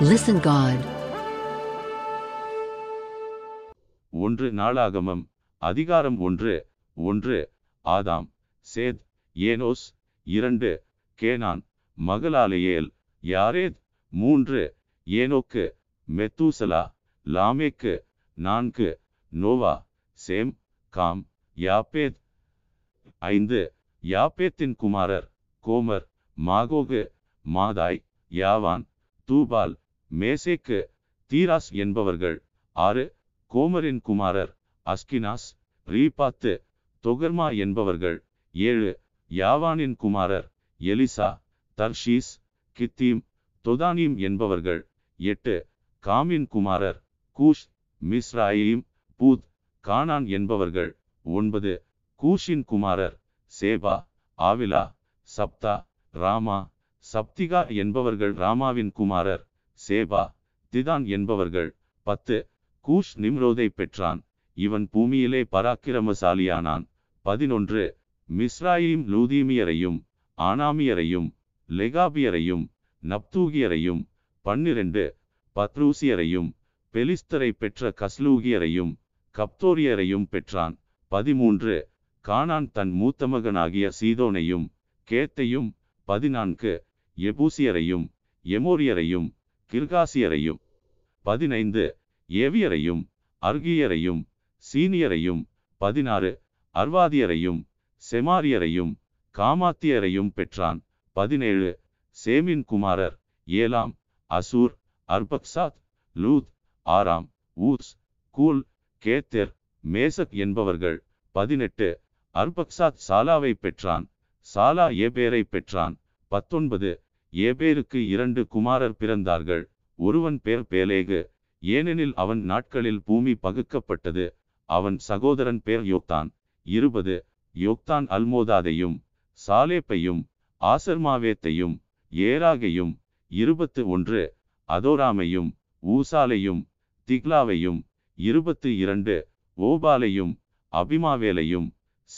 Listen God. ஒன்று நாளாகமம் அதிகாரம் ஒன்று ஒன்று ஆதாம் சேத் ஏனோஸ் இரண்டு கேனான் மகளாலேயேல் யாரேத் மூன்று ஏனோக்கு மெத்தூசலா லாமேக்கு நான்கு நோவா சேம் காம் யாப்பேத் ஐந்து யாப்பேத்தின் குமாரர் கோமர் மாகோகு மாதாய் யாவான் தூபால் மேசேக்கு தீராஸ் என்பவர்கள். ஆறு கோமரின் குமாரர் அஸ்கினாஸ் ரீபாத்து தொகர்மா என்பவர்கள். ஏழு யாவானின் குமாரர் எலிசா தர்ஷீஸ் கித்தீம் தொதானீம் என்பவர்கள். எட்டு காமின் குமாரர் கூஷ் மிஸ்ராயிம் பூத் கானான் என்பவர்கள். ஒன்பது கூஷின் குமாரர் சேபா ஆவிலா சப்தா ராமா சப்திகா என்பவர்கள். ராமாவின் குமாரர் சேபா திதான் என்பவர்கள். பத்து கூஷ் நிம்ரோதை பெற்றான். இவன் பூமியிலே பராக்கிரமசாலியானான். பதினொன்று மிஸ்ராயிம் லூதீமியரையும் ஆனாமியரையும் லெகாபியரையும் நப்தூகியரையும். பன்னிரண்டு பத்ரூசியரையும் பெலிஸ்தரை பெற்ற கஸ்லூகியரையும் கப்தோரியரையும் பெற்றான். பதிமூன்று கானான் தன் மூத்த மகனாகிய சீதோனையும் கேத்தையும். பதினான்கு எபூசியரையும் எமோரியரையும் கிர்காசியரையும் பதினைந்து ஏவியரையும் அர்கியரையும் சீனியரையும் பதினாறு அர்வாதியரையும் செமாரியரையும் காமாத்தியரையும் பெற்றான். பதினேழு சேமின் குமாரர் Elam Asshur Arphaxad Lud Aram Uz Hul Gether Meshech என்பவர்கள். பதினெட்டு அர்பக்சாத் சாலாவை பெற்றான். சாலா ஏபேரை பெற்றான். பத்தொன்பது ஏபேருக்கு இரண்டு குமாரர் பிறந்தார்கள். ஒருவன் பேர் பேலேகு ஏனெனில் அவன் நாட்களில் பூமி பகுக்கப்பட்டது. அவன் சகோதரன் பேர் யோக்தான். இருபது யோக்தான் அல்மோதாதையும் சாலேப்பையும் ஆசர்மாவேத்தையும் ஏராகையும். இருபத்து ஒன்று அதோராமையும் ஊசாலையும் திக்லாவையும். இருபத்து இரண்டு ஓபாலையும் அபிமாவேலையும்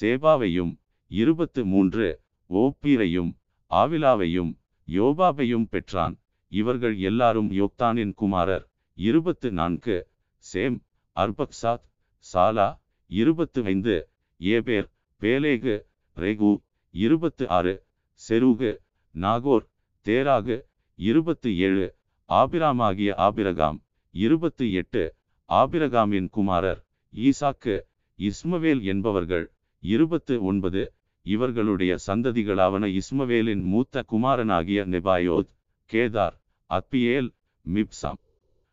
சேபாவையும். இருபத்து மூன்று ஓப்பீரையும் ஆவிலாவையும். யோபாபையும் பெற்றான். இவர்கள் எல்லாரும் யோக்தானின் குமாரர். இருபத்து நான்கு சேம் அர்பக்சாத் சாலா இருபத்து ஐந்து ஏபேர் பேலேகு ரெகு இருபத்து ஆறு செருகு நாகோர் தேராகு இருபத்து ஏழு ஆபிராமாகிய ஆபிரகாம் இருபத்து எட்டு ஆபிரகாமின் குமாரர். ஈசாக்கு இஸ்மவேல் என்பவர்கள் இருபத்து ஒன்பது இவர்களுடைய சந்ததிகளாவன இஸ்மவேலின் மூத்த குமாரனாகிய நெபாயோத் கேதார் அத்பியேல் மிப்சாம்.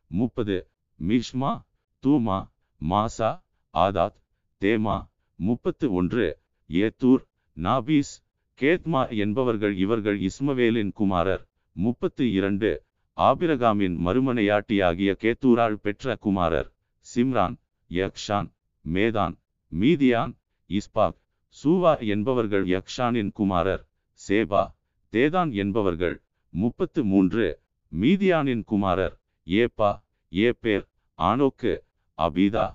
முப்பது மிஷ்மா தூமா மாசா ஆதாத் தேமா. முப்பத்து ஒன்று ஏத்தூர் நாபீஸ் கேத்மா என்பவர்கள் இவர்கள் இஸ்மவேலின் குமாரர். முப்பத்து இரண்டு ஆபிரகாமின் மறுமனையாட்டியாகிய கேத்தூரால் பெற்ற குமாரர். சிம்ரான் யக்ஷான் மேதான் மீதியான் இஸ்பாக். சூவா என்பவர்கள் யக்ஷானின் குமாரர் சேபா தேதான் என்பவர்கள் முப்பத்து மூன்று மீதியானின் குமாரர் ஏப்பா ஏப்பேர் ஆனோக்கு அபீதா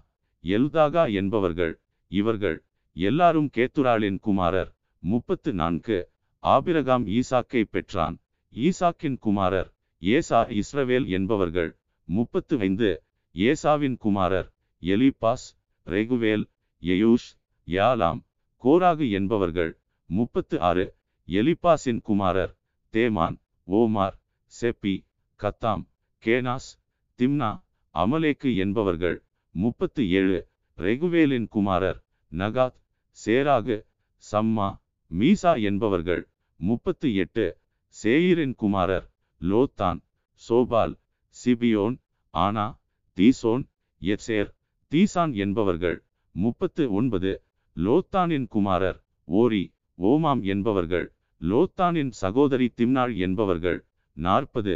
எல்தாகா என்பவர்கள் இவர்கள் எல்லாரும் கேத்துராளின் குமாரர் முப்பத்து நான்கு ஆபிரகாம் ஈசாக்கை பெற்றான் ஈசாக்கின் குமாரர் ஏசா இஸ்ரவேல் என்பவர்கள் முப்பத்து ஐந்து ஏசாவின் குமாரர் எலிபாஸ் ரெகுவேல் எயூஷ் யாலாம் கோராகு என்பவர்கள். முப்பத்து ஆறு. எலிபாஸின் குமாரர். தேமான். ஓமார். செப்பி. கத்தாம். கேனாஸ். திம்னா. அமலேக்கு என்பவர்கள். முப்பத்து ஏழு. ரெகுவேலின் குமாரர். நகாத். சேராகு. சம்மா. மீசா என்பவர்கள். முப்பத்து எட்டு. சேயிரின் குமாரர். லோத்தான். சோபால். சிபியோன். ஆனா. தீசோன். எத்சேர். தீசான் என்பவர்கள். முப்பத்து ஒன்பது. லோத்தானின் குமாரர் ஓரி ஓமாம் என்பவர்கள் லோத்தானின் சகோதரி திம்னாள் என்பவர்கள் நாற்பது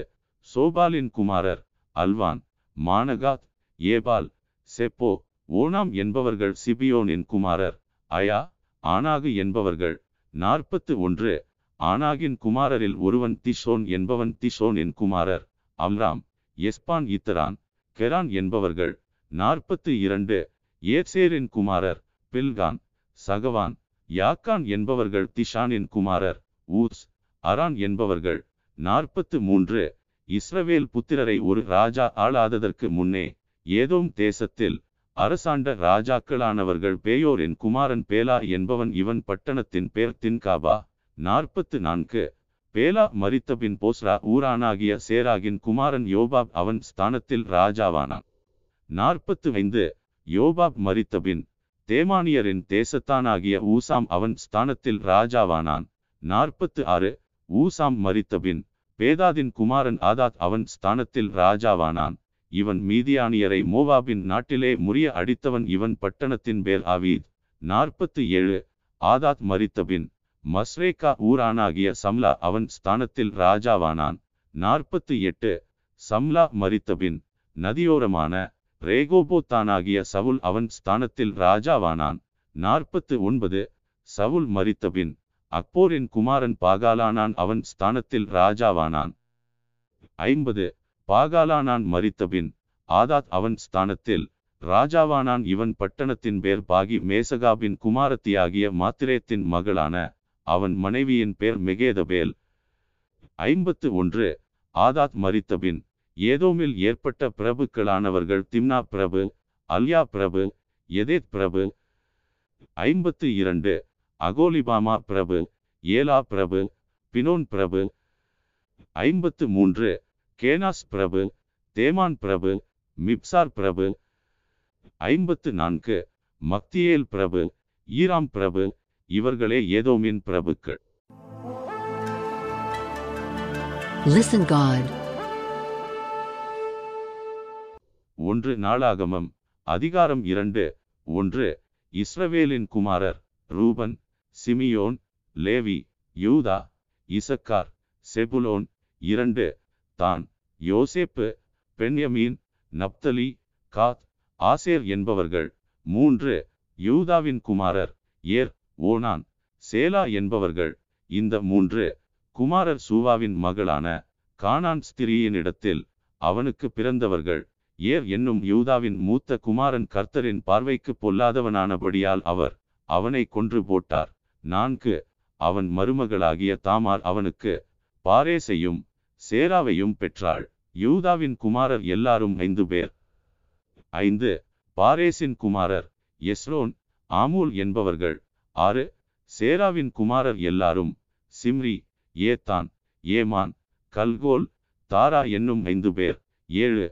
சோபாலின் குமாரர் Alvan Manahath Ebal Shepho Onam என்பவர்கள் சிபியோனின் குமாரர் அயா ஆனாகு என்பவர்கள் நாற்பத்து ஒன்று ஆனாகின் குமாரரில் ஒருவன் திஷோன் என்பவன் திஷோனின் குமாரர் அம்ராம் எஸ்பான் இத்தரான் கெரான் என்பவர்கள் நாற்பத்து இரண்டு ஏசேரின் குமாரர் பில்கான் சகவான் யாக்கான் என்பவர்கள் திஷானின் குமாரர் ஊர்ஸ் அரான் என்பவர்கள். நாற்பத்து மூன்று இஸ்ரவேல் புத்திரரை ஒரு ராஜா ஆளாததற்கு முன்னே ஏதோம் தேசத்தில் அரசாண்ட ராஜாக்களானவர்கள் பேயோரின் குமாரன் பேலா என்பவன் இவன் பட்டணத்தின் பேர் தின்காபா. நாற்பத்து நான்கு பேலா மறித்தபின் போஸ்ரா ஊரானாகிய சேராகின் குமாரன் யோபாப் அவன் ஸ்தானத்தில் ராஜாவானான். நாற்பத்து ஐந்து யோபாப் மரித்தபின் தேமானியரின் தேசத்தானாகிய ஊசாம் அவன் ஸ்தானத்தில் ராஜாவானான். நாற்பத்து ஆறு. ஊசாம் மரித்தபின் பேதாதின் குமாரன் ஆதாத் அவன் ஸ்தானத்தில் ராஜாவானான். இவன் மீதியானியரை மோவாபின் நாட்டிலே முறிய அடித்தவன் இவன் பட்டணத்தின் பேர் ஆவீத். நாற்பத்து ஏழு. ஆதாத் மரித்தபின் மஸ்ரேகா ஊரானாகிய சம்லா அவன் ஸ்தானத்தில் ராஜாவானான். நாற்பத்து எட்டு. சம்லா மரித்தபின் நதியோரமான ரேகோபோத்தானாகிய சவுல் அவன் ஸ்தானத்தில் ராஜாவானான். நாற்பத்து ஒன்பது. சவுல் மரித்தபின் அக்போரின் குமாரன் பாகாலானான் அவன் ஸ்தானத்தில் ராஜாவானான். ஐம்பது. பாகாலானான் மரித்தபின் ஆதாத் அவன் ஸ்தானத்தில் ராஜாவானான். இவன் பட்டணத்தின் பேர் பாகி மேசகாபின் குமாரத்தியாகிய மாத்திரேத்தின் மகளான அவன் மனைவியின் பேர் மெகேதபேல். ஐம்பத்து ஒன்று. ஆதாத் மறித்தபின் ஏதோமில் ஏற்பட்ட பிரபுக்களானவர்கள் திம்னா பிரபு அல்யா பிரபு எதேத் பிரபு ஐம்பத்து இரண்டு அகோலிபாமா பிரபு ஏலா பிரபு பினோன் பிரபு ஐம்பத்து மூன்று கேனாஸ் பிரபு தேமான் பிரபு மிப்சார் பிரபு ஐம்பத்து நான்கு மக்தியேல் பிரபு ஈராம் பிரபு இவர்களே ஏதோமின் பிரபுக்கள் Listen God. ஒன்று நாளாகமம் அதிகாரம் இரண்டு. ஒன்று இஸ்ரவேலின் குமாரர் ரூபன் சிமியோன் லேவி யூதா இசக்கார் செபுலோன். இரண்டு தான் யோசேப்பு பென்யமீன் நப்தலி காத் ஆசேர் என்பவர்கள். மூன்று யூதாவின் குமாரர் ஏர் ஓனான் சேலா என்பவர்கள். இந்த மூன்று குமாரர் சூவாவின் மகளான கானான் ஸ்திரீயினிடத்தில் அவனுக்கு பிறந்தவர்கள். ஏர் என்னும் யூதாவின் மூத்த குமாரன் கர்த்தரின் பார்வைக்கு பொல்லாதவனானபடியால் அவர் அவனை கொன்று போட்டார். நான்கு அவன் மருமகளாகிய தாமார் அவனுக்கு பாரேசையும் சேராவையும் பெற்றாள். யூதாவின் குமாரர் எல்லாரும் ஐந்து பேர். ஐந்து பாரேசின் குமாரர் எஸ்ரோன் ஆமூல் என்பவர்கள். ஆறு சேராவின் குமாரர் எல்லாரும் சிம்ரி ஏத்தான் ஏமான் கல்கோல் தாரா என்னும் ஐந்து பேர். ஏழு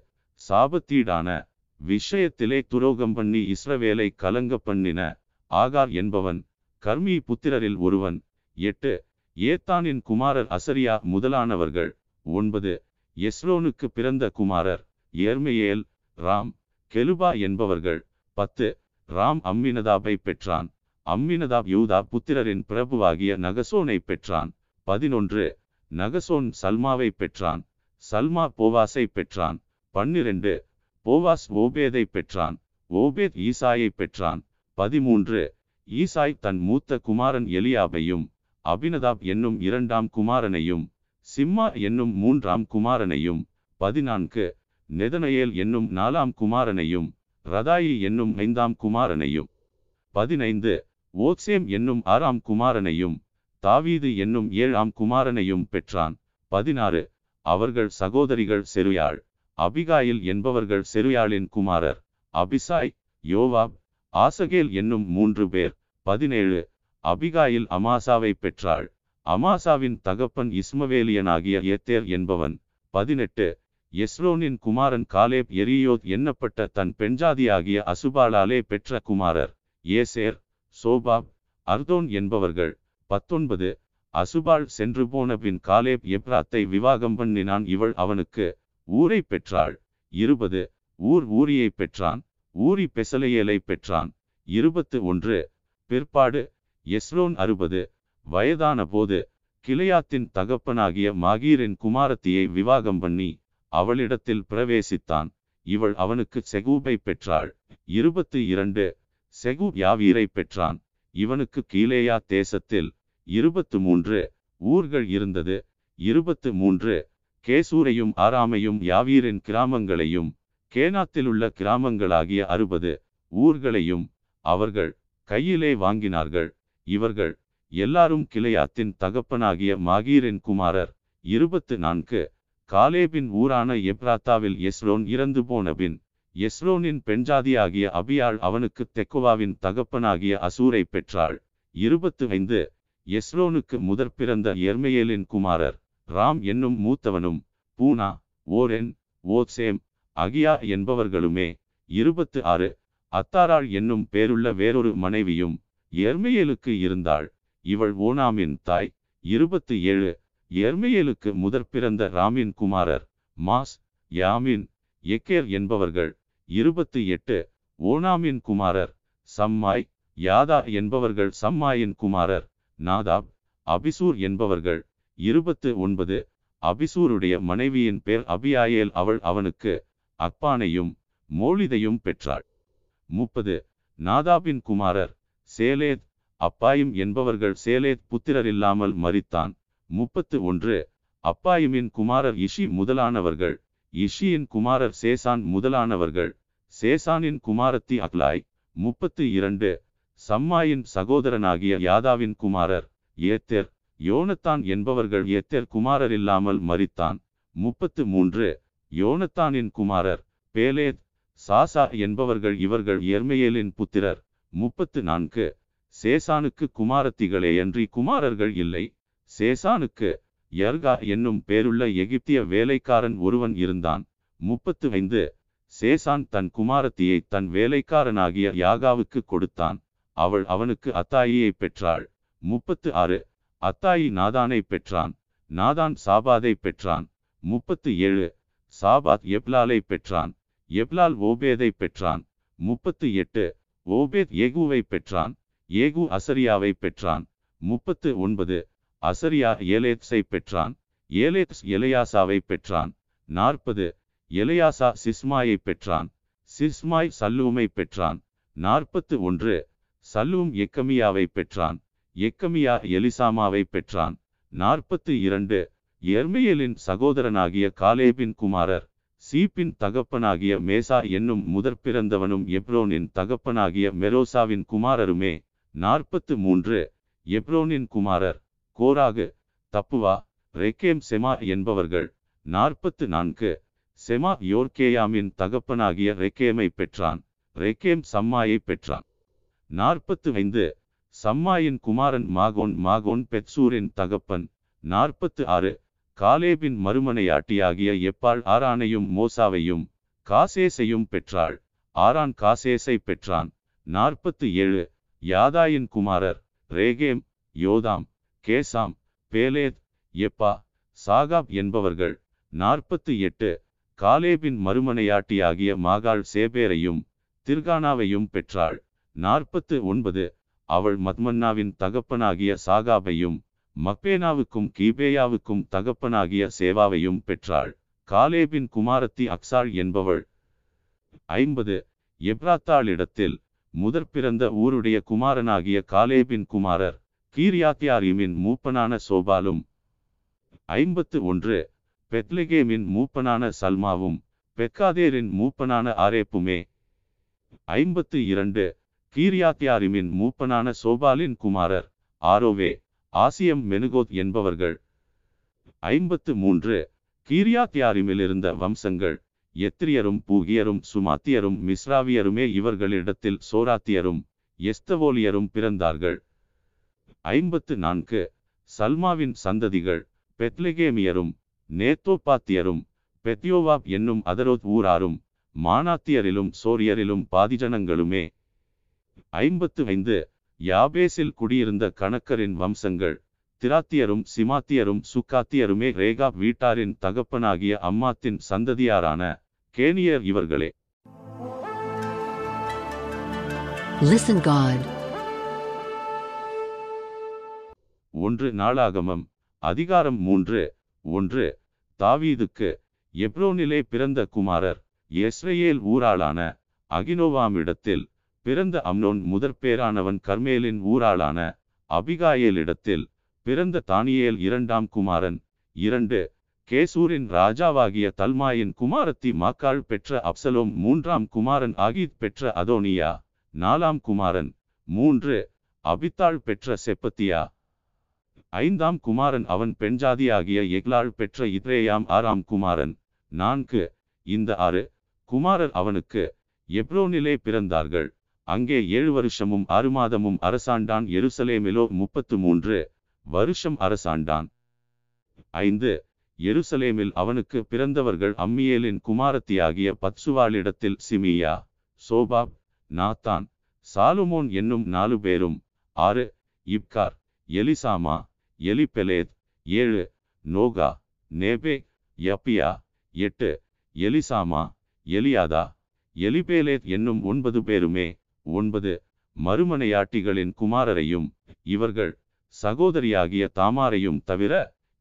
சாபத்தீடான விஷயத்திலே துரோகம் பண்ணி இஸ்ரவேலை கலங்க பண்ணின ஆகார் என்பவன் கர்மி புத்திரரில் ஒருவன். எட்டு ஏத்தானின் குமாரர் அசரியா முதலானவர்கள். ஒன்பது எஸ்ரோனுக்கு பிறந்த குமாரர் ஏர்மையேல் ராம் கெலுபா என்பவர்கள். பத்து ராம் அம்மினதாபை பெற்றான். அம்மினதாப் யூதா புத்திரரின் பிரபுவாகிய நகசோனை பெற்றான். பதினொன்று நகசோன் சல்மாவை பெற்றான். சல்மா போவாசை பெற்றான். பன்னிரண்டு. போவாஸ் ஓபேதை பெற்றான். ஓபேத் ஈசாயை பெற்றான். பதிமூன்று. ஈசாய் தன் மூத்த குமாரன் எலியாபையும் அபினதாப் என்னும் இரண்டாம் குமாரனையும் சிம்மா என்னும் மூன்றாம் குமாரனையும் பதினான்கு. நெதனயேல் என்னும் நாலாம் குமாரனையும் ரதாயி என்னும் ஐந்தாம் குமாரனையும் பதினைந்து. ஓத்சேம் என்னும் ஆறாம் குமாரனையும் தாவீது என்னும் ஏழாம் குமாரனையும் பெற்றான். பதினாறு. அவர்கள் சகோதரிகள் செருயாள். அபிகாயில் என்பவர்கள் செருயாளின் குமாரர். அபிசாய் யோவாப் ஆசகேல் என்னும் மூன்று பேர். பதினேழு. அபிகாயில் அமாசாவை பெற்றாள். அமாசாவின் தகப்பன் இஸ்மவேலியனாகிய எத்தேர் என்பவன். பதினெட்டு. எஸ்ரோனின் குமாரன் காலேப் எரியோத் எண்ணப்பட்ட தன் பெண்ஜாதியாகிய அசுபாலாலே பெற்ற குமாரர். ஏசேர் சோபாப் அர்தோன் என்பவர்கள். பத்தொன்பது. அசுபால் சென்று போன பின் காலேப் எப்ராத்தை விவாகம் பண்ணினான் இவள் அவனுக்கு ஊரை பெற்றாள். இருபது. ஊர் ஊரியை பெற்றான். ஊரி பெசலையலை பெற்றான். இருபத்து ஒன்று. பிற்பாடு. எஸ்ரோன் அறுபது. வயதான போது கிளையாத்தின் தகப்பனாகிய மாகீரின் குமாரத்தியை விவாகம் பண்ணி அவளிடத்தில் பிரவேசித்தான். இவள் அவனுக்கு செகூபை பெற்றாள். இருபத்து இரண்டு. செகூப் யாவீரை பெற்றான். இவனுக்கு கீழேயா தேசத்தில் இருபத்து மூன்று. ஊர்கள் இருந்தது. இருபத்து மூன்று. கேசூரையும் ஆராமையும் யாவீரின் கிராமங்களையும் கேனாத்திலுள்ள கிராமங்களாகிய அறுபது ஊர்களையும் அவர்கள் கையிலே வாங்கினார்கள். இவர்கள் எல்லாரும் கிளையாத்தின் தகப்பனாகிய மாகீரின் குமாரர் இருபத்து நான்கு. காலேபின் ஊரான எப்ராத்தாவில் எஸ்ரோன் இறந்து போனபின் எஸ்ரோனின் பெண்ஜாதியாகிய அபியாள் அவனுக்கு தெக்குவாவின் தகப்பனாகிய அசூரை பெற்றாள். இருபத்து ஐந்து. எஸ்ரோனுக்கு முதற் பிறந்த எர்மையேலின் குமாரர் ராம் என்னும் மூத்தவனும் பூனா ஓரென் ஓத்சேம் அகியா என்பவர்களுமே இருபத்து ஆறு அத்தாராள் என்னும் பேருள்ள வேறொரு மனைவியும் எர்மையலுக்கு இருந்தாள். இவள் ஓனாமின் தாய் இருபத்து ஏழு எர்மையலுக்கு முதற் பிறந்த ராமின் குமாரர் மாஸ் யாமின் எக்கேர் என்பவர்கள். இருபத்து எட்டு ஓனாமின் குமாரர் சம்மாய் யாதா என்பவர்கள். சம்மாயின் குமாரர் நாதாப் அபிசூர் என்பவர்கள். இருபத்து ஒன்பது அபிசூருடைய மனைவியின் பேர் அபியாயேல். அவள் அவனுக்கு அப்பானையும் மோளிதையும் பெற்றாள். முப்பது நாதாபின் குமாரர் சேலேத். அப்பாயும் என்பவர்கள் சேலேத் புத்திரரில்லாமல் மறித்தான் முப்பத்து ஒன்று அப்பாயுமின் குமாரர் இஷி முதலானவர்கள். இஷியின் குமாரர் சேசான் முதலானவர்கள். சேசானின் குமாரத்தி அக்லாய். முப்பத்து இரண்டு சம்மாயின் சகோதரனாகிய யாதாவின் குமாரர் ஏத்தெர். யோனத்தான் என்பவர்கள் ஏத்தேர் குமாரரில்லாமல் மறித்தான் முப்பத்து மூன்று. யோனத்தானின் குமாரர் பேலேத் சாசா என்பவர்கள் இவர்கள் எர்மையேலின் புத்திரர். முப்பத்து நான்கு. சேசானுக்கு குமாரத்திகளேயன்றி குமாரர்கள் இல்லை. சேசானுக்கு யர்கா என்னும் பேருள்ள எகிப்திய வேலைக்காரன் ஒருவன் இருந்தான். முப்பத்து ஐந்து. சேசான் தன் குமாரத்தியை தன் வேலைக்காரனாகிய யாகாவுக்கு கொடுத்தான். அவள் அவனுக்கு அத்தாயியை பெற்றாள். முப்பத்து ஆறு. அத்தாயி நாதானை பெற்றான். நாதான் சாபாதை பெற்றான். முப்பத்து ஏழு. சாபாத் எப்லாலை பெற்றான். எப்லால் ஓபேதை பெற்றான். முப்பத்து எட்டு. ஓபேத் ஏகுவை பெற்றான். ஏகு அசரியாவை பெற்றான். முப்பத்து ஒன்பது. அசரியா ஏலேத்ஸை பெற்றான். ஏலேத்ஸ் எலையாசாவை பெற்றான். நாற்பது. எலையாசா சிஸ்மாயை பெற்றான். சிஸ்மாய் சல்லூமை பெற்றான். நாற்பத்து ஒன்று. சல்லூம் எக்கமியாவை பெற்றான். எக்கமியா எலிசாமாவை பெற்றான். நாற்பத்து இரண்டு. எர்மியலின் சகோதரனாகிய காலேபின் குமாரர் சீப்பின் தகப்பனாகிய மேசா என்னும் முதற் பிறந்தவனும் எப்ரோனின் தகப்பனாகிய மெரோசாவின் குமாரருமே. நாற்பத்து மூன்று. எப்ரோனின் குமாரர் கோராகு தப்புவா ரெக்கேம் செமா என்பவர்கள். நாற்பத்து நான்கு. செமா யோர்கேயாமின் தகப்பனாகிய ரெக்கேமை பெற்றான். ரெக்கேம் சம்மாயை பெற்றான். நாற்பத்து ஐந்து. சம்மாயின் குமாரன் மாகோன் மாகோன் பெட்சூரின் தகப்பன். நாற்பத்து ஆறு. காலேபின் மறுமனையாட்டியாகிய எப்பாள் ஆரானையும் மோசாவையும் காசேசையும் பெற்றாள். ஆரான் காசேசை பெற்றான். நாற்பத்து ஏழு. யாதாயின் குமாரர் ரேகேம் யோதாம் கேசாம் பேலேத் எப்பா சாகாப் என்பவர்கள். நாற்பத்து எட்டு. காலேபின் மறுமனையாட்டியாகிய மாகாள் சேபேரையும் திர்கானாவையும் பெற்றாள். நாற்பத்து ஒன்பது. அவள் மத்மன்னாவின் தகப்பனாகிய சாகாபையும் மக்பேனாவுக்கும் கீபேயாவுக்கும் தகப்பனாகிய சேவாவையும் பெற்றாள். காலேபின் குமாரத்தி அக்சாள் என்பவள். ஐம்பது. எப்ராத்தாளிடத்தில் முதற் பிறந்த ஊருடைய குமாரனாகிய காலேபின் குமாரர் கீரியாத்தியாரிமின் மூப்பனான சோபாலும். ஐம்பத்து ஒன்று. பெத்லகேமின் மூப்பனான சல்மாவும் பெக்காதேரின் மூப்பனான ஆரேப்புமே. ஐம்பத்து இரண்டு. கீரியாத்தியாரிமின் மூப்பனான சோபாலின் குமாரர் ஆரோவே ஆசியம் மெனுகோத் என்பவர்கள். ஐம்பத்து மூன்று. கீரியாத்தியாரிமிலிருந்த வம்சங்கள் எத்திரியரும் பூகியரும் சுமாத்தியரும் மிஸ்ராவியருமே இவர்களிடத்தில் சோராத்தியரும் எஸ்தவோலியரும் பிறந்தார்கள். ஐம்பத்து நான்கு. சல்மாவின் சந்ததிகள் பெத்லெகேமியரும் நேத்தோபாத்தியரும் பெத்யோவாப் என்னும் அதரோத் ஊராரும் மானாத்தியரிலும் சோரியரிலும் பாதிஜனங்களுமே ஐம்பத்து ஐந்து யாபேசில் குடியிருந்த கணக்கரின் வம்சங்கள் திராத்தியரும் சிமாத்தியரும் சுக்காத்தியருமே ரேகா வீட்டாரின் தகப்பனாகிய அம்மாத்தின் சந்ததியாரான கேனியர் இவர்களே Listen God. ஒன்று நாளாகமம் அதிகாரம் மூன்று ஒன்று தாவீதுக்கு எப்ரோனிலே பிறந்த குமாரர் எஸ்ரேல் ஊராளான அகினோவாமிடத்தில் பிறந்த அம்னோன் முதற்பேரானவன் கர்மேலின் ஊராளான அபிகாயேலிடத்தில் பிறந்த தானியேல் இரண்டாம் குமாரன். இரண்டு கேசூரின் ராஜாவாகிய தல்மாயின் குமாரத்தி மாக்காள் பெற்ற அப்சலோம் மூன்றாம் குமாரன் ஆகீத் பெற்ற அதோனியா நாலாம் குமாரன். மூன்று அபித்தாள் பெற்ற செப்பத்தியா ஐந்தாம் குமாரன் அவன் பெண்ஜாதியாகிய எக்லாள் பெற்ற இத்ரேயாம் ஆறாம் குமாரன். நான்கு இந்த ஆறு குமாரர் அவனுக்கு எப்ரோனிலே பிறந்தார்கள். அங்கே ஏழு வருஷமும் ஆறு மாதமும் அரசாண்டான். எருசலேமிலோ முப்பத்து மூன்று வருஷம் அரசாண்டான். ஐந்து எருசலேமில் அவனுக்கு பிறந்தவர்கள் அம்மியேலின் குமாரத்தியாகிய பத்சுவாளிடத்தில் சிமியா சோபாப் நாத்தான் சாலுமோன் என்னும் நாலு பேரும். ஆறு இப்கார் எலிசாமா எலிபெலேத் ஏழு நோகா நேபே யப்பியா. எட்டு எலிசாமா எலியாதா. எலிபேலேத் என்னும் ஒன்பது பேருமே ஒன்பது மறுமனையாட்டிகளின் குமாரரையும் இவர்கள் சகோதரியாகிய தாமாரையும் தவிர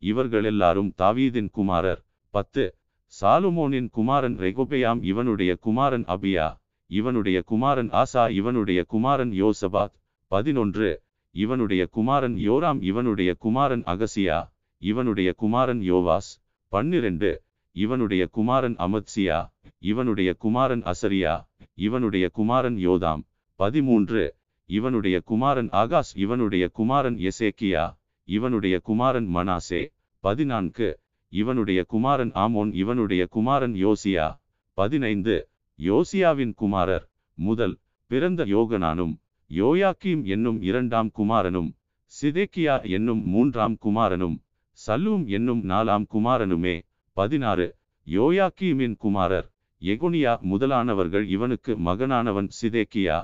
இவர்கள் எல்லாரும் தாவீதின் குமாரர். பத்து சாலுமோனின் குமாரன் ரெகோபயாம் இவனுடைய குமாரன் அபியா இவனுடைய குமாரன் ஆசா இவனுடைய குமாரன் யோசபாத். பதினொன்று இவனுடைய குமாரன் யோராம் இவனுடைய குமாரன் அகசியா இவனுடைய குமாரன் யோவாஸ். பன்னிரண்டு இவனுடைய குமாரன் அமத்சியா இவனுடைய குமாரன் அசரியா இவனுடைய குமாரன் யோதாம். பதிமூன்று இவனுடைய குமாரன் ஆகாஸ் இவனுடைய குமாரன் எசேக்கியா இவனுடைய குமாரன் மனாசே. பதினான்கு இவனுடைய குமாரன் ஆமோன் இவனுடைய குமாரன் யோசியா. பதினைந்து யோசியாவின் குமாரர் முதல் பிறந்த யோகனானும் யோயாக்கீம் என்னும் இரண்டாம் குமாரனும் சிதேக்கியா என்னும் மூன்றாம் குமாரனும் சல்லூம் என்னும் நாலாம் குமாரனுமே. பதினாறு யோயாக்கீமின் குமாரர் எகுனியா முதலானவர்கள் இவனுக்கு மகனானவன் சிதேக்கியா.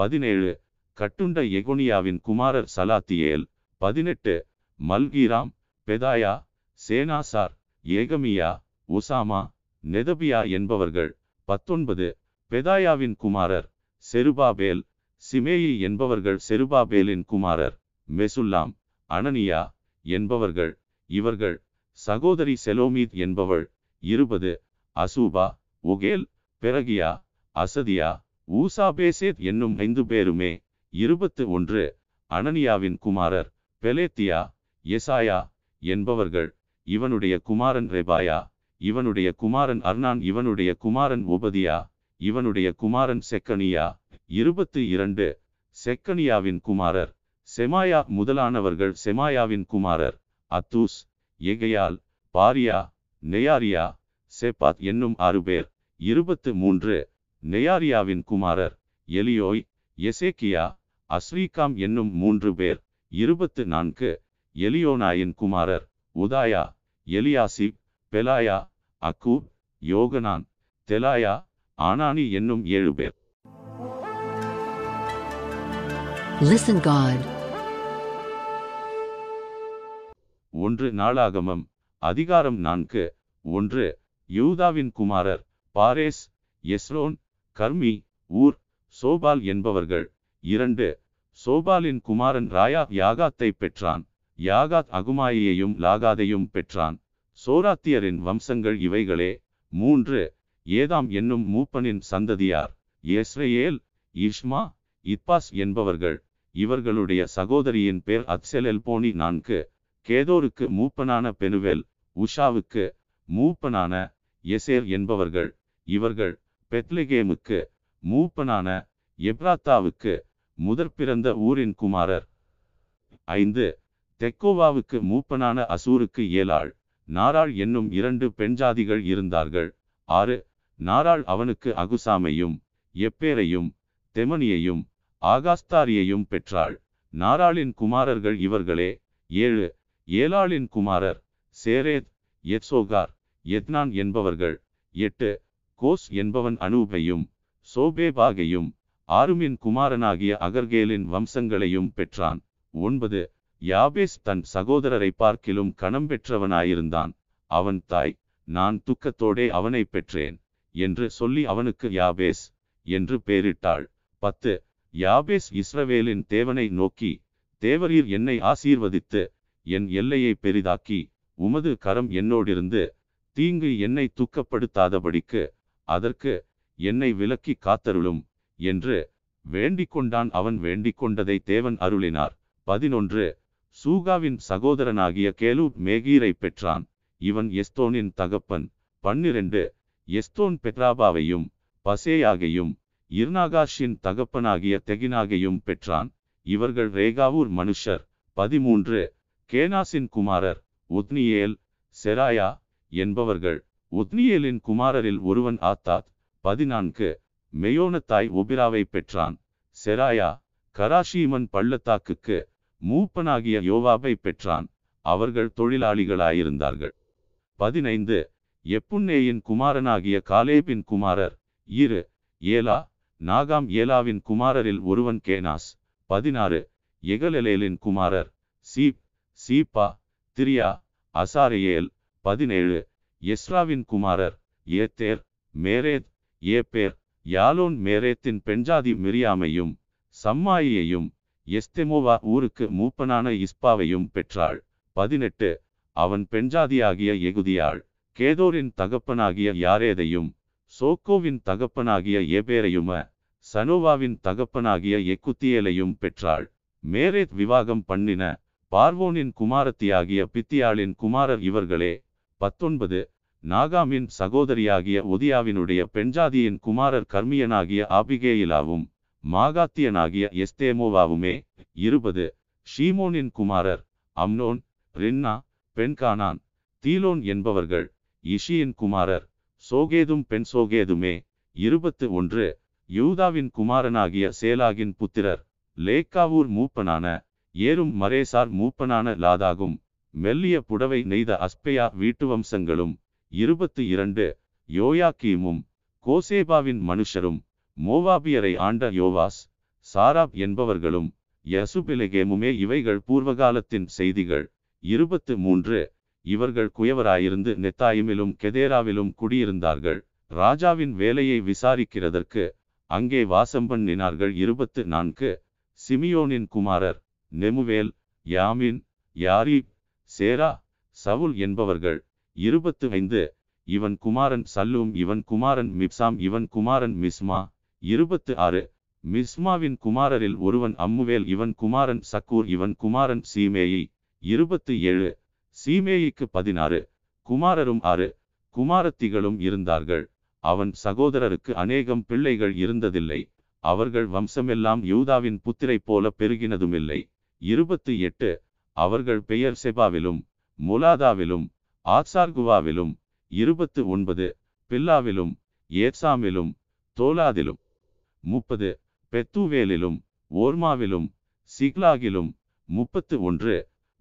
பதினேழு கட்டுண்ட எகோனியாவின் குமாரர் சலாத்தியேல் பதினெட்டு மல்கீராம் பெதாயா சேனாசார் ஏகமியா உசாமா நெதபியா என்பவர்கள் பத்தொன்பது பெதாயாவின் குமாரர் செருபாபேல் சிமேயி என்பவர்கள் செருபாபேலின் குமாரர் மெசுல்லாம் அனனியா என்பவர்கள் இவர்கள் சகோதரி செலோமீத் என்பவள் இருபது அசூபா உகேல் பெரகியா அசதியா ஊசாபேசேத் என்னும் ஐந்து பேருமே இருபத்து ஒன்று அனனியாவின் குமாரர் பெலேத்தியா எசாயா என்பவர்கள் இவனுடைய குமாரன் ரெபாயா இவனுடைய குமாரன் அர்னான் இவனுடைய குமாரன் உபதியா இவனுடைய குமாரன் செக்கனியா இருபத்து இரண்டு செக்கனியாவின் குமாரர் செமாயா முதலானவர்கள் செமாயாவின் குமாரர் அத்தூஸ் எகையால் பாரியா நெயாரியா செப்பாத் என்னும் ஆறு பேர் இருபத்து மூன்று நெயாரியாவின் குமாரர் எலியோய் எசேக்கியா அஸ்ரீகாம் என்னும் மூன்று பேர் இருபத்து நான்கு எலியோனாயின் குமாரர் உதாயா எலியாசிப் பெலாயா அக்கூப் யோகனான் தெலாயா ஆனானி என்னும் ஏழு பேர் Listen God. ஒன்று நாளாகமம் அதிகாரம் நான்கு ஒன்று யூதாவின் குமாரர் பாரேஸ் எஸ்ரோன் கர்மி ஊர் சோபால் என்பவர்கள். இரண்டு சோபாலின் குமாரன் ராயா யாகாத்தை பெற்றான். யாகாத் அகுமாயையும் லாகாதையும் பெற்றான். சோராத்தியரின் வம்சங்கள் இவைகளே. மூன்று ஏதாம் என்னும் மூப்பனின் சந்ததியார் எஸ்ரேல் இஷ்மா இத்பாஸ் என்பவர்கள். இவர்களுடைய சகோதரியின் பேர் அத்செல் எல்போனி நான்கு. கேதோருக்கு மூப்பனான பெனுவெல் உஷாவுக்கு மூப்பனான எசேர் என்பவர்கள். இவர்கள் பெத்லிகேமுக்கு மூப்பனான எப்ராத்தாவுக்கு முதற் பிறந்த ஊரின் குமாரர். ஐந்து தெக்கோவாவுக்கு மூப்பனான அசூருக்கு ஏலாள் நாராள் என்னும் இரண்டு பெண்ஜாதிகள் இருந்தார்கள். ஆறு நாராள் அவனுக்கு அகுசாமையும் எப்பேரையும் தெமனியையும் ஆகாஸ்தாரியையும் பெற்றாள். நாராளின் குமாரர்கள் இவர்களே. ஏழு ஏலாளின் குமாரர் சேரேத் எத்சோகார் எத்னான் என்பவர்கள். எட்டு கோஸ் என்பவன் அனூபையும் சோபேபாகையும் ஆருமின் குமாரனாகிய அகர்கேலின் வம்சங்களையும் பெற்றான். ஒன்பது. யாபேஸ் தன் சகோதரரை பார்க்கிலும் கணம் பெற்றவனாயிருந்தான். அவன் தாய் நான் துக்கத்தோடே அவனை பெற்றேன் என்று சொல்லி அவனுக்கு யாபேஸ் என்று பெயரிட்டாள். பத்து. யாபேஸ் இஸ்ரவேலின் தேவனை நோக்கி தேவரீர் என்னை ஆசீர்வதித்து என் எல்லையை பெரிதாக்கி உமது கரம் என்னோடிருந்து தீங்கு என்னை துக்கப்படுத்தாதபடிக்கு அதற்கு என்னை விலக்கி காத்தருளும் என்று வேண்டிக் கொண்டான் அவன் வேண்டிக் கொண்டதை தேவன் அருளினார். பதினொன்று சூகாவின் சகோதரனாகிய கேலூப் மேகீரை பெற்றான். இவன் எஸ்தோனின் தகப்பன். பன்னிரண்டு எஸ்தோன் பெட்ராபாவையும் பசேயாகையும் இர்நாகாஷின் தகப்பனாகிய தெகினாகையும் பெற்றான். இவர்கள் ரேகாவூர் மனுஷர். பதிமூன்று கேனாசின் குமாரர். உத்னியேல் செராயா என்பவர்கள். உத்னியேலின் குமாரரில் ஒருவன் ஆத்தாத் பதினான்கு. மெயோனத்தாய் ஒபிராவை பெற்றான். செராயா கராஷீமன் பள்ளத்தாக்குக்கு மூப்பனாகிய யோவாபை பெற்றான். அவர்கள் தொழிலாளிகளாயிருந்தார்கள். பதினைந்து. எப்புன்னேயின் குமாரனாகிய காலேபின் குமாரர் இரு. ஏலா நாகாம் ஏலாவின் குமாரரில் ஒருவன் கேனாஸ். பதினாறு. எகலலேலின் குமாரர் சீப் சீப்பா திரியா அசாரியேல். பதினேழு. எஸ்ராவின் குமாரர் ஏத்தேர் மேரேத் ஏப்பேர் யாலோன் மேரேத்தின் பெண்ஜாதி மிரியாமையும் சம்மாயியையும் எஸ்தெமோவா ஊருக்கு மூப்பனான இஸ்பாவையும் பெற்றாள். பதினெட்டு. அவன் பெண்ஜாதியாகிய எகுதியாள் கேதோரின் தகப்பனாகிய யாரேதையும் சோக்கோவின் தகப்பனாகிய ஏபேரையும சனோவாவின் தகப்பனாகிய எக்குத்தியேலையும் பெற்றாள். மேரேத் விவாகம் பண்ணின பார்வோனின் குமாரத்தியாகிய பித்தியாளின் குமாரர் இவர்களே பத்தொன்பது நாகாமின் சகோதரியாகிய ஒதியாவினுடைய பெண்ஜாதியின் குமாரர் கர்மியனாகிய ஆபிகேயிலாவும் மாகாத்தியனாகிய எஸ்தேமோவாவுமே. இருபது ஷீமோனின் குமாரர் அம்னோன் ரின்னா பெண்கானான் தீலோன் என்பவர்கள் இஷியின் குமாரர் சோகேதும் பெண் சோகேதுமே. இருபத்து ஒன்று யூதாவின் குமாரனாகிய சேலாகின் புத்திரர் லேக்காவூர் மூப்பனான ஏறும் மரேசார் மூப்பனான லாதாகும். மெல்லிய புடவை நெய்த அஸ்பெயா வீட்டு வம்சங்களும் இருபத்து இரண்டு யோயாக்கீமும் கோசேபாவின் மனுஷரும் மோவாபியரை ஆண்ட யோவாஸ் சாராப் என்பவர்களும் யசுபிலகேமுமே இவைகள் பூர்வகாலத்தின் செய்திகள். இருபத்து மூன்று இவர்கள் குயவராயிருந்து நெத்தாயுமிலும் கெதேராவிலும் குடியிருந்தார்கள். ராஜாவின் வேலையை விசாரிக்கிறதற்கு அங்கே வாசம் பண்ணினார்கள். இருபத்து நான்கு சிமியோனின் குமாரர் நெமுவேல் யாமின் யாரீப் சேரா சவுல் என்பவர்கள். இருபத்து ஐந்து இவன் குமாரன் சல்லூம் இவன் குமாரன் மிப்சாம் இவன் குமாரன் மிஸ்மா. இருபத்து ஆறு மிஸ்மாவின் குமாரரில் ஒருவன் அம்முவேல் இவன் குமாரன் சக்கூர் இவன் குமாரன் சீமேயி. இருபத்து ஏழு சீமேயிக்கு பதினாறு குமாரரும் ஆறு குமாரத்திகளும் இருந்தார்கள். அவன் சகோதரருக்கு அநேகம் பிள்ளைகள் இருந்ததில்லை. அவர்கள் வம்சமெல்லாம் யூதாவின் புத்திரை போல பெருகினதுமில்லை. இருபத்து எட்டு அவர்கள் பெயர் செபாவிலும் முலாதாவிலும் ஆக்சார்குவாவிலும் இருபத்து ஒன்பது பில்லாவிலும் ஏத்சாமிலும் தோலாதிலும் முப்பது பெத்துவேலிலும் ஓர்மாவிலும் சிக்லாகிலும் முப்பத்து ஒன்று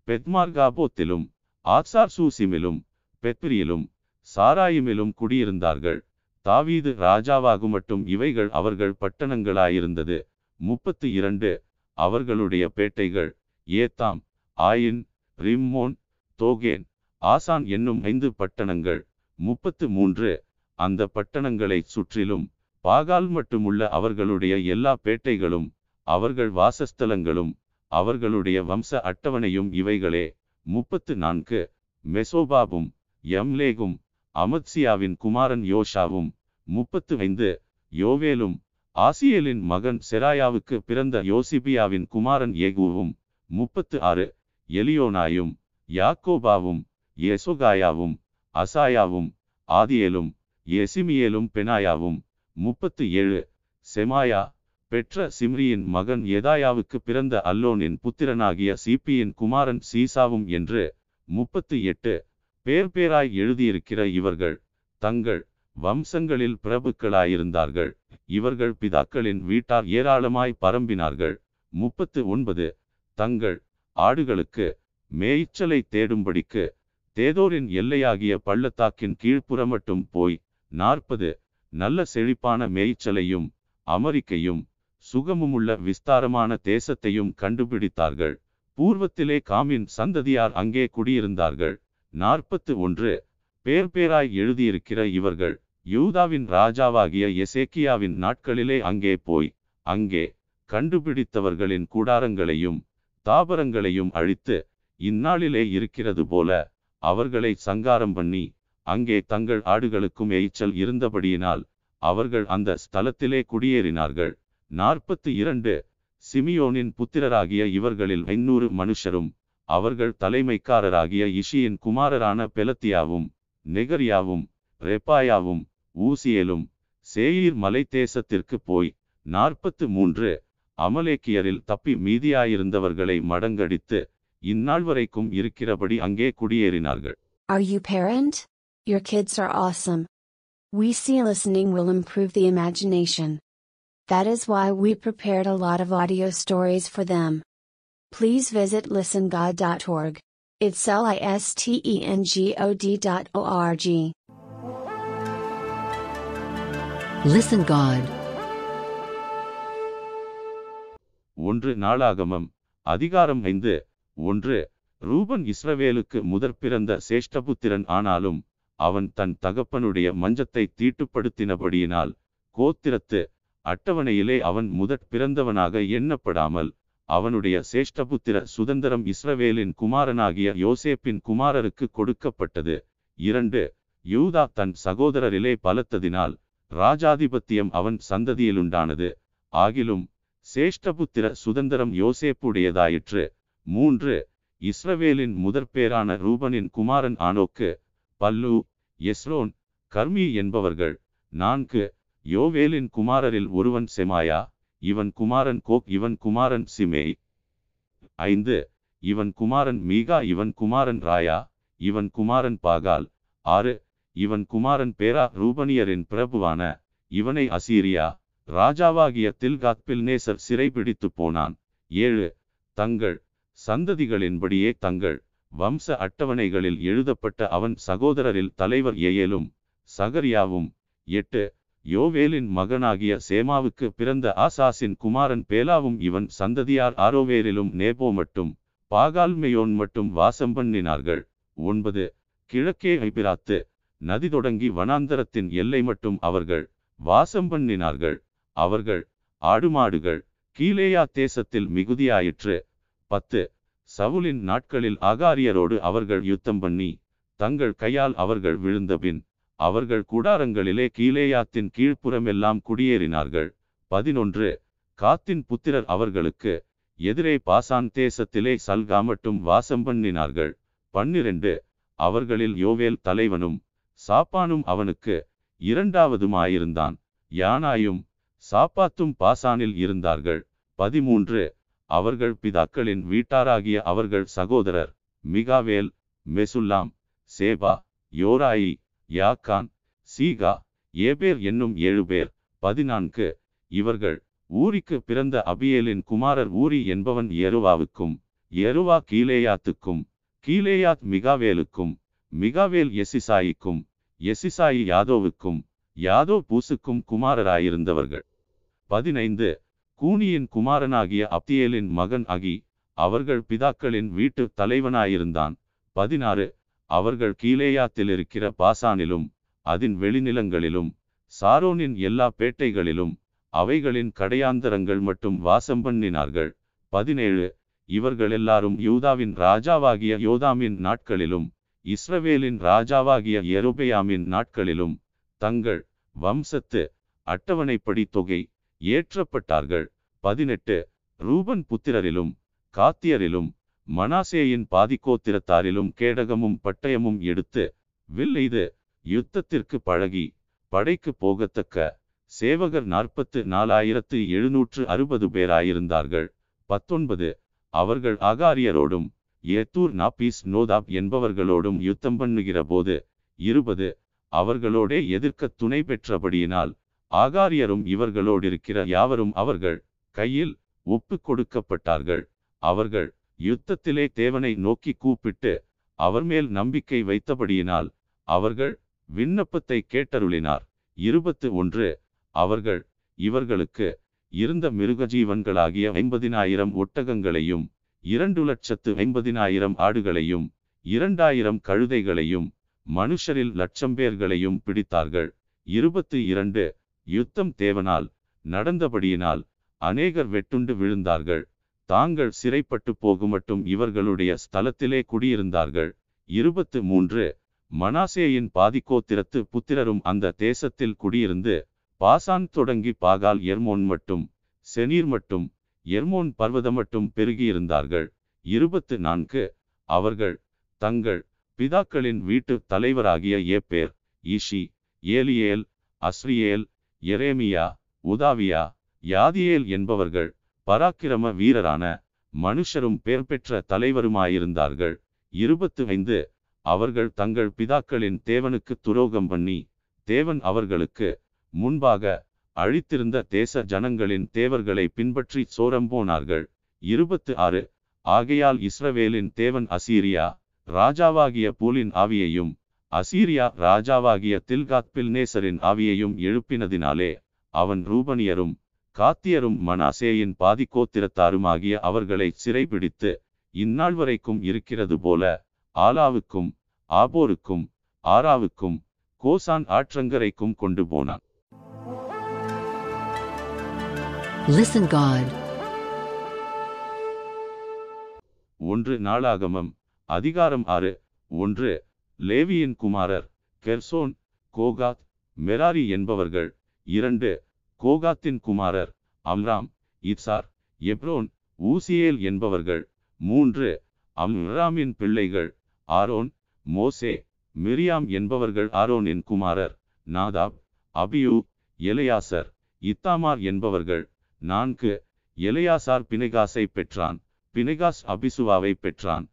பெத்மார்காபோத்திலும் ஆக்சார் சூசிமிலும் பெத்ரியிலும் சாராயிமிலும் குடியிருந்தார்கள். தாவீது ராஜாவாகும் மட்டும் இவைகள் அவர்கள் பட்டணங்களாயிருந்தது. முப்பத்து இரண்டு அவர்களுடைய பேட்டைகள் ஏத்தாம் ஆயின் ரிம்மோன் தோகேன் ஆசான் என்னும் ஐந்து பட்டணங்கள். முப்பத்து மூன்று அந்த பட்டணங்களைச் சுற்றிலும் பாகால் மட்டுமுள்ள அவர்களுடைய எல்லா பேட்டைகளும் அவர்கள் வாசஸ்தலங்களும் அவர்களுடைய வம்ச அட்டவணையும் இவைகளே. முப்பத்து நான்கு மெசோபாபும் எம்லேகும் அமத்சியாவின் குமாரன் யோஷாவும். முப்பத்து ஐந்து யோவேலும் ஆசியலின் மகன் செராயாவுக்கு பிறந்த யோசிபியாவின் குமாரன் ஏகுவும் முப்பத்து ஆறு எலியோனாயும் யாக்கோபாவும் எசோகாயாவும் அசாயாவும் ஆதியேலும் எசிமியேலும் பெனாயாவும். முப்பத்து ஏழு. செமாயா பெற்ற சிம்ரியின் மகன் எதாயாவுக்கு பிறந்த அல்லோனின் புத்திரனாகிய சிபியின் குமாரன் சீசாவும் என்று முப்பத்து எட்டு. பேர் பேராய் எழுதியிருக்கிற இவர்கள் தங்கள் வம்சங்களில் பிரபுக்களாயிருந்தார்கள். இவர்கள் பிதாக்களின் வீட்டார் ஏராளமாய் பரம்பினார்கள். முப்பத்து ஒன்பது. தங்கள் ஆடுகளுக்கு மேய்ச்சலை தேடும்படிக்கு தேதோரின் எல்லையாகிய பள்ளத்தாக்கின் கீழ்ப்புறமட்டும் போய் நாற்பது நல்ல செழிப்பான மேய்ச்சலையும் அமெரிக்கையும் சுகமுமுள்ள விஸ்தாரமான தேசத்தையும் கண்டுபிடித்தார்கள். பூர்வத்திலே காமின் சந்ததியார் அங்கே குடியிருந்தார்கள். நாற்பத்து ஒன்று பேர் பேராய் எழுதியிருக்கிற இவர்கள் யூதாவின் ராஜாவாகிய எசேக்கியாவின் நாட்களிலே அங்கே போய் அங்கே கண்டுபிடித்தவர்களின் கூடாரங்களையும் தாபரங்களையும் அழித்து இந்நாளிலே இருக்கிறது போல அவர்களை சங்காரம் பண்ணி அங்கே தங்கள் ஆடுகளுக்கும் எய்ச்சல் இருந்தபடியினால் அவர்கள் அந்த ஸ்தலத்திலே குடியேறினார்கள். நாற்பத்து இரண்டு சிமியோனின் புத்திரராகிய இவர்களில் ஐநூறு மனுஷரும் அவர்கள் தலைமைக்காரராகிய இஷியின் குமாரரான பெலத்தியாவும் நெகரியாவும் ரெப்பாயாவும் ஊசியலும் சேயீர் மலை தேசத்திற்கு போய் நாற்பத்து மூன்று அமலேக்கியரில் தப்பி மீதியாயிருந்தவர்களை மடங்கடித்து இந்நாள் வரைக்கும் இருக்கிறபடி அங்கே குடியேறினார்கள் Are you parent? Your kids are awesome. We see listening will improve the imagination. That is why we prepared a lot of audio stories for them. Please visit listengod.org. It's L I S T E N G O D dot O R G. Listen God. ஒன்று நாளாகமம் அதிகாரம் ஐந்து. ஒன்று ரூபன் இஸ்ரவேலுக்கு முதற் பிறந்த சேஷ்டபுத்திரன் ஆனாலும் அவன் தன் தகப்பனுடைய மஞ்சத்தை தீட்டுப்படுத்தினபடியினால் கோத்திரத்து அட்டவணையிலே அவன் முதற் பிறந்தவனாக எண்ணப்படாமல் அவனுடைய சேஷ்டபுத்திர சுதந்திரம் இஸ்ரவேலின் குமாரனாகிய யோசேப்பின் குமாரருக்கு கொடுக்கப்பட்டது. இரண்டு யூதா தன் சகோதரரிலே பலத்ததினால் ராஜாதிபத்தியம் அவன் சந்ததியிலுண்டானது. ஆகிலும் சேஷ்டபுத்திர சுதந்திரம் யோசேப்புடையதாயிற்று. மூன்று இஸ்ரவேலின் முதற்பேரான ரூபனின் குமாரன் ஆனோக்கு பல்லு எஸ்ரோன் கர்மி என்பவர்கள். நான்கு யோவேலின் குமாரரில் ஒருவன் செமாயா இவன் குமாரன் கோக் இவன் குமாரன் சிமே ஐந்து இவன் குமாரன் மீகா இவன் குமாரன் ராயா இவன் குமாரன் பாகால். ஆறு இவன் குமாரன் பேரா ரூபனியரின் பிரபுவான இவனை அசீரியா ராஜாவாகிய தில்காத்பில் நேசர் சிறைபிடித்து போனான். ஏழு தங்கள் சந்ததிகளின்படியே தங்கள் வம்ச அட்டவணைகளில் எழுதப்பட்ட அவன் சகோதரரில் தலைவர் ஏயலும் சகரியாவும். எட்டு யோவேலின் மகனாகிய சேமாவுக்கு பிறந்த ஆசாசின் குமாரன் பேலாவும் இவன் சந்ததியார் ஆரோவேரிலும் நேபோ மட்டும் பாகால்மையோன் மட்டும் வாசம் பண்ணினார்கள். ஒன்பது கிழக்கே ஐபிராத்து நதி தொடங்கி வனாந்தரத்தின் எல்லை மட்டும் அவர்கள் வாசம் பண்ணினார்கள். அவர்கள் ஆடுமாடுகள் கீழேயா தேசத்தில் மிகுதியாயிற்று. பத்து சவுலின் நாட்களில் ஆகாரியரோடு அவர்கள் யுத்தம் பண்ணி தங்கள் கையால் அவர்கள் விழுந்தபின் அவர்கள் கூடாரங்களிலே கீழேயாத்தின் கீழ்ப்புறமெல்லாம் குடியேறினார்கள். பதினொன்று காத்தின் புத்திரர் அவர்களுக்கு எதிரே பாசான் தேசத்திலே சல்கா மட்டும் வாசம் பண்ணினார்கள். பன்னிரண்டு அவர்களில் யோவேல் தலைவனும் சாப்பானும் அவனுக்கு இரண்டாவதுமாயிருந்தான். யானாயும் சாப்பாத்தும் பாசானில் இருந்தார்கள். பதிமூன்று. அவர்கள் பிதாக்களின் வீட்டாராகிய அவர்கள் சகோதரர் மிகாவேல் மெசுல்லாம் சேபா யோராயி யாக்கான் சீகா ஏபேர் என்னும் ஏழு பேர். பதினான்கு. இவர்கள் ஊரிக்கு பிறந்த அபியேலின் குமாரர் ஊரி என்பவன் எருவாவுக்கும் எருவா கீலேயாத்துக்கும் கீலேயாத் மிகாவேலுக்கும் மிகாவேல் எசிசாயிக்கும் எசிசாயி யாதோவுக்கும் யாதோ பூசுக்கும் குமாரராயிருந்தவர்கள். பதினைந்து கூனியின் குமாரனாகிய அப்தியேலின் மகன் அகி அவர்கள் பிதாக்களின் வீட்டு தலைவனாயிருந்தான். பதினாறு அவர்கள் கீழேயாத்தில் இருக்கிற பாசானிலும் அதன் வெளிநிலங்களிலும் சாரோனின் எல்லா பேட்டைகளிலும் அவைகளின் கடையாந்தரங்கள் மட்டும் வாசம் பண்ணினார்கள். பதினேழு இவர்கள் எல்லாரும் யூதாவின் ராஜாவாகிய யோதாமின் நாட்களிலும் இஸ்ரவேலின் ராஜாவாகிய எருபெயாமின் நாட்களிலும் தங்கள் வம்சத்து அட்டவணைப்படி தொகை ஏற்றப்பட்டார்கள். பதினெட்டு. ரூபன் புத்திரரிலும் காத்தியரிலும் மனாசேயின் பாதிக்கோத்திரத்தாரிலும் கேடகமும் பட்டயமும் எடுத்து வில்லெய்து யுத்தத்திற்கு பழகி படைக்கு போகத்தக்க சேவகர் நாற்பத்து நாலாயிரத்து எழுநூற்று அறுபது பேராயிருந்தார்கள். பத்தொன்பது. அவர்கள் அகாரியரோடும் ஏத்தூர் நாபீஸ் நோதாப் என்பவர்களோடும் யுத்தம் பண்ணுகிற போது இருபது. அவர்களோடே எதிர்க்க துணை பெற்றபடியினால் ஆகாரியரும் இவர்களோடிருக்கிற யாவரும் அவர்கள் கையில் ஒப்பு கொடுக்கப்பட்டார்கள். அவர்கள் யுத்தத்திலே தேவனை நோக்கி கூப்பிட்டு அவர் மேல் நம்பிக்கை வைத்தபடியினால் அவர்கள் விண்ணப்பத்தை கேட்டருளினார். இருபத்து ஒன்று அவர்கள் இவர்களுக்கு இருந்த மிருகஜீவன்களாகிய ஐம்பதினாயிரம் ஒட்டகங்களையும் இரண்டு லட்சத்து ஐம்பதினாயிரம் ஆடுகளையும் இரண்டாயிரம் கழுதைகளையும் மனுஷரில் லட்சம் பேர்களையும் பிடித்தார்கள். இருபத்து இரண்டு யுத்தம் தேவனால் நடந்தபடியினால் அநேகர் வெட்டுண்டு விழுந்தார்கள். தாங்கள் சிறைப்பட்டு போகுமட்டும் இவர்களுடைய ஸ்தலத்திலே குடியிருந்தார்கள். இருபத்து மூன்று மனாசேயின் பாதிக்கோத்திரத்து புத்திரரும் அந்த தேசத்தில் குடியிருந்து பாசான் தொடங்கி பாகால் எர்மோன் மட்டும் செனீர் மட்டும் எர்மோன் பர்வதம் மட்டும் பெருகியிருந்தார்கள். இருபத்து நான்கு அவர்கள் தங்கள் பிதாக்களின் வீட்டு தலைவராகிய ஏப்பேர் ஈஷி ஏலியேல் அஸ்ரியேல் எரேமியா உதாவியா யாதியேல் என்பவர்கள் பராக்கிரம வீரரான மனுஷரும் பெயர் பெற்ற தலைவருமாயிருந்தார்கள். இருபத்து ஐந்து அவர்கள் தங்கள் பிதாக்களின் தேவனுக்கு துரோகம் பண்ணி தேவன் அவர்களுக்கு முன்பாக அழித்திருந்த தேச ஜனங்களின் தேவர்களை பின்பற்றி சோரம்போனார்கள் இருபத்து ஆறு ஆகையால் இஸ்ரவேலின் தேவன் அசீரியா ராஜாவாகிய பூலின் ஆவியையும் அசீரியா ராஜாவாகிய தில்காத் பில்நேசரின் ஆவியையும் எழுப்பினதினாலே அவன் ரூபனியரும் காத்தியரும் மனாசேயின் பாதிக்கோத்திரத்தாருமாகிய அவர்களை சிறைபிடித்து இந்நாள் வரைக்கும் இருக்கிறது போல ஆலாவுக்கும் ஆபோருக்கும் ஆராவுக்கும் கோசான் ஆற்றங்கரைக்கும் கொண்டு போனான் Listen God. ஒன்று நாளாகமம் அதிகாரம் ஆறு ஒன்று லேவியின் குமாரர் கெர்சோன் கோகாத் மெராரி என்பவர்கள். இரண்டு கோகாத்தின் குமாரர் அம்ராம் இப்சார் எப்ரோன் ஊசியேல் என்பவர்கள். மூன்று அம்ராமின் பிள்ளைகள் ஆரோன் மோசே மிரியாம் என்பவர்கள். ஆரோனின் குமாரர் நாதாப் அபியூ எலையாசர் இத்தாமார் என்பவர்கள். நான்கு எலையாசார் பினெகாசை பெற்றான் பினெகாஸ் அபிசுவாவை பெற்றான்.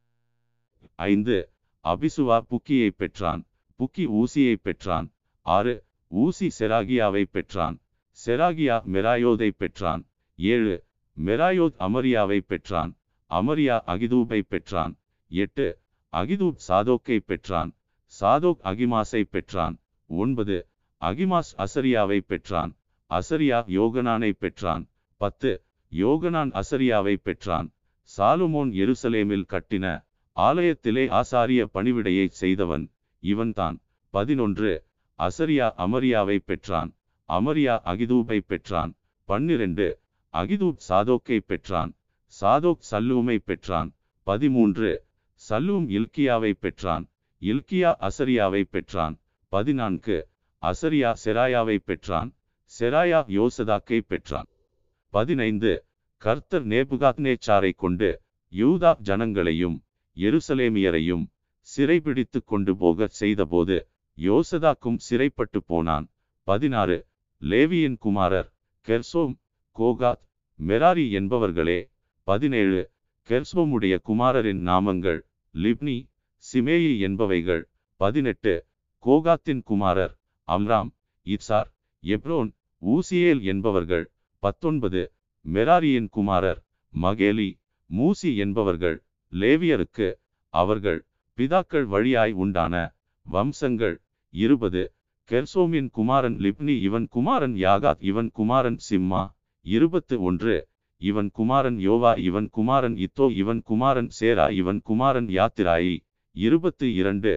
ஐந்து அபிசுவா புக்கியை பெற்றான். புக்கி ஊசியை பெற்றான். ஆறு. ஊசி செராகியாவை பெற்றான். செராகியா மெராயோதை பெற்றான். ஏழு. மெராயோத் அமரியாவை பெற்றான். அமரியா அகிதூபை பெற்றான். எட்டு. அகிதூப் சாதோக்கை பெற்றான். சாதோக் அகிமாஸை பெற்றான். ஒன்பது. அகிமாஸ் அசரியாவை பெற்றான். அசரியா யோகனானை பெற்றான். பத்து. யோகனான் அசரியாவை பெற்றான். சாலுமோன் எருசலேமில் கட்டின ஆலயத்திலே ஆசாரிய பணிவிடையை செய்தவன் இவன்தான். பதினொன்று. அசரியா அமரியாவை பெற்றான். அமரியா அகிதூபை பெற்றான். பன்னிரண்டு. அகிதூப் சாதோக்கை பெற்றான். சாதோக் சல்லூமை பெற்றான். பதிமூன்று. சல்லூம் இல்கியாவை பெற்றான். இல்கியா அசரியாவை பெற்றான். பதினான்கு. அசரியா செராயாவை பெற்றான். செராயா யோசதாக்கை பெற்றான். பதினைந்து. கர்த்தர் நேபுகாத்னேச்சாரை கொண்டு யூதா ஜனங்களையும் எருசலேமியரையும் சிறைபிடித்து கொண்டு போகச் செய்தபோது யோசதாக்கும் சிறைப்பட்டு போனான். பதினாறு. லேவியின் குமாரர் கெர்சோம் கோகாத் மெராரி என்பவர்களே. பதினேழு. கெர்சோமுடைய குமாரரின் நாமங்கள் லிப்னி சிமேயி என்பவைகள். பதினெட்டு. கோகாத்தின் குமாரர் அம்ராம் இப்சார் எப்ரோன் ஊசியேல் என்பவர்கள். பத்தொன்பது. மெராரியின் குமாரர் மகேலி மூசி என்பவர்கள். லேவியருக்கு அவர்கள் பிதாக்கள் வழியாய் உண்டான வம்சங்கள் இருபது. கெர்சோமின் குமாரன் லிப்னி இவன் குமாரன் யாகாத் இவன் குமாரன் சிம்மா இருபத்து ஒன்று இவன் குமாரன் யோவா இவன் குமாரன் இத்தோ இவன் குமாரன் சேரா இவன் குமாரன் யாத்திராயி இருபத்து இரண்டு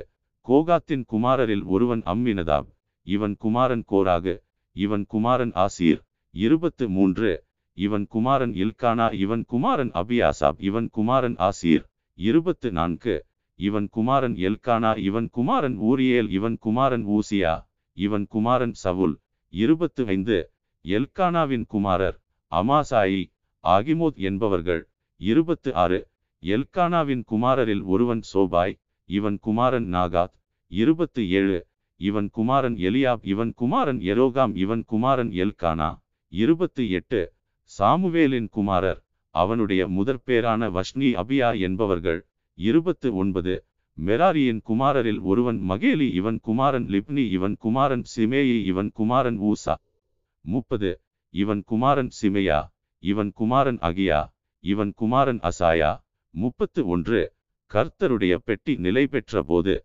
கோகாத்தின் குமாரரில் ஒருவன் அம்மினதாப் இவன் குமாரன் கோராகு இவன் குமாரன் ஆசீர் இருபத்து மூன்று. இவன் குமாரன் இல்கானா இவன் குமாரன் அபியாசாப் இவன் குமாரன் ஆசீர் இருபத்து நான்கு இவன் குமாரன் எல்கானா இவன் குமாரன் ஊரியேல் இவன் குமாரன் ஊசியா இவன் குமாரன் சவுல் இருபத்து ஐந்து எல்கானாவின் குமாரர் அமாசாயி ஆகிமோத் என்பவர்கள் இருபத்து ஆறு எல்கானாவின் குமாரரில் ஒருவன் சோபாய் இவன் குமாரன் நாகாத் இருபத்து ஏழு இவன் குமாரன் எலியாப் இவன் குமாரன் எரோகாம் இவன் குமாரன் எல்கானா இருபத்து எட்டு சாமுவேலின் குமாரர் அவனுடைய முதற்பேரான வஷ்னி அபியா என்பவர்கள். இருபத்து ஒன்பது மெராரியின் குமாரரில் ஒருவன் மகேலி இவன் குமாரன் லிப்னி இவன் குமாரன் சிமேயி இவன் குமாரன் ஊசா. முப்பது இவன் குமாரன் சிமையா இவன் குமாரன் அகியா இவன் குமாரன் அசாயா. முப்பத்து ஒன்று கர்த்தருடைய பெட்டி நிலை பெற்ற போது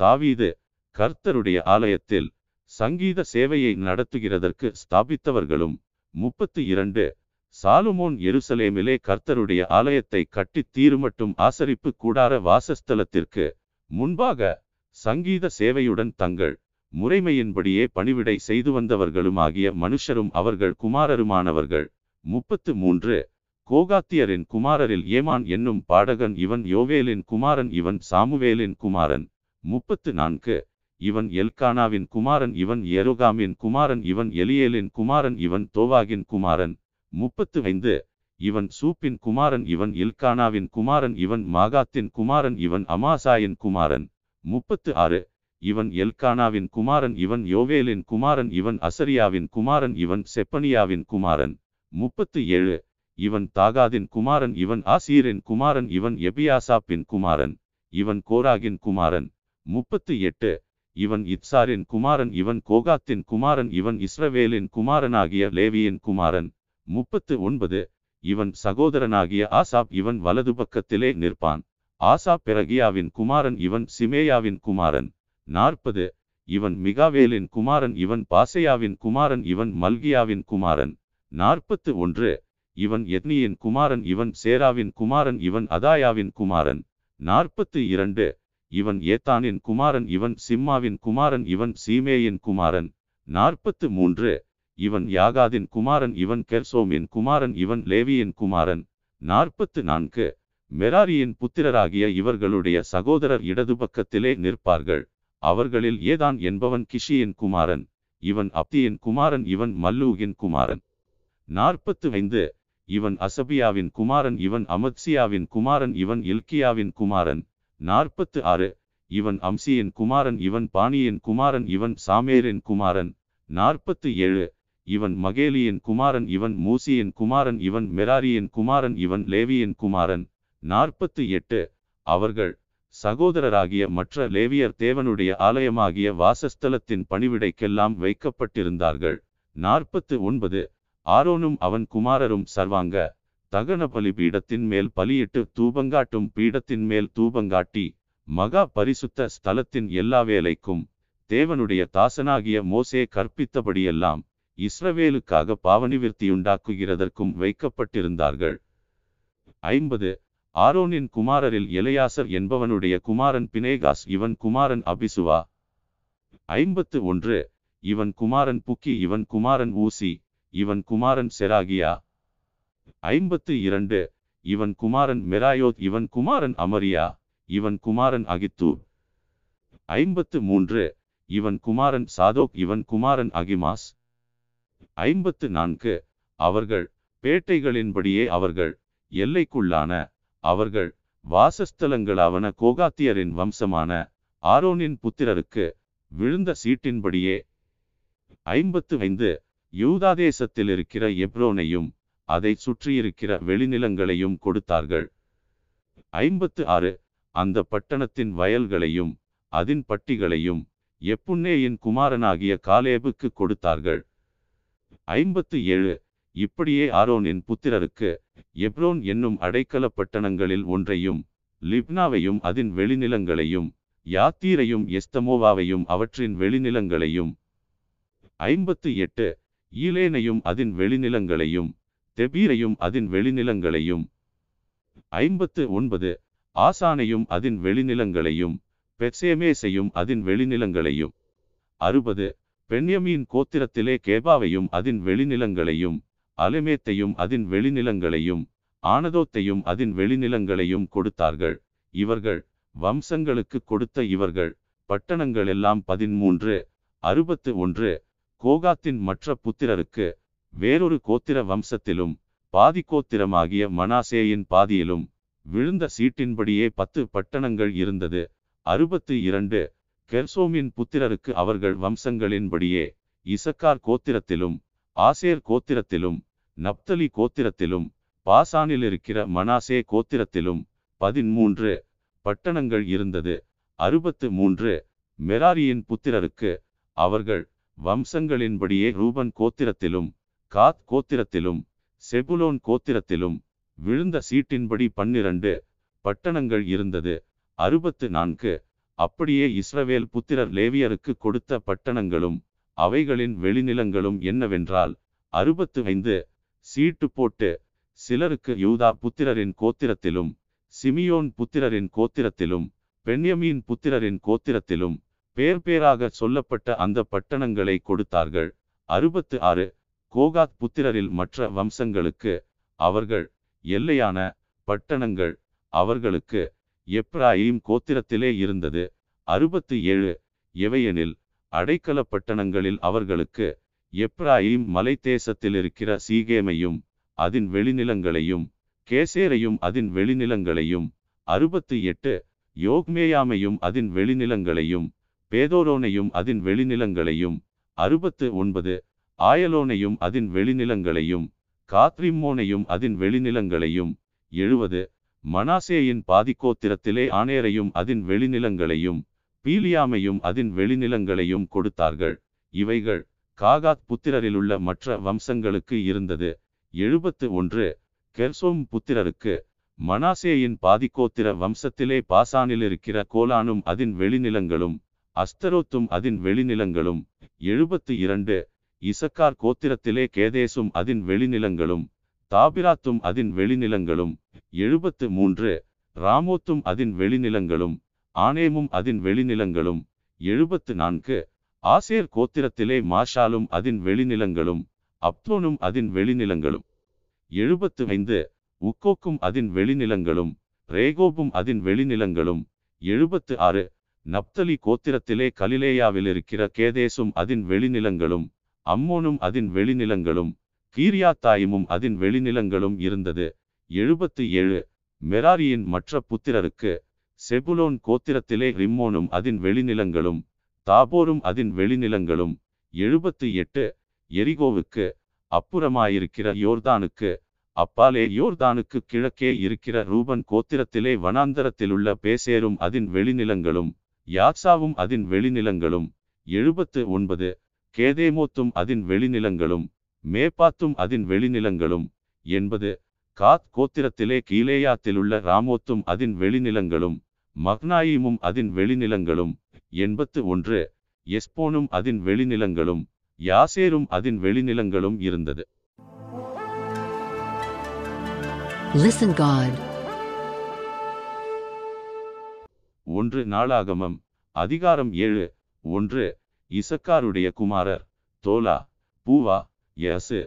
தாவீது கர்த்தருடைய ஆலயத்தில் சங்கீத சேவையை நடத்துகிறதற்கு ஸ்தாபித்தவர்களும். முப்பத்து இரண்டு சாலுமோன் எருசலேமிலே கர்த்தருடைய ஆலயத்தை கட்டித் தீருமட்டும் ஆசரிப்பு கூடார வாசஸ்தலத்திற்கு முன்பாக சங்கீத சேவையுடன் தங்கள் முறைமையின்படியே பணிவிடை செய்து வந்தவர்களுமாகிய மனுஷரும் அவர்கள் குமாரருமானவர்கள். முப்பத்து மூன்று. கோகாத்தியரின் குமாரரில் ஏமான் என்னும் பாடகன் இவன் யோவேலின் குமாரன் இவன் சாமுவேலின் குமாரன். முப்பத்து நான்கு. இவன் எல்கானாவின் குமாரன் இவன் எரோகாமின் குமாரன் இவன் எலியேலின் குமாரன் இவன் தோவாகின் குமாரன். முப்பத்து ஐந்து இவன் சூப்பின் குமாரன் இவன் இல்கானாவின் குமாரன் இவன் மாகாத்தின் குமாரன் இவன் அமாசாயின் குமாரன் முப்பத்து ஆறு இவன் எல்கானாவின் குமாரன் இவன் யோவேலின் குமாரன் இவன் அசரியாவின் குமாரன் இவன் செப்பனியாவின் குமாரன் முப்பத்து ஏழு இவன் தாகாதின் குமாரன் இவன் ஆசீரின் குமாரன் இவன் எபியாசாப்பின் குமாரன் இவன் கோராகின் குமாரன் முப்பத்து எட்டு இவன் இத்சாரின் குமாரன் இவன் கோகாத்தின் குமாரன் இவன் இஸ்ரவேலின் குமாரனாகிய லேவியின் குமாரன் முப்பத்து ஒன்பது இவன் சகோதரனாகிய ஆசாப் இவன் வலது பக்கத்திலே நிற்பான். ஆசாப் பிரகியாவின் குமாரன் இவன் சிமேயாவின் குமாரன். நாற்பது இவன் மிகாவேலின் குமாரன் இவன் பாசையாவின் குமாரன் இவன் மல்கியாவின் குமாரன். நாற்பத்து ஒன்று இவன் எத்னியின் குமாரன் இவன் சேராவின் குமாரன் இவன் அதாயாவின் குமாரன். நாற்பத்து இரண்டு இவன் ஏத்தானின் குமாரன் இவன் சிம்மாவின் குமாரன் இவன் சீமேயின் குமாரன். நாற்பத்து மூன்று இவன் யாகாதின் குமாரன் இவன் கெர்சோமின் குமாரன் இவன் லேவியின் குமாரன். நாற்பத்து நான்கு மெராரியின் புத்திரராகிய இவர்களுடைய சகோதரர் இடது பக்கத்திலே நிற்பார்கள். அவர்களில் ஏதான் என்பவன் கிஷியின் குமாரன் இவன் அப்தியின் குமாரன் இவன் மல்லூகின் குமாரன். நாற்பத்து ஐந்து இவன் அசபியாவின் குமாரன் இவன் அமத்சியாவின் குமாரன் இவன் இல்கியாவின் குமாரன். நாற்பத்து ஆறு இவன் அம்சியின் குமாரன் இவன் பாணியின் குமாரன் இவன் சாமேரின் குமாரன். நாற்பத்து ஏழு இவன் மகேலியின் குமாரன் இவன் மூசியின் குமாரன் இவன் மெராரியின் குமாரன் இவன் லேவியின் குமாரன். நாற்பத்து எட்டு. அவர்கள் சகோதரராகிய மற்ற லேவியர் தேவனுடைய ஆலயமாகிய வாசஸ்தலத்தின் பணிவிடைக்கெல்லாம் வைக்கப்பட்டிருந்தார்கள். நாற்பத்து ஒன்பது. ஆரோனும் அவன் குமாரரும் சர்வாங்க தகன பலி பீடத்தின் மேல் பலியிட்டு தூபங்காட்டும் பீடத்தின் மேல் தூபங்காட்டி மகா பரிசுத்த ஸ்தலத்தின் எல்லா வேலைக்கும் தேவனுடைய தாசனாகிய மோசே கற்பித்தபடியெல்லாம் இஸ்ரவேலுக்காக பாவனிவிருத்தியுண்டாக்குகிறதற்கும் வைக்கப்பட்டிருந்தார்கள். ஐம்பது. ஆரோனின் குமாரரில் எலையாசர் என்பவனுடைய குமாரன் பினேகாஸ் இவன் குமாரன் அபிசுவா. ஐம்பத்து ஒன்று. இவன் குமாரன் புக்கி இவன் குமாரன் ஊசி இவன் குமாரன் செராகியா. ஐம்பத்து இரண்டு. இவன் குமாரன் மெராயோத் இவன் குமாரன் அமரியா இவன் குமாரன் அகித்து ஐம்பத்து மூன்று. இவன் குமாரன் சாதோக் இவன் குமாரன் அகிமாஸ். ஐம்பத்து நான்கு. அவர்கள் பேட்டைகளின்படியே அவர்கள் எல்லைக்குள்ளான அவர்கள் வாசஸ்தலங்களாவன கோகாத்தியரின் வம்சமான ஆரோனின் புத்திரருக்கு விழுந்த சீட்டின்படியே ஐம்பத்து ஐந்து. யூதாதேசத்தில் இருக்கிற எப்ரோனையும் அதை சுற்றியிருக்கிற வெளிநிலங்களையும் கொடுத்தார்கள். ஐம்பத்து ஆறு. அந்த பட்டணத்தின் வயல்களையும் அதன் பட்டிகளையும் எப்புன்னேயின் குமாரனாகிய காலேபுக்கு கொடுத்தார்கள். ஐம்பத்து ஏழு. இப்படியே ஆரோனின் புத்திரருக்கு எப்ரோன் என்னும் அடைக்கல பட்டணங்களில் ஒன்றையும் லிப்னாவையும் அதன் வெளிநிலங்களையும் யாத்தீரையும் எஸ்தமோவாவையும் அவற்றின் வெளிநிலங்களையும். ஐம்பத்து எட்டு. ஈலேனையும் அதன் வெளிநிலங்களையும் தெபீரையும் அதன் வெளிநிலங்களையும். ஐம்பத்து ஒன்பது. ஆசானையும் அதன் வெளிநிலங்களையும் பெட்சேமேசையும் அதன் வெளிநிலங்களையும். அறுபது. பெண்யமீன் கோத்திரத்திலே கேபாவையும் அதன் வெளிநிலங்களையும் அலமேத்தையும் அதன் வெளிநிலங்களையும் ஆனதோத்தையும் அதன் வெளிநிலங்களையும் கொடுத்தார்கள். இவர்கள் வம்சங்களுக்கு கொடுத்த இவர்கள் பட்டணங்கள் எல்லாம் பதிமூன்று அறுபத்து ஒன்று கோகாத்தின் மற்ற புத்திரருக்கு வேறொரு கோத்திர வம்சத்திலும் பாதி கோத்திரமாகிய மனாசேயின் பாதியிலும் விழுந்த சீட்டின்படியே பத்து பட்டணங்கள் இருந்தது. அறுபத்து இரண்டு கெர்சோமின் புத்திரருக்கு அவர்கள் வம்சங்களின்படியே இசக்கார் கோத்திரத்திலும் ஆசேர் கோத்திரத்திலும் நப்தலி கோத்திரத்திலும் பாசானில் இருக்கிற மனாசே கோத்திரத்திலும் பதிமூன்று பட்டணங்கள் இருந்தது. அறுபத்து மூன்று மெராரியின் புத்திரருக்கு அவர்கள் வம்சங்களின்படியே ரூபன் கோத்திரத்திலும் காத் கோத்திரத்திலும் செபுலோன் கோத்திரத்திலும் விழுந்த சீட்டின்படி பன்னிரண்டு பட்டணங்கள் இருந்தது. அறுபத்து நான்கு அப்படியே இஸ்ரவேல் புத்திரர் லேவியருக்கு கொடுத்த பட்டணங்களும் அவைகளின் வெளிநிலங்களும் என்னவென்றால் அறுபத்து ஐந்து சீட்டு போட்டு சிலருக்கு யூதா புத்திரரின் கோத்திரத்திலும் சிமியோன் புத்திரரின் கோத்திரத்திலும் பெண்யமீன் புத்திரரின் கோத்திரத்திலும் பேர் பேராக சொல்லப்பட்ட அந்த பட்டணங்களை கொடுத்தார்கள். அறுபத்து ஆறு கோகாத் புத்திரரில் மற்ற வம்சங்களுக்கு அவர்கள் எல்லையான பட்டணங்கள் அவர்களுக்கு எப்ராயிம் கோத்திரத்திலே இருந்தது. அறுபத்து ஏழு எவையெனில் அடைக்கல பட்டணங்களில் அவர்களுக்கு எப்ராயிம் மலை தேசத்தில் இருக்கிற சீகேமையும் அதன் வெளிநிலங்களையும் கேசேரையும் அதன் வெளிநிலங்களையும் அறுபத்து எட்டு யோக்மேயாமையும் அதன் வெளிநிலங்களையும் பேதோரோனையும் அதன் வெளிநிலங்களையும் அறுபத்து ஒன்பது ஆயலோனையும் அதன் வெளிநிலங்களையும் காத்ரிம்மோனையும் அதன் வெளிநிலங்களையும் எழுபது மனாசேயின் பாதிக்கோத்திரத்திலே ஆனேரையும் அதன் வெளிநிலங்களையும் பீலியாமையும் அதன் வெளிநிலங்களையும் கொடுத்தார்கள். இவைகள் காகாத் புத்திரரிலுள்ள மற்ற வம்சங்களுக்கு இருந்தது. எழுபத்து ஒன்று கெர்சோம் புத்திரருக்கு மனாசேயின் பாதிக்கோத்திர வம்சத்திலே பாசானில் இருக்கிற கோலானும் அதன் வெளிநிலங்களும் அஸ்தரோத்தும் அதன் வெளிநிலங்களும். எழுபத்து இரண்டு இசக்கார் கோத்திரத்திலே கேதேசும் அதன் வெளிநிலங்களும். தாபிராத்தும் அதன் வெளிநிலங்களும் எழுபத்து மூன்று ராமோத்தும் அதன் வெளிநிலங்களும் ஆனேமும் அதன் வெளிநிலங்களும் எழுபத்து நான்கு ஆசேர் கோத்திரத்திலே மாஷாலும் அதன் வெளிநிலங்களும் அப்தோனும் அதன் வெளிநிலங்களும் எழுபத்து ஐந்து உக்கோக்கும் அதன் வெளிநிலங்களும் ரேகோபும் அதன் வெளிநிலங்களும் எழுபத்து ஆறு நப்தலி கோத்திரத்திலே கலிலேயாவில் இருக்கிற கேதேசும் அதன் வெளிநிலங்களும் அம்மோனும் அதன் வெளிநிலங்களும் கீரியாத்தாயிமும் அதன் வெளிநிலங்களும் இருந்தது. எழுபத்து ஏழு. மெராரியின் மற்ற புத்திரருக்கு செபுலோன் கோத்திரத்திலே ரிம்மோனும் அதன் வெளிநிலங்களும் தாபோரும் அதன் வெளிநிலங்களும். எழுபத்து எட்டு. எரிகோவுக்கு அப்புறமாயிருக்கிற யோர்தானுக்கு அப்பாலே யோர்தானுக்கு கிழக்கே இருக்கிற ரூபன் கோத்திரத்திலே வனாந்தரத்திலுள்ள பேசேரும் அதன் வெளிநிலங்களும் யாக்சாவும் அதன் வெளிநிலங்களும். எழுபத்து ஒன்பது. கேதேமோத்தும் அதன் வெளிநிலங்களும். மேப்பாத்தும் அதன் வெளிநிலங்களும் என்பது காத் கோத்திரத்திலே கீலேயாத்திலுள்ள ராமோத்தும் அதன் வெளிநிலங்களும் மக்னாயிமும் அதன் வெளிநிலங்களும் எண்பத்து ஒன்று எஸ்போனும் அதன் வெளிநிலங்களும் யாசேரும் அதன் வெளிநிலங்களும் இருந்தது Listen God. ஒன்று நாளாகமம் அதிகாரம் ஏழு ஒன்று இசக்காருடைய குமாரர் தோலா பூவா யசு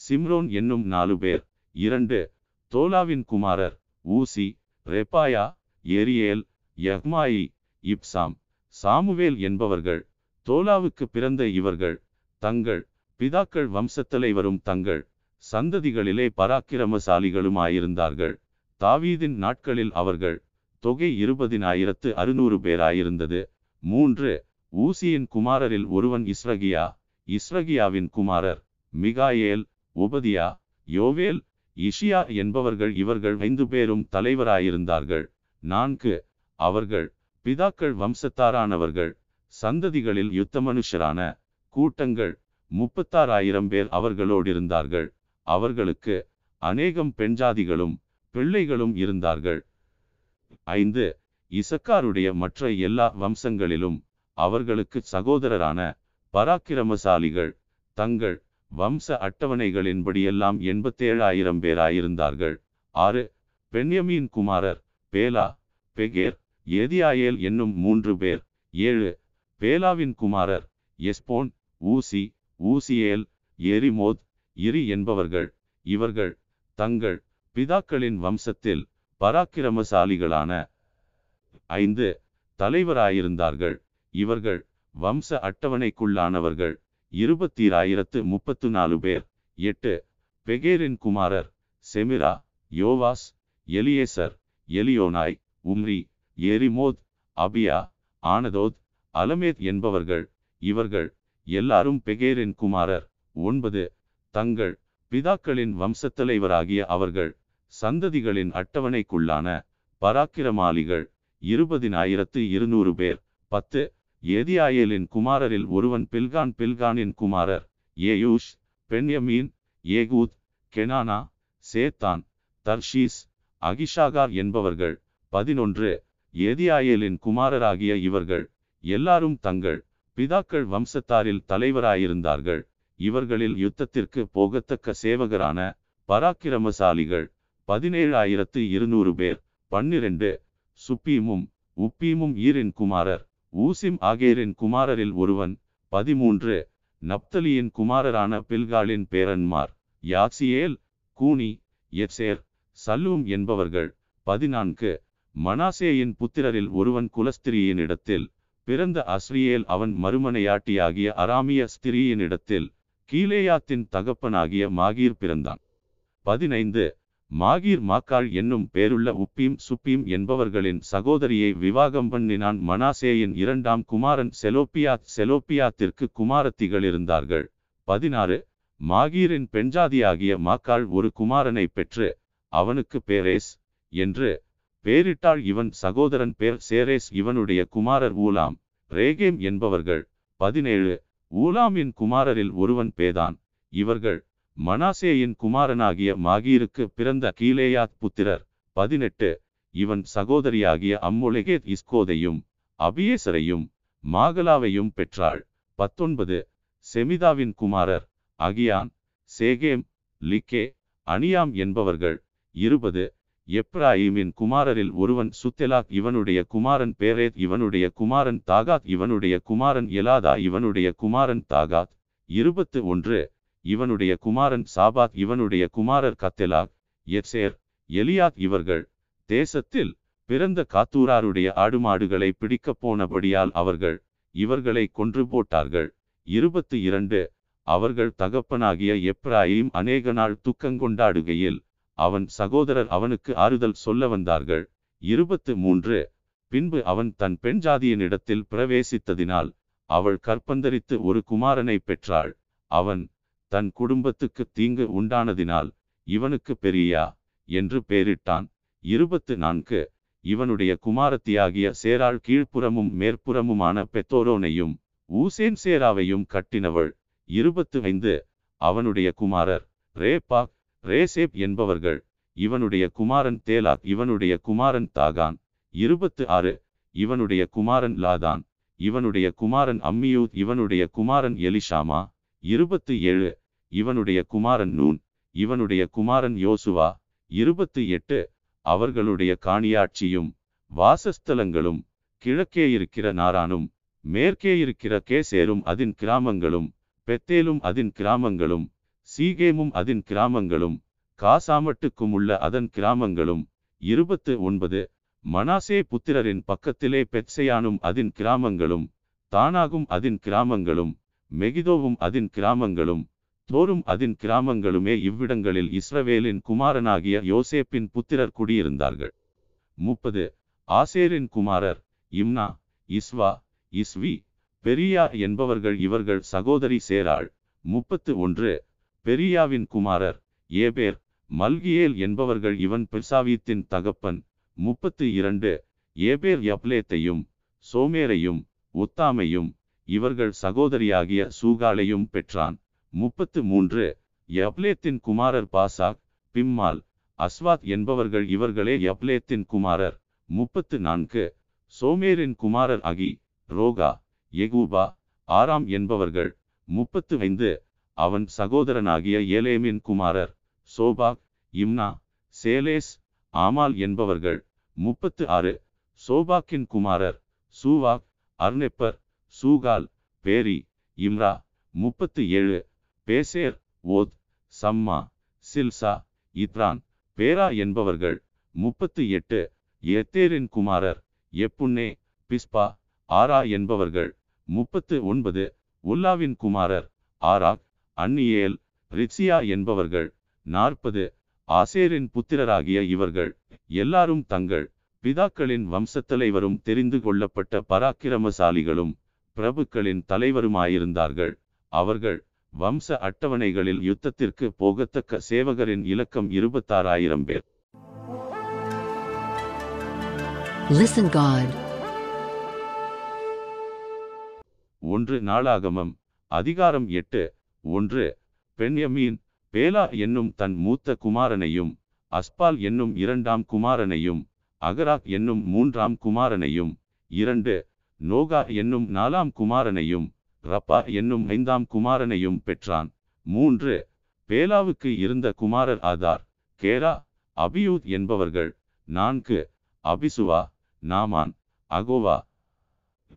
சிம்ரோன் என்னும் நாலு பேர். இரண்டு தோலாவின் குமாரர் ஊசி ரெப்பாயா எரியேல் யக்மாயி இப்சாம். சாமுவேல் என்பவர்கள் தோலாவுக்கு பிறந்த இவர்கள் தங்கள் பிதாக்கள் வம்சத்தலைவரும் தங்கள் சந்ததிகளிலே பராக்கிரமசாலிகளுமாயிருந்தார்கள். தாவீதின் நாட்களில் அவர்கள் தொகை இருபதினாயிரத்து அறுநூறு பேராயிருந்தது. மூன்று ஊசியின் குமாரரில் ஒருவன் இஸ்ரகியா இஸ்ரகியாவின் குமாரர் மிகாயேல் உபதியா யோவேல் இஷியா என்பவர்கள் இவர்கள் ஐந்து பேரும் தலைவராயிருந்தார்கள். நான்கு அவர்கள் பிதாக்கள் வம்சத்தாரானவர்கள் சந்ததிகளில் யுத்த மனுஷரான கூட்டங்கள் முப்பத்தாறாயிரம் பேர் அவர்களோடிருந்தார்கள். அவர்களுக்கு அநேகம் பெண்ஜாதிகளும் பிள்ளைகளும் இருந்தார்கள். ஐந்து இசக்காருடைய மற்ற எல்லா வம்சங்களிலும் அவர்களுக்கு சகோதரரான பராக்கிரமசாலிகள் தங்கள் வம்ச அட்டவணைகளின்படியெல்லாம் எண்பத்தேழாயிரம் பேராயிருந்தார்கள். ஆறு பென்யமீன் குமாரர் பேலா பெகேர் எதியாயேல் என்னும் மூன்று பேர். ஏழு பேலாவின் குமாரர் எஸ்போன் ஊசி ஊசியேல் எரிமோத் இரி என்பவர்கள். இவர்கள் தங்கள் பிதாக்களின் வம்சத்தில் பராக்கிரமசாலிகளான ஐந்து தலைவராயிருந்தார்கள். இவர்கள் வம்ச அட்டவணைக்குள்ளானவர்கள். இருபத்தீராயிரத்து முப்பத்து நாலு பேர். எட்டு பெகேரின் குமாரர் செமிரா யோவாஸ் எலியேசர் எலியோனாய் உம்ரி எரிமோத் அபியா ஆனதோத் அலமேத் என்பவர்கள். இவர்கள் எல்லாரும் பெகேரின் குமாரர். ஒன்பது தங்கள் பிதாக்களின் வம்சத்தலைவராகிய அவர்கள் சந்ததிகளின் அட்டவணைக்குள்ளான பராக்கிரமாளிகள். இருபதினாயிரத்து இருநூறு பேர். பத்து ஏதியாயேலின் குமாரரில் ஒருவன் பில்கான் பில்கானின் குமாரர் ஏயூஷ் பென்யமீன் ஏகூத் கெனானா சேத்தான் தர்ஷீஸ் அகிஷாகார் என்பவர்கள். பதினொன்று. ஏதியாயேலின் குமாரராகிய இவர்கள் எல்லாரும் தங்கள் பிதாக்கள் வம்சத்தாரில் தலைவராயிருந்தார்கள். இவர்களில் யுத்தத்திற்கு போகத்தக்க சேவகரான பராக்கிரமசாலிகள் பதினேழாயிரத்து இருநூறு பேர். பன்னிரண்டு. சுப்பீமும் உப்பீமும் ஈரின் குமாரர் ஊசிம் ஆகேரின் குமாரரில் ஒருவன் பதிமூன்று நப்தலியின் குமாரரான பில்காலின் பேரன்மார் யாசியேல் கூனி எட்சேர் சல்லூம் என்பவர்கள் பதினான்கு மனாசேயின் புத்திரரில் ஒருவன் குலஸ்திரியினிடத்தில் பிறந்த அஸ்ரியேல் அவன் மறுமனையாட்டியாகிய அராமிய ஸ்திரியினிடத்தில் கீலேயாத்தின் தகப்பனாகிய மாகீர் பிறந்தான். பதினைந்து மாகீர் மாக்காள் என்னும் பேருள்ள உப்பீம் சுப்பீம் என்பவர்களின் சகோதரியை விவாகம் பண்ணினான். மனாசேயின் இரண்டாம் குமாரன் செலோப்பியாத் செலோப்பியாத்திற்கு குமாரத்திகள் இருந்தார்கள். பதினாறு. மாகீரின் பெண்ஜாதியாகிய மாக்காள் ஒரு குமாரனை பெற்று அவனுக்கு பேரேஸ் என்று பேரிட்டாள். இவன் சகோதரன் பேர் சேரேஸ் இவனுடைய குமாரர் ஊலாம் ரேகேம் என்பவர்கள். பதினேழு. ஊலாமின் குமாரரில் ஒருவன் பேதான். இவர்கள் மனாசேயின் குமாரனாகிய மாகீருக்கு பிறந்த கீலேயாத் புத்திரர். பதினெட்டு. இவன் சகோதரியாகிய அம்முலகேத் இஸ்கோதையும் அபியேசரையும் மாகலாவையும் பெற்றாள். பத்தொன்பது. செமிதாவின் குமாரர் அகியான் சேகேம் லிக்கே அனியாம் என்பவர்கள். இருபது. எப்ராஹிமின் குமாரரில் ஒருவன் சுத்தெலாக் இவனுடைய குமாரன் பேரேத் இவனுடைய குமாரன் தாகாத் இவனுடைய குமாரன் எலாதா இவனுடைய குமாரன் தாகாத். இருபத்து ஒன்று. இவனுடைய குமாரன் சாபாத் இவனுடைய குமாரர் கத்தெலாக் எத்சேர் எலியாத் இவர்கள் தேசத்தில் பிறந்த காத்தூராருடைய ஆடுமாடுகளை பிடிக்கப் போனபடியால் அவர்கள் இவர்களை கொன்று போட்டார்கள். இருபத்து இரண்டு. அவர்கள் தகப்பனாகிய எப்ராயிம் அநேக நாள் துக்கங்கொண்டாடுகையில் அவன் சகோதரர் அவனுக்கு ஆறுதல் சொல்ல வந்தார்கள். இருபத்து மூன்று. பின்பு அவன் தன் பெண் ஜாதியினிடத்தில் பிரவேசித்ததினால் அவள் கற்பந்தரித்து ஒரு குமாரனை பெற்றாள். அவன் தன் குடும்பத்துக்கு தீங்கு உண்டானதினால் இவனுக்கு பெரியா என்று பெயரிட்டான் இருபத்து நான்கு. இவனுடைய குமாரத்தியாகிய சேராள் கீழ்ப்புறமும் மேற்புறமுமான பெத்தோரோனையும் ஊசேன் சேராவையும் கட்டினவள். இருபத்து ஐந்து. அவனுடைய குமாரர் ரேபாக் ரேசேப் என்பவர்கள். இவனுடைய குமாரன் தேலாக் இவனுடைய குமாரன் தாகான். இருபத்து ஆறு. இவனுடைய குமாரன் லாதான். இவனுடைய குமாரன் அம்மியூத் இவனுடைய குமாரன் எலிஷாமா. இருபத்து ஏழு இவனுடைய குமாரன் நூன் இவனுடைய குமாரன் யோசுவா. இருபத்து எட்டு அவர்களுடைய காணியாட்சியும் வாசஸ்தலங்களும் கிழக்கே இருக்கிற நாரானும் மேற்கே இருக்கிற கேசேரும் அதன் கிராமங்களும் பெத்தேலும் அதன் கிராமங்களும் சீகேமும் அதன் கிராமங்களும் காசாமட்டுக்கும் உள்ள அதன் கிராமங்களும். இருபத்து ஒன்பது மனாசே புத்திரரின் பக்கத்திலே பெட்சையானும் அதன் கிராமங்களும் தானாகும் அதன் கிராமங்களும். மெகிதோவும் அதன் கிராமங்களும் தோறும் அதன் கிராமங்களுமே இவ்விடங்களில் இஸ்ரவேலின் குமாரனாகிய யோசேப்பின் புத்திரர் குடியிருந்தார்கள். முப்பது. ஆசேரின் குமாரர் இம்னா இஸ்வா இஸ்வி பெரியா என்பவர்கள் இவர்கள் சகோதரி சேராள். முப்பத்து ஒன்று. பெரியாவின் குமாரர் ஏபேர் மல்கியேல் என்பவர்கள் இவன் பெர்சாவீத்தின் தகப்பன். முப்பத்து இரண்டு. ஏபேர் யப்லேத்தையும் சோமேரையும் உத்தாமையும் இவர்கள் சகோதரியாகிய சூகாலையும் பெற்றான். முப்பத்து மூன்று. யப்லேத்தின் குமாரர் பாசாக் பிம்மால் அஸ்வாத் என்பவர்கள் இவர்களே யப்லேத்தின் குமாரர். முப்பத்து நான்கு. சோமேரின் குமாரர் அகி ரோகா எகூபா ஆராம் என்பவர்கள். முப்பத்து ஐந்து. அவன் சகோதரனாகிய ஏலேமின் குமாரர். சோபாக் இம்னா சேலேஸ் ஆமால் என்பவர்கள். முப்பத்து ஆறு. சோபாக்கின் குமாரர். சூவாக் அர்னெப்பர் சூகால் பேரி இம்ரா முப்பத்து ஏழு பேசேர் ஓத் சம்மா சில்சா இத்ரான் பேரா என்பவர்கள் முப்பத்து எட்டு எத்தேரின் குமாரர் எப்புன்னே பிஸ்பா ஆரா என்பவர்கள் முப்பத்து ஒன்பது உல்லாவின் குமாரர் ஆராக் அன்னியேல் ரிட்சியா என்பவர்கள் நாற்பது ஆசேரின் புத்திரராகிய இவர்கள் எல்லாரும் தங்கள் பிதாக்களின் வம்சத்தலைவரும் தெரிந்து கொள்ளப்பட்ட பராக்கிரமசாலிகளும் பிரபுக்களின் தலைவருமாயிருந்தார்கள் அவர்கள் வம்ச அட்டவணைகளில் யுத்தத்திற்கு போகத்தக்க சேவகரின் இலக்கம் இருபத்தாறாயிரம் பேர் Listen God. ஒன்று நாளாகமம் அதிகாரம் எட்டு ஒன்று பெண்யமீன் பேலா என்னும் தன் மூத்த குமாரனையும் அஸ்பால் என்னும் இரண்டாம் குமாரனையும் அகராக் என்னும் மூன்றாம் குமாரனையும் இரண்டு நோகா என்னும் நாலாம் குமாரனையும் ரப்பா என்னும் ஐந்தாம் குமாரனையும் பெற்றான். மூன்று பேலாவுக்கு இருந்த குமாரர் ஆதார் கேரா அபியூத் என்பவர்கள். நான்கு அபிசுவா நாமான் அகோவா.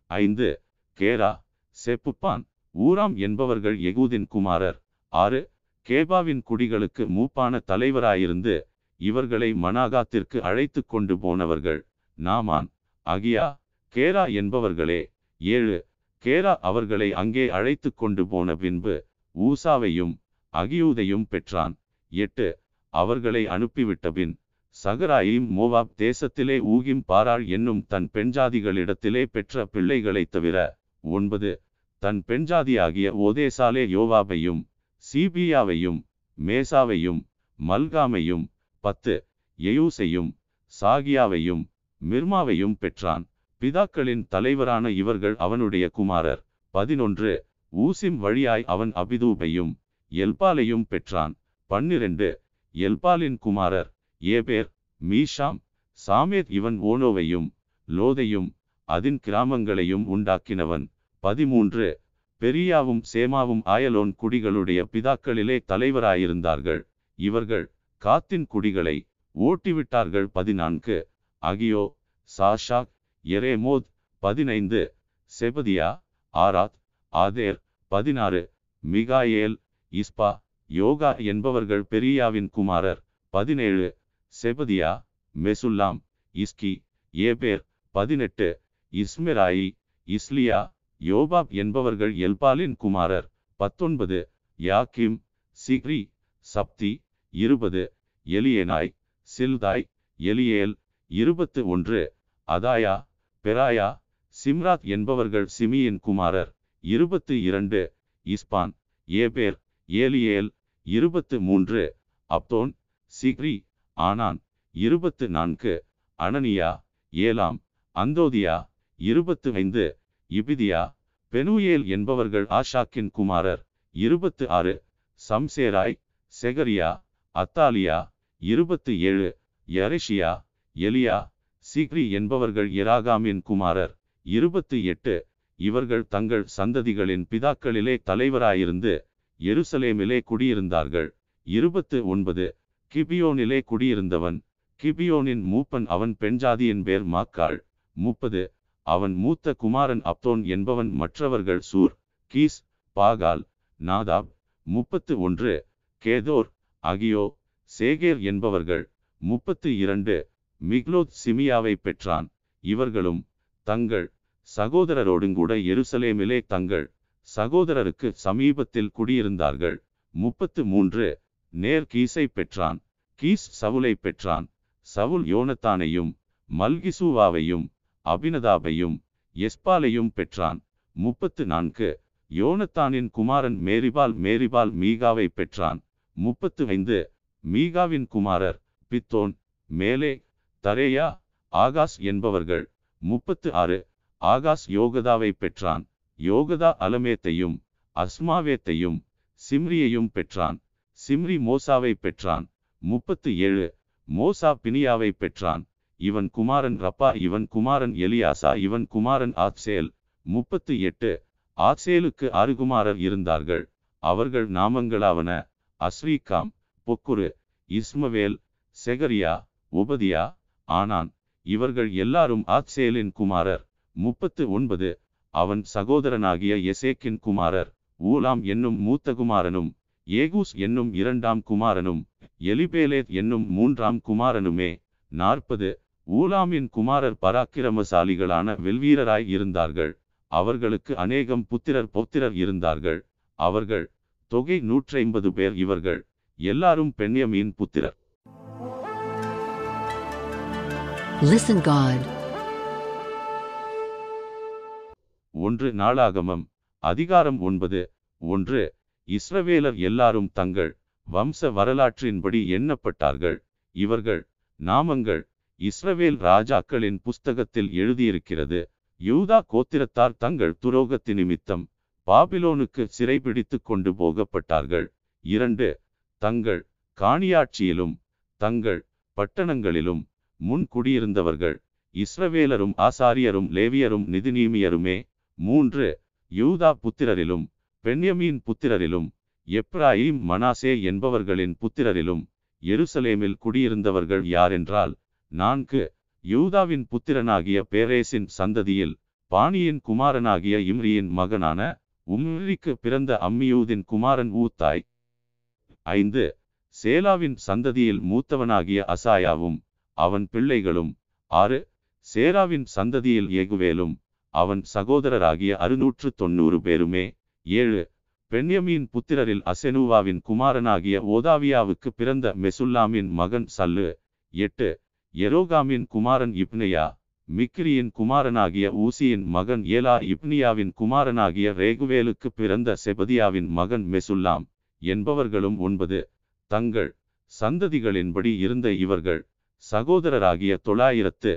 ஐந்து கேரா செப்புப்பான் ஊராம் என்பவர்கள் எகூதின் குமாரர். ஆறு கேபாவின் குடிகளுக்கு மூப்பான தலைவராயிருந்து இவர்களை மனாகாத்திற்கு அழைத்து கொண்டு போனவர்கள். நாமான் அகியா கேரா என்பவர்களே ஏழு. கேரா அவர்களை அங்கே அழைத்து கொண்டு போன பின்பு ஊசாவையும் அகியூதையும் பெற்றான். எட்டு. அவர்களை அனுப்பிவிட்ட பின் சகராயிம் மோவாப் தேசத்திலே ஊகிம் பாராள் என்னும் தன் பெண்ஜாதிகளிடத்திலே பெற்ற பிள்ளைகளைத் தவிர ஒன்பது. தன் பெண்ஜாதியாகிய ஓதேசாலே யோவாவையும் சீபியாவையும் மேசாவையும் மல்காமையும் பத்து. எயூசையும் சாகியாவையும் மிர்மாவையும் பெற்றான். பிதாக்களின் தலைவரான இவர்கள் அவனுடைய குமாரர். பதினொன்று. ஊசிம் வழியாய் அவன் அபிதூபையும் எல்பாலையும் பெற்றான். பன்னிரண்டு. எல்பாலின் குமாரர் ஏபேர் மீஷாம் சாமேத் இவன் ஓனோவையும் லோதையும் அதின் கிராமங்களையும் உண்டாக்கினவன். பதிமூன்று. பெரியாவும் சேமாவும் ஆயலோன் குடிகளுடைய பிதாக்களிலே தலைவராயிருந்தார்கள். இவர்கள் காத்தின் குடிகளை ஓட்டிவிட்டார்கள். பதினான்கு. அகியோ சாஷாக் எரேமோத் பதினைந்து செபதியா ஆராத் ஆதேர் பதினாறு மிகாயேல் இஸ்பா யோகா என்பவர்கள் பெரியாவின் குமாரர் பதினேழு செபதியா மெசுல்லாம் இஸ்கி ஏபேர் பதினெட்டு இஸ்மெராயி இஸ்லியா யோபாப் என்பவர்கள் எல்பாலின் குமாரர் பத்தொன்பது யாக்கிம் சிக்ரி சப்தி இருபது எலியனாய் சில்தாய் எலியேல் இருபத்து ஒன்று அதாயா பெராயா சிம்ராத் என்பவர்கள் சிமியின் குமாரர். இருபத்து இரண்டு இஸ்பான். ஏபேர் ஏலியேல். இருபத்து மூன்று அப்தோன். சிக்ரி ஆனான். இருபத்து நான்கு அனனியா. ஏலாம் அந்தோதியா. இருபத்து ஐந்து இபிதியா. பெனுயேல் என்பவர்கள் ஆஷாக்கின் குமாரர். இருபத்து ஆறு சம்சேராய். செகரியா அத்தாலியா. இருபத்து ஏழு யரிஷியா எலியா. சீக்ரி என்பவர்கள் எராகாமின் குமாரர். இருபத்து எட்டு. இவர்கள் தங்கள் சந்ததிகளின் பிதாக்களிலே தலைவராயிருந்து எருசலேமிலே குடியிருந்தார்கள். இருபத்து ஒன்பது. கிபியோனிலே குடியிருந்தவன். கிபியோனின் மூப்பன் அவன் பெண்ஜாதியின் பேர் மாக்காள். முப்பது. அவன் மூத்த குமாரன் அப்தோன் என்பவன் மற்றவர்கள் சூர் கீஸ் பாகால் நாதாப். முப்பத்து ஒன்று. கேதோர் அகியோ சேகேர் என்பவர்கள். முப்பத்து இரண்டு. மிக்லோத் சிமியாவை பெற்றான். இவர்களும் தங்கள் சகோதரரோடுங்கூட எருசலேமிலே தங்கள் சகோதரருக்கு சமீபத்தில் குடியிருந்தார்கள். முப்பத்து மூன்று நேர் கீஸை பெற்றான். கீஸ் சவுலை பெற்றான். சவுல் யோனத்தானையும் மல்கிசூவாவையும் அபினதாபையும் எஸ்பாலையும் பெற்றான். முப்பத்து நான்கு யோனத்தானின் குமாரன் மேரிபால் மேரிபால் மீகாவை பெற்றான். முப்பத்து ஐந்து மீகாவின் குமாரர் பித்தோன் மேலே தரேயா? ஆகாஷ் என்பவர்கள். முப்பத்து ஆறு. ஆகாஷ் யோகதாவை பெற்றான். யோகதா அலமேத்தையும் அஸ்மாவேத்தையும் சிம்ரியையும் பெற்றான். சிம்ரி மோசாவை பெற்றான். முப்பத்து ஏழு. மோசா பினியாவை பெற்றான். இவன் குமாரன் ரப்பா இவன் குமாரன் எலியாசா இவன் குமாரன் ஆத்சேல். முப்பத்து எட்டு. ஆக்சேலுக்கு ஆறு குமாரர் இருந்தார்கள். அவர்கள் நாமங்களாவன. அஸ்ரீகாம் பொக்குரு இஸ்மவேல் செகரியா உபதியா ஆனான் இவர்கள் எல்லாரும் ஆத்சேலின் குமாரர். முப்பத்து ஒன்பது. அவன் சகோதரனாகிய எசேக்கின் குமாரர். ஊலாம் என்னும் மூத்த குமாரனும் ஏகூஸ் என்னும் இரண்டாம் குமாரனும் எலிபேலேத் என்னும் மூன்றாம் குமாரனுமே. நாற்பது. ஊலாமின் குமாரர் பராக்கிரமசாலிகளான வெல்வீரராய் இருந்தார்கள். அவர்களுக்கு அநேகம் புத்திரர் பொத்திரர் இருந்தார்கள். அவர்கள் தொகை நூற்றைம்பது பேர் இவர்கள். எல்லாரும் பெண்யமியின் புத்திரர். Listen God. ஒன்று நாளாகமம் அதிகாரம் ஒன்பது. ஒன்று இஸ்ரவேலர் எல்லாரும் தங்கள் வம்ச வரலாற்றின்படி எண்ணப்பட்டார்கள். இவர்கள் நாமங்கள் இஸ்ரவேல் ராஜாக்களின் புஸ்தகத்தில் எழுதியிருக்கிறது. யூதா கோத்திரத்தார் தங்கள் துரோகத்து நிமித்தம் பாபிலோனுக்கு சிறைபிடித்து கொண்டு போகப்பட்டார்கள். இரண்டு தங்கள் காணியாட்சியிலும் தங்கள் பட்டணங்களிலும் முன் குடியிருந்தவர்கள் இஸ்ரவேலரும் ஆசாரியரும் லேவியரும் நிதிநீமியருமே மூன்று யூதா புத்திரரிலும் பென்யமீன் புத்திரரிலும் எப்ராயிம் மனாசே என்பவர்களின் புத்திரரிலும் எருசலேமில் குடியிருந்தவர்கள் யாரென்றால் நான்கு யூதாவின் புத்திரனாகிய பேரேசின் சந்ததியில் பாணியின் குமாரனாகிய இம்ரியின் மகனான உம்ரிக்கு பிறந்த அம்மியூதின் குமாரன் ஊத்தாய். ஐந்து சேலாவின் சந்ததியில் மூத்தவனாகிய அசாயாவும் அவன் பிள்ளைகளும் ஆறு சேராவின் சந்ததியில் ஏகுவேலும் அவன் சகோதரராகிய அறுநூற்று தொண்ணூறு பேருமே ஏழு பெண்யமியின் புத்திரரில் அசெனுவாவின் குமாரனாகிய ஓதாவியாவுக்கு பிறந்த மெசுல்லாமின் மகன் சல்லு எட்டு எரோகாமின் குமாரன் இப்னியா மிக்ரியின் குமாரனாகிய ஊசியின் மகன் ஏலா இப்னியாவின் குமாரனாகிய ரேகுவேலுக்கு பிறந்த செபதியாவின் மகன் மெசுல்லாம் என்பவர்களும் ஒன்பது தங்கள் சந்ததிகளின்படி இருந்த இவர்கள் சகோதரராகிய தொள்ளாயிரத்து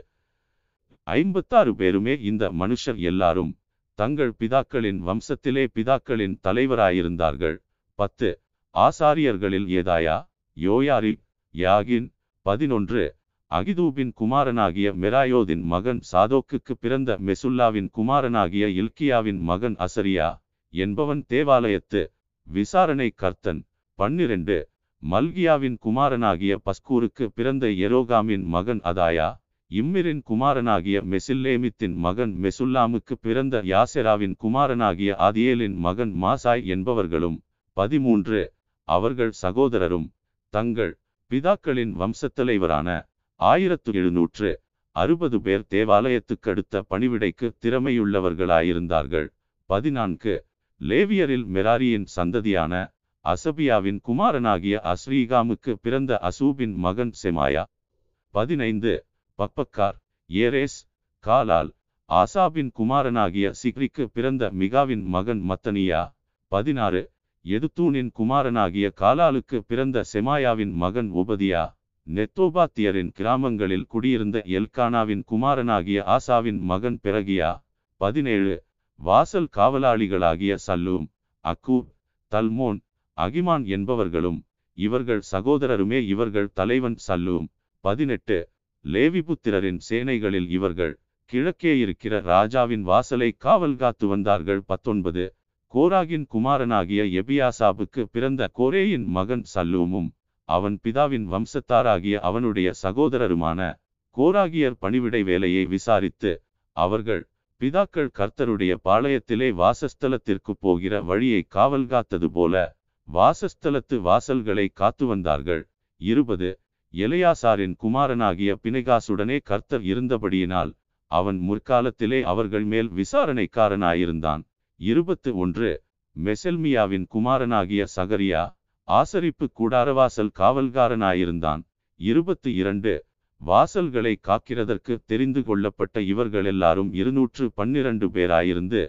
ஐம்பத்தாறு பேருமே இந்த மனுஷர் எல்லாரும் தங்கள் பிதாக்களின் வம்சத்திலே பிதாக்களின் தலைவராயிருந்தார்கள். பத்து ஆசாரியர்களில் ஏதாயா? யோயாரி யாகின் பதினொன்று அகிதூபின் குமாரனாகிய மெராயோதின் மகன் சாதோக்குக்கு பிறந்த மெசுல்லாவின் குமாரனாகிய இல்கியாவின் மகன் அசரியா என்பவன் தேவாலயத்து விசாரணை கர்த்தன். பன்னிரண்டு மல்கியாவின் குமாரனாகிய பஸ்கூருக்கு பிறந்த எரோகாமின் மகன் அதாயா இம்மிரின் குமாரனாகிய மெசில்லேமித்தின் மகன் மெசுல்லாமுக்கு பிறந்த யாசெராவின் குமாரனாகிய ஆதியேலின் மகன் மாசாய் என்பவர்களும் பதிமூன்று அவர்கள் சகோதரரும் தங்கள் பிதாக்களின் வம்சத்தலைவரான ஆயிரத்து எழுநூற்று அறுபது பேர் தேவாலயத்துக்கு அடுத்த பணிவிடைக்கு திறமையுள்ளவர்களாயிருந்தார்கள். பதினான்கு லேவியரில் மெராரியின் சந்ததியான அசபியாவின் குமாரனாகிய அஸ்ரீகாமுக்கு பிறந்த அசூபின் மகன் செமாயா. பதினைந்து. பப்பக்கார் ஏரேஸ் காலால் ஆசாபின் குமாரனாகிய சிக்ரிக்கு பிறந்த மிகாவின் மகன் மத்தனியா. பதினாறு. எதுத்தூனின் குமாரனாகிய காலாலுக்கு பிறந்த செமாயாவின் மகன் உபதியா நெத்தோபாத்தியரின் கிராமங்களில் குடியிருந்த எல்கானாவின் குமாரனாகிய ஆசாவின் மகன் பிறகியா பதினேழு. வாசல் காவலாளிகளாகிய சல்லூம் அக்கூப் தல்மோன் அகிமான் என்பவர்களும் இவர்கள் சகோதரருமே இவர்கள் தலைவன் சல்லூம். பதினெட்டு. லேவிபுத்திரரின் சேனைகளில் இவர்கள் கிழக்கே இருக்கிற ராஜாவின் வாசலை காவல் காத்து வந்தார்கள். பத்தொன்பது. கோராகின் குமாரனாகிய எபியாசாபுக்கு பிறந்த கோரேயின் மகன் சல்லூமும் அவன் பிதாவின் வம்சத்தாராகிய அவனுடைய சகோதரருமான கோராகியர் பணிவிடை வேலையை விசாரித்து அவர்கள் பிதாக்கள் கர்த்தருடைய பாளையத்திலே வாசஸ்தலத்திற்கு போகிற வழியை காவல் காத்தது போல வாசஸ்தலத்து வாசல்களை காத்து வந்தார்கள். இருபது. எலையாசாரின் குமாரனாகிய பிணைகாசுடனே கர்த்தர் இருந்தபடியினால் அவன் முற்காலத்திலே அவர்கள் மேல் விசாரணைக்காரனாயிருந்தான். இருபத்து ஒன்று. மெசெல்மியாவின் குமாரனாகிய சகரியா ஆசரிப்பு கூடாரவாசல் காவல்காரனாயிருந்தான். இருபத்து இரண்டு. வாசல்களை காக்கிறதற்கு தெரிந்து கொள்ளப்பட்ட இவர்கள் எல்லாரும் இருநூற்று பன்னிரண்டு பேராயிருந்து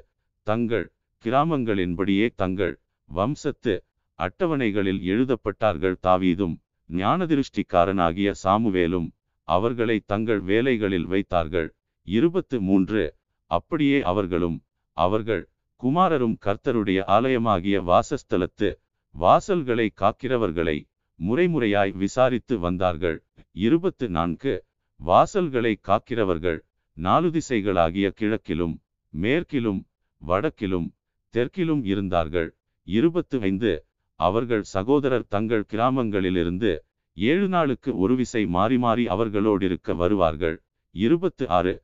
தங்கள் கிராமங்களின்படியே தங்கள் வம்சத்து அட்டவணைகளில் எழுதப்பட்டார்கள் தாவீதும் ஞானதிருஷ்டிக்காரனாகிய சாமுவேலும் அவர்களை தங்கள் வேலைகளில் வைத்தார்கள். இருபத்து மூன்று. அப்படியே அவர்களும் அவர்கள் குமாரரும் கர்த்தருடைய ஆலயமாகிய வாசஸ்தலத்து வாசல்களை காக்கிறவர்களை முறைமுறையாய் விசாரித்து வந்தார்கள். இருபத்து நான்கு. வாசல்களை காக்கிறவர்கள் நாலு திசைகளாகிய கிழக்கிலும் மேற்கிலும் வடக்கிலும் தெற்கிலும் இருந்தார்கள். இருபத்து ஐந்து. அவர்கள் சகோதரர் தங்கள் கிராமங்களிலிருந்து ஏழு நாளுக்கு ஒரு விசை மாறி மாறி அவர்களோடிருக்க வருவார்கள். இருபத்து ஆறு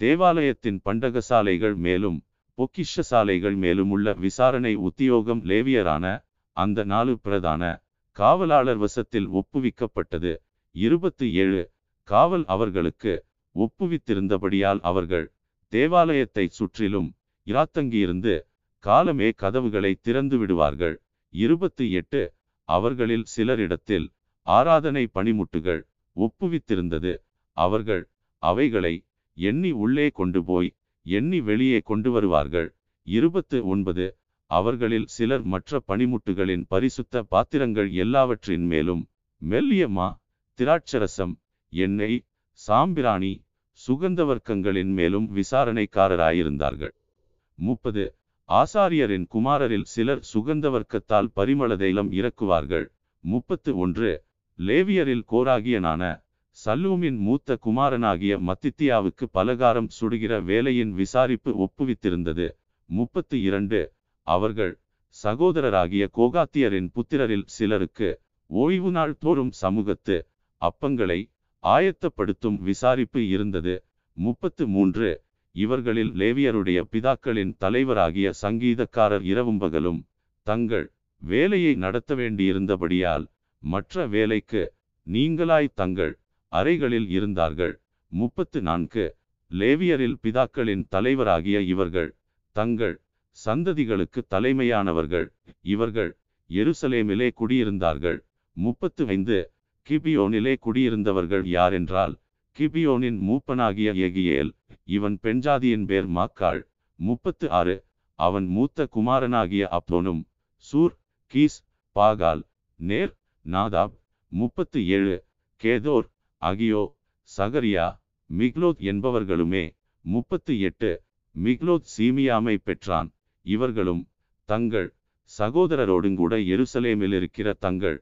தேவாலயத்தின் பண்டகசாலைகள் மேலும் பொக்கிஷ சாலைகள் மேலும் உள்ள விசாரணை உத்தியோகம் லேவியரான அந்த நாலு பிரதான காவலாளர் வசத்தில் ஒப்புவிக்கப்பட்டது. இருபத்து ஏழு காவல் அவர்களுக்கு ஒப்புவித்திருந்தபடியால் அவர்கள் தேவாலயத்தை சுற்றிலும் இராத்தங்கியிருந்து காலமே கதவுகளை திறந்து விடுவார்கள் இருபத்து எட்டு அவர்களில் சிலரிடத்தில் ஆராதனை பணிமுட்டுகள் ஒப்புவித்திருந்தது. அவர்கள் அவைகளை எண்ணி உள்ளே கொண்டு போய் எண்ணி வெளியே கொண்டு வருவார்கள் இருபத்து ஒன்பது அவர்களில் சிலர் மற்ற பணிமுட்டுகளின் பரிசுத்த பாத்திரங்கள் எல்லாவற்றின் மேலும் மெல்லியமா திராட்சரசம் எண்ணெய் சாம்பிராணி சுகந்தவர்க்கங்களின் மேலும் விசாரணைக்காரராயிருந்தார்கள். முப்பது ஆசாரியரின் குமாரரில் சிலர் சுகந்தவர்க்கத்தால் பரிமள தைலம் இறக்குவார்கள். முப்பத்து ஒன்று. லேவியரில் கோராகியனான சல்லூமின் மூத்த குமாரனாகிய மத்தித்தியாவுக்கு பலகாரம் சுடுகிற வேலையின் விசாரிப்பு ஒப்புவித்திருந்தது. முப்பத்து இரண்டு. அவர்கள் சகோதரராகிய கோகாத்தியரின் புத்திரரில் சிலருக்கு ஓய்வு நாள் தோறும் சமூகத்து அப்பங்களை ஆயத்தப்படுத்தும் விசாரிப்பு இருந்தது. முப்பத்து மூன்று. இவர்களில் லேவியருடைய பிதாக்களின் தலைவராகிய சங்கீதக்காரர் இரவும் பகலும் தங்கள் வேலையை நடத்த வேண்டியிருந்தபடியால் மற்ற வேலைக்கு நீங்களாய் தங்கள் அறைகளில் இருந்தார்கள். முப்பத்து நான்கு. லேவியரில் பிதாக்களின் தலைவராகிய இவர்கள் தங்கள் சந்ததிகளுக்கு தலைமையானவர்கள். இவர்கள் எருசலேமிலே குடியிருந்தார்கள். முப்பத்து ஐந்து. கிபியோனிலே குடியிருந்தவர்கள் யாரென்றால் கிபியோனின் மூப்பனாகிய எகியேல் இவன் பெண்ஜாதியின் பேர் மாக்காள். முப்பத்து ஆறு. அவன் மூத்த குமாரனாகிய அப்தோனும் சூர் கீஸ் பாகால் நேர் நாதாப். முப்பத்து ஏழு. கேதோர் அகியோ சகரியா மிக்லோத் என்பவர்களுமே. முப்பத்து எட்டு. மிக்லோத் சீமியாமை பெற்றான். இவர்களும் தங்கள் சகோதரரோடுங்கூட எருசலேமில் இருக்கிற தங்கள்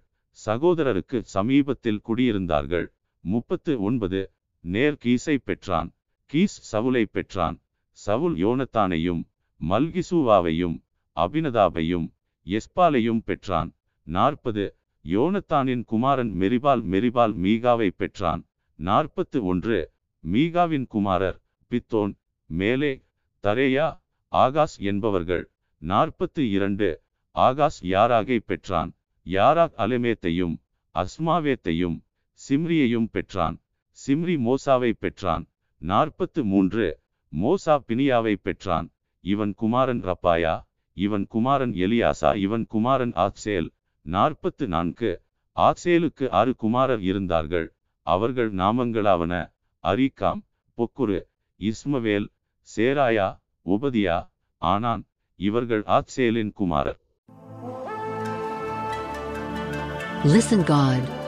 சகோதரருக்கு சமீபத்தில் குடியிருந்தார்கள். முப்பத்து ஒன்பது. நேர் கீஸை பெற்றான் கீஸ் சவுலை பெற்றான் சவுல் யோனத்தானையும் மல்கிசூவாவையும் அபினதாபையும் எஸ்பாலையும் பெற்றான். நாற்பது. யோனத்தானின் குமாரன் மெரிபால் மெரிபால் மீகாவை பெற்றான். நாற்பத்து ஒன்று. மீகாவின் குமாரர் பித்தோன் மேலே தரேயா ஆகாஸ் என்பவர்கள். நாற்பத்து இரண்டு. ஆகாஸ் யாராகை பெற்றான்? யாராக் அலமேத்தையும் அஸ்மாவேத்தையும் சிம்ரியையும் பெற்றான். சிம்ரி மோசாவை பெற்றான். நாற்பத்து மூன்று மோசா பினியாவை பெற்றான். இவன் குமாரன் ரப்பாயா இவன் குமாரன் எலியாசா இவன் குமாரன் ஆக்சேல் நாற்பத்து நான்கு ஆக்சேலுக்கு ஆறு குமாரர் இருந்தார்கள். அவர்கள் நாமங்களாவன. அரிகாம் பொக்குரு இஸ்மவேல் சேராயா உபதியா ஆனான். இவர்கள் ஆக்சேலின் குமாரர். Listen God.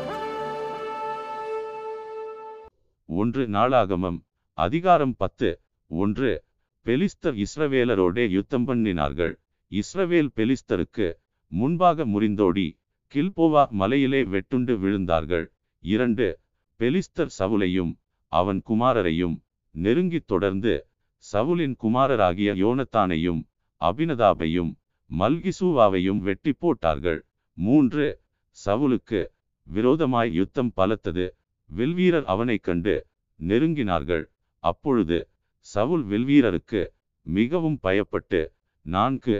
ஒன்று நாளாகமம் அதிகாரம் பத்து. ஒன்று பெலிஸ்தர் இஸ்ரவேலரோடே யுத்தம் பண்ணினார்கள். இஸ்ரவேல் பெலிஸ்தருக்கு முன்பாக முறிந்தோடி கில்போவா மலையிலே வெட்டுண்டு விழுந்தார்கள். இரண்டு பெலிஸ்தர் சவுலையும் அவன் குமாரரையும் நெருங்கித் தொடர்ந்து சவுலின் குமாரராகிய யோனத்தானையும் அபினதாபையும் மல்கிசூவாவையும் வெட்டி போட்டார்கள். மூன்று சவுலுக்கு விரோதமாய் யுத்தம் பலத்தது. வில்வீரர் அவனைக் கண்டு நெருங்கினார்கள். அப்பொழுது சவுல் வில்வீரருக்கு மிகவும் பயப்பட்டு நான்கு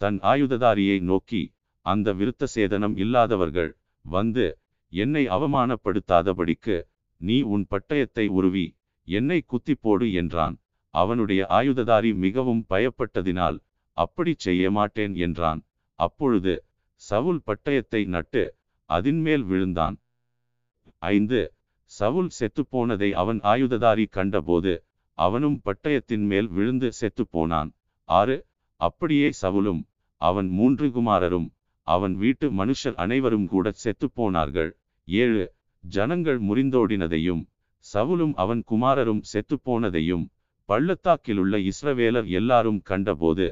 தன் ஆயுததாரியை நோக்கி அந்த விருத்த சேதனம் இல்லாதவர்கள் வந்து என்னை அவமானப்படுத்தாதபடிக்கு நீ உன் பட்டயத்தை உருவி என்னை குத்தி போடு என்றான். அவனுடைய ஆயுததாரி மிகவும் பயப்பட்டதினால் அப்படி செய்ய மாட்டேன் என்றான். அப்பொழுது சவுல் பட்டயத்தை நட்டு அதின்மேல் விழுந்தான். ஐந்து சவுல் செத்துப்போனதை அவன் ஆயுததாரி கண்டபோது அவனும் பட்டயத்தின் மேல் விழுந்து செத்துப்போனான். ஆறு அப்படியே சவுலும் அவன் மூன்று குமாரரும் அவன் வீட்டு மனுஷர் அனைவரும் கூட செத்துப்போனார்கள். ஏழு ஜனங்கள் முறிந்தோடினதையும் சவுலும் அவன் குமாரரும் செத்துப்போனதையும் பள்ளத்தாக்கிலுள்ள இஸ்ரவேலர் எல்லாரும் கண்டபோது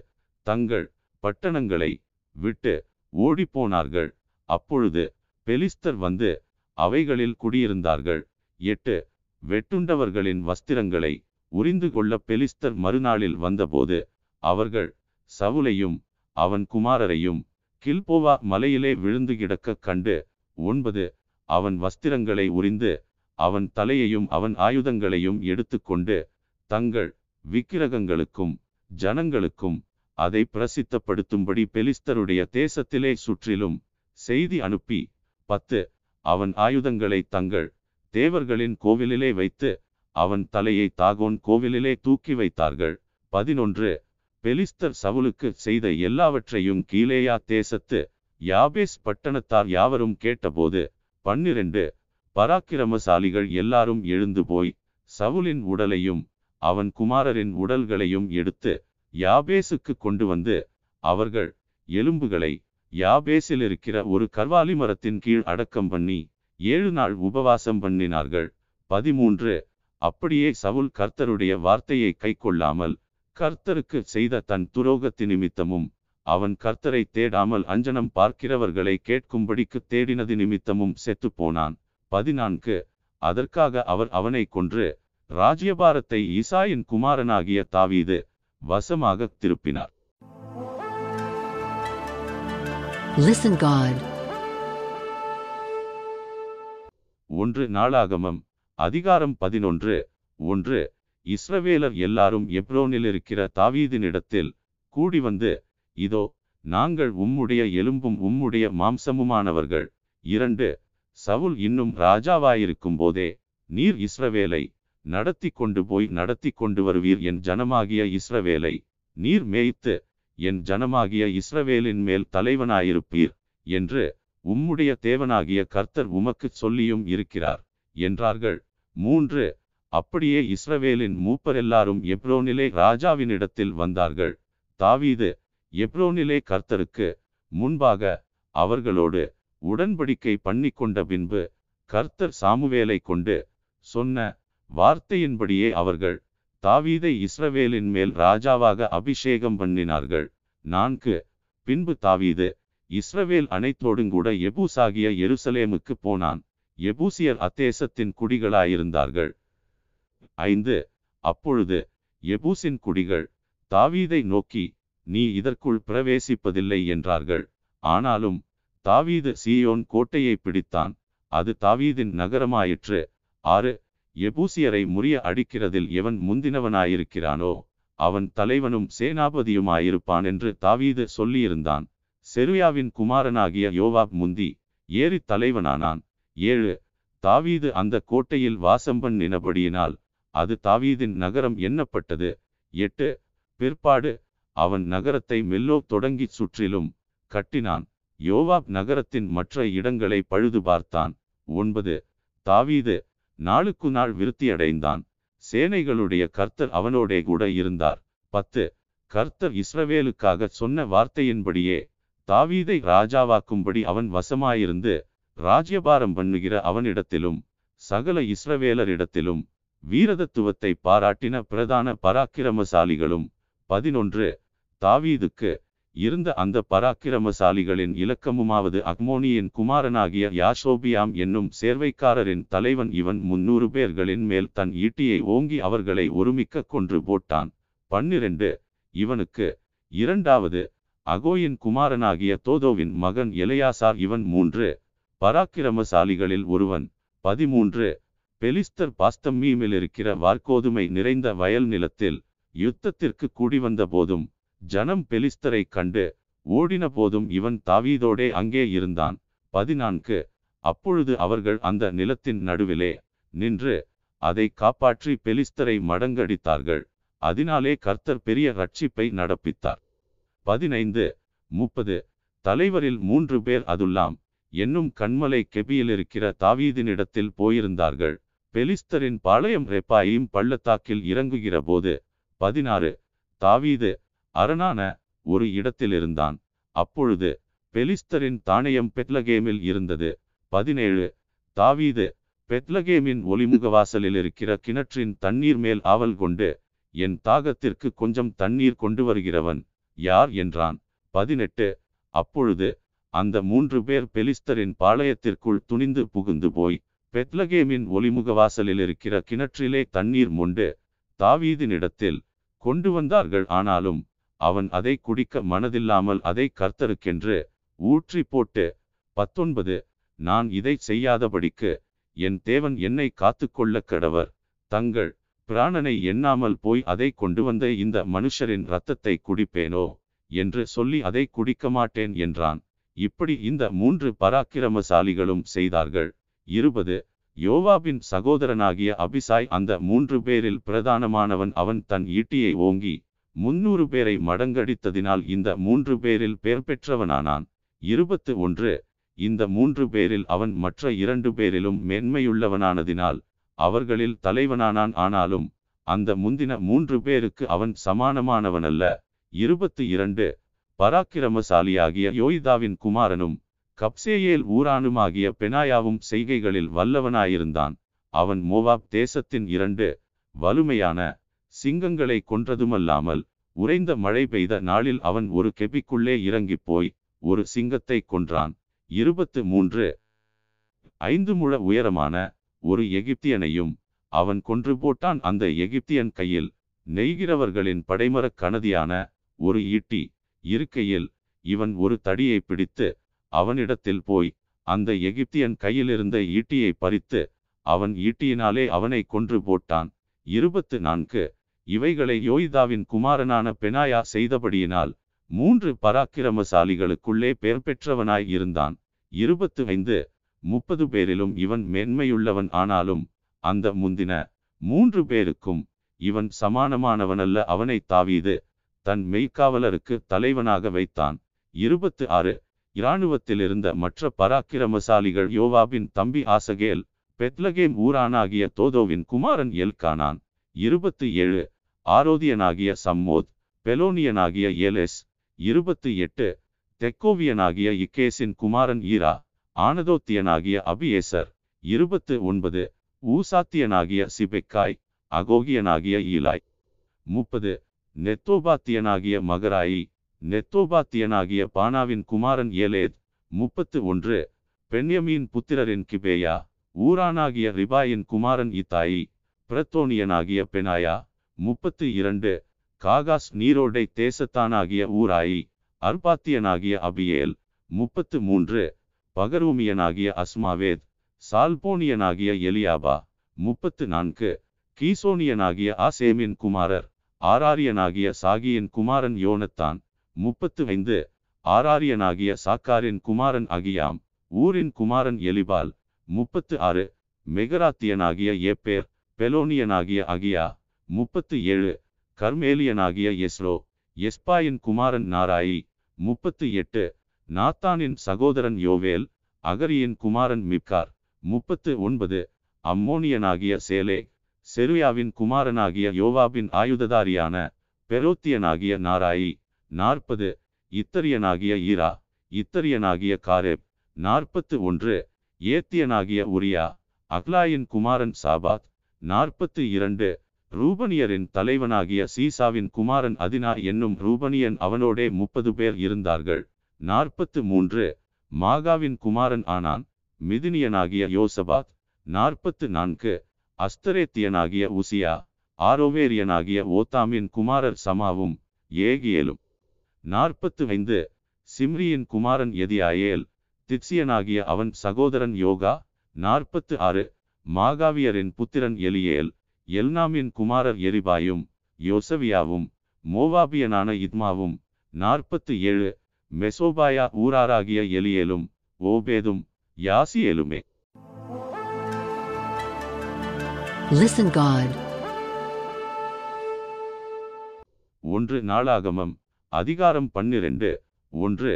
தங்கள் பட்டணங்களை விட்டு ஓடிப்போனார்கள். அப்பொழுது பெலிஸ்தர் வந்து அவைகளில் குடியிருந்தார்கள். எட்டு. வெட்டுண்டவர்களின் வஸ்திரங்களை உரிந்து கொள்ள பெலிஸ்தர் மறுநாளில் வந்தபோது அவர்கள் சவுலையும் அவன் குமாரரையும் கில்போவா மலையிலே விழுந்து கிடக்க கண்டு ஒன்பது. அவன் வஸ்திரங்களை உறிந்து அவன் தலையையும் அவன் ஆயுதங்களையும் எடுத்துக்கொண்டு தங்கள் விக்கிரகங்களுக்கும் ஜனங்களுக்கும் அதை பிரசித்தப்படுத்தும்படி பெலிஸ்தருடைய தேசத்திலே சுற்றிலும் செய்தி அனுப்பி பத்து. அவன் ஆயுதங்களை தங்கள் தேவர்களின் கோவிலிலே வைத்து அவன் தலையை தாகோன் கோவிலிலே தூக்கி வைத்தார்கள். பதினொன்று. பெலிஸ்தர் சவுலுக்கு செய்த எல்லாவற்றையும் கீழேயா தேசத்து யாபேஸ் பட்டணத்தார் யாவரும் கேட்டபோது பன்னிரண்டு. பராக்கிரமசாலிகள் எல்லாரும் எழுந்து போய் சவுலின் உடலையும் அவன் குமாரரின் உடல்களையும் எடுத்து யாபேசுக்கு கொண்டு வந்து அவர்கள் எலும்புகளை யாபேசில் இருக்கிற ஒரு கர்வாலி மரத்தின் கீழ் அடக்கம் பண்ணி ஏழு நாள் உபவாசம் பண்ணினார்கள். பதிமூன்று. அப்படியே சவுல் கர்த்தருடைய வார்த்தையை கைக்கொள்ளாமல் கர்த்தருக்கு செய்த தன் துரோகத்து நிமித்தமும் அவன் கர்த்தரை தேடாமல் அஞ்சனம் பார்க்கிறவர்களை கேட்கும்படிக்கு தேடினது நிமித்தமும் செத்துப்போனான் பதினான்கு. அதற்காக அவர் அவனை கொன்று ராஜ்யபாரத்தை ஈசாயின் குமாரனாகிய தாவீது வசமாக திருப்பினார். Listen God. ஒன்று நாளாகமம் அதிகாரம் பதினொன்று. ஒன்று இஸ்ரவேலர் எல்லாரும் எப்ரோனில் இருக்கிற தாவீதினிடத்தில் கூடி வந்து இதோ நாங்கள் உம்முடைய எலும்பும் உம்முடைய மாம்சமுமானவர்கள். இரண்டு சவுல் இன்னும் ராஜாவாயிருக்கும் போதே நீர் இஸ்ரவேலை நடத்தி கொண்டு போய் நடத்தி கொண்டு வருவீர் என் ஜனமாகிய இஸ்ரவேலை. நீர் மேய்த்து என் ஜனமாகிய இஸ்ரவேலின் மேல் தலைவனாயிருப்பீர் என்று உம்முடைய தேவனாகிய கர்த்தர் உமக்குச் சொல்லியும் இருக்கிறார் என்றார்கள். மூன்று அப்படியே இஸ்ரவேலின் மூப்பரெல்லாரும் எப்ரோனிலே ராஜாவினிடத்தில் வந்தார்கள். தாவீது எப்ரோனிலே கர்த்தருக்கு முன்பாக அவர்களோடு உடன்படிக்கை பண்ணிக்கொண்ட பின்பு கர்த்தர் சாமுவேலை கொண்டு சொன்ன வார்த்தையின்படியே அவர்கள் தாவீதை இஸ்ரவேலின் மேல் ராஜாவாக அபிஷேகம் பண்ணினார்கள். நான்கு. பின்பு தாவீது இஸ்ரவேல் அனைத்தோடுங்கூட எபூசாகிய எருசலேமுக்கு போனான். எபூசியர் அத்தேசத்தின் குடிகளாயிருந்தார்கள். ஐந்து. அப்பொழுது எபூசின் குடிகள் தாவீதை நோக்கி நீ இதற்குள் பிரவேசிப்பதில்லை என்றார்கள். ஆனாலும் தாவீது சீயோன் கோட்டையை பிடித்தான். அது தாவீதின் நகரமாயிற்று. ஆறு. எபூசியரை முறிய அடிக்கிறதில் எவன் முந்தினவனாயிருக்கிறானோ அவன் தலைவனும் சேனாபதியுமாயிருப்பான் என்று தாவீது சொல்லியிருந்தான். செருயாவின் குமாரனாகிய யோவாப் முந்தி ஏறி தலைவனானான். ஏழு தாவீது அந்த கோட்டையில் வாசம் பண்ணினபடியினால் அது தாவீதின் நகரம் எண்ணப்பட்டது. எட்டு பிற்பாடு அவன் நகரத்தை மெல்லோ தொடங்கி சுற்றிலும் கட்டினான். யோவாப் நகரத்தின் மற்ற இடங்களை பழுது பார்த்தான். ஒன்பது தாவீது நாளுக்கு நாள் விருத்தியடைந்தான். சேனைகளுடைய கர்த்தர் அவனோடே கூட இருந்தார். பத்து கர்த்தர் இஸ்ரவேலுக்காக சொன்ன வார்த்தையின்படியே தாவீதை ராஜாவாக்கும்படி அவன் வசமாயிருந்து ராஜ்யபாரம் பண்ணுகிற அவனிடத்திலும் சகல இஸ்ரவேலரிடத்திலும் வீரதத்துவத்தை பாராட்டின பிரதான பராக்கிரமசாலிகளும். பதினொன்று தாவீதுக்கு இருந்த அந்த பராக்கிரமசாலிகளின் இலக்கமுமாவது அக்மோனியின் குமாரனாகிய யாஷோபியாம் என்னும் சேர்வைக்காரரின் தலைவன் இவன் முன்னூறு பேர்களின் மேல் தன் ஈட்டியை ஓங்கி அவர்களை ஒருமிக்க கொன்று போட்டான். பன்னிரண்டு இவனுக்கு இரண்டாவது அகோயின் குமாரனாகிய தோதோவின் மகன் எலையாசார் இவன் மூன்று பராக்கிரமசாலிகளில் ஒருவன். பதிமூன்று பெலிஸ்தர் பாஸ்தம்மீமில் இருக்கிற வார்கோதுமை நிறைந்த வயல் நிலத்தில் யுத்தத்திற்கு கூடி வந்த போதும் ஜனம் பெலிஸ்தரை கண்டு ஓடின போதும் இவன் தாவீதோடே அங்கே இருந்தான். பதினான்கு. அப்பொழுது அவர்கள் அந்த நிலத்தின் நடுவிலே நின்று அதை காப்பாற்றி பெலிஸ்தரை மடங்கடித்தார்கள். அதனாலே கர்த்தர் பெரிய ரட்சிப்பை நடப்பித்தார். பதினைந்து. முப்பது. தலைவரில் மூன்று பேர் அதுல்லாம் என்னும் கண்மலை கெபியில் இருக்கிற தாவீதினிடத்தில் போயிருந்தார்கள். பெலிஸ்தரின் பாளையம் ரெப்பாயும் பள்ளத்தாக்கில் இறங்குகிற போது பதினாறு. தாவீது அரணான ஒரு இடத்தில் இருந்தான் அப்பொழுது பெலிஸ்தரின் தானியம் பெத்லகேமில் இருந்தது. பதினேழு. தாவீது பெத்லகேமின் ஒளிமுகவாசலில் இருக்கிற கிணற்றின் தண்ணீர் மேல் ஆவல் கொண்டு என் தாகத்திற்கு கொஞ்சம் தண்ணீர் கொண்டு வருகிறவன் யார்? என்றான். பதினெட்டு. அப்பொழுது அந்த மூன்று பேர் பெலிஸ்தரின் பாளையத்திற்குள் துணிந்து புகுந்து போய் பெத்லகேமின் ஒளிமுகவாசலில் இருக்கிற கிணற்றிலே தண்ணீர் மொண்டு தாவீதினிடத்தில் கொண்டு வந்தார்கள். ஆனாலும் அவன் அதை குடிக்க மனதில்லாமல் அதை கர்த்தருக்கென்று ஊற்றி போட்டு பத்தொன்பது நான் இதை செய்யாதபடிக்கு என் தேவன் என்னை காத்துக்கொள்ள கடவர். தங்கள் பிராணனை எண்ணாமல் போய் அதை கொண்டு வந்த இந்த மனுஷரின் இரத்தத்தை குடிப்பேனோ? என்று சொல்லி அதை குடிக்க மாட்டேன் என்றான். இப்படி இந்த மூன்று பராக்கிரமசாலிகளும் செய்தார்கள். இருபது யோவாபின் சகோதரனாகிய அபிசாய் அந்த மூன்று பேரில் பிரதானமானவன் அவன் தன் ஈட்டியை ஓங்கி முன்னூறு பேரை மடங்கடித்ததினால் இந்த மூன்று பேரில் பெயர் பெற்றவனானான். இருபத்து ஒன்று இந்த மூன்று பேரில் அவன் மற்ற இரண்டு பேரிலும் மேன்மையுள்ளவனானதினால் அவர்களில் தலைவனானான். ஆனாலும் அந்த முந்தின மூன்று பேருக்கு அவன் சமானமானவனல்ல. இருபத்து இரண்டு பராக்கிரமசாலியாகிய யோய்தாவின் குமாரனும் கப்சேயேல் ஊரானுமாகிய பெனாயாவும் செய்கைகளில் வல்லவனாயிருந்தான். அவன் மோவாப் தேசத்தின் இரண்டு வலுமையான சிங்கங்களை கொன்றதுமல்லாமல் உறைந்த மழை பெய்த நாளில் அவன் ஒரு கெபிக்குள்ளே இறங்கிப் போய் ஒரு சிங்கத்தை கொன்றான். இருபத்து மூன்று. ஐந்து முழ உயரமான ஒரு எகிப்தியனையும் அவன் கொன்று போட்டான். அந்த எகிப்தியன் கையில் நெய்கிறவர்களின் படைமரக் கனதியான ஒரு ஈட்டி இருக்கையில் இவன் ஒரு தடியை பிடித்து அவனிடத்தில் போய் அந்த எகிப்தியன் கையிலிருந்த ஈட்டியை பறித்து அவன் ஈட்டியினாலே அவனை கொன்று போட்டான். இருபத்து நான்கு. இவைகளை யோய்தாவின் குமாரனான பெனாயா செய்தபடியினால் மூன்று பராக்கிரமசாலிகளுக்குள்ளே பெயர் பெற்றவனாய் இருந்தான். இருபத்து ஐந்து முப்பது பேரிலும் இவன் மேன்மையுள்ளவன் ஆனாலும் அந்த முந்தின மூன்று பேருக்கும் இவன் சமானமானவனல்ல அவனை தாவீது தன் மெய்க்காவலருக்கு தலைவனாக வைத்தான். இருபத்து ஆறு இராணுவத்திலிருந்த மற்ற பராக்கிரமசாலிகள் யோவாபின் தம்பி ஆசகேல் பெத்லகேம் ஊரானாகிய தோதோவின் குமாரன் எல்கானான். இருபத்து ஏழு ஆரோதியனாகிய சம்மோத் பெலோனியனாகிய ஏலெஸ் இருபத்து எட்டு தெக்கோவியனாகிய இக்கேசின் குமாரன் ஈரா ஆனதோத்தியனாகிய அபியேசர் இருபத்து ஒன்பது ஊசாத்தியனாகிய சிபெக்காய் அகோகியனாகிய ஈலாய் முப்பது நெத்தோபாத்தியனாகிய மகராயி நெத்தோபாத்தியனாகிய பானாவின் குமாரன் ஏலேத் முப்பத்து ஒன்று பெண்யமீன் புத்திரரின் கிபேயா ஊரானாகிய ரிபாயின் குமாரன் இத்தாயி பிரத்தோனியனாகிய பெனாயா முப்பத்து இரண்டு காகாஸ் நீரோடை தேசத்தானாகிய ஊராயி அர்பாத்தியனாகிய அபியேல் முப்பத்து மூன்று பகரூமியனாகிய அஸ்மாவேத் சால்போனியனாகிய எலியாபா முப்பத்து நான்கு கீசோனியனாகிய ஆசேமின் குமாரர் ஆராரியனாகிய சாகியின் குமாரன் யோனத்தான் முப்பத்து ஐந்து ஆராரியனாகிய சாக்காரின் குமாரன் அகியாம் ஊரின் குமாரன் எலிபால் முப்பத்து ஆறு மெகராத்தியனாகிய ஏப்பேர் பெலோனியனாகிய அகியா முப்பத்து ஏழு. கர்மேலியனாகிய எஸ்ரோ எஸ்பாயின் குமாரன் நாராயி முப்பத்து எட்டு. நாத்தானின் சகோதரன் யோவேல் அகரியின் குமாரன் மிப்கார் முப்பத்து ஒன்பது. அம்மோனியனாகிய சேலே செருயாவின் குமாரனாகிய யோவாபின் ஆயுததாரியான பெரோத்தியனாகிய நாராயி நாற்பது. இத்தரியனாகிய ஈரா இத்தரியனாகிய காரேப் நாற்பத்து ஒன்று. ஏத்தியனாகிய உரியா அக்லாயின் குமாரன் சாபாத் நாற்பத்து இரண்டு. ரூபனியரின் தலைவனாகிய சீசாவின் குமாரன் அதினா என்னும் ரூபனியன் அவனோடே முப்பது பேர் இருந்தார்கள். நாற்பத்து மூன்று. மாகாவின் குமாரன் ஆனான். மிதினியனாகிய யோசபாத். நாற்பத்து நான்கு. அஸ்தரேத்தியனாகிய உசியா. ஆரோவேரியனாகிய ஓத்தாமின் குமாரர் சமாவும் ஏகியலும். நாற்பத்து ஐந்து. சிம்ரியின் குமாரன் எதியாயேல். தித்சியனாகிய அவன் சகோதரன் யோகா. நாற்பத்து ஆறு. மாகாவியரின் புத்திரன் எலியேல் எல்நாமின் குமாரர் எரிபாயும் யோசவியாவும் மோவாபியனான இத்மாவும் நாற்பத்து ஏழு மெசோபாயா ஊராராகிய எலியேலும் ஓபேதும் யாசியேலுமே Listen God. ஒன்று நாளாகமம் அதிகாரம் பன்னிரண்டு ஒன்று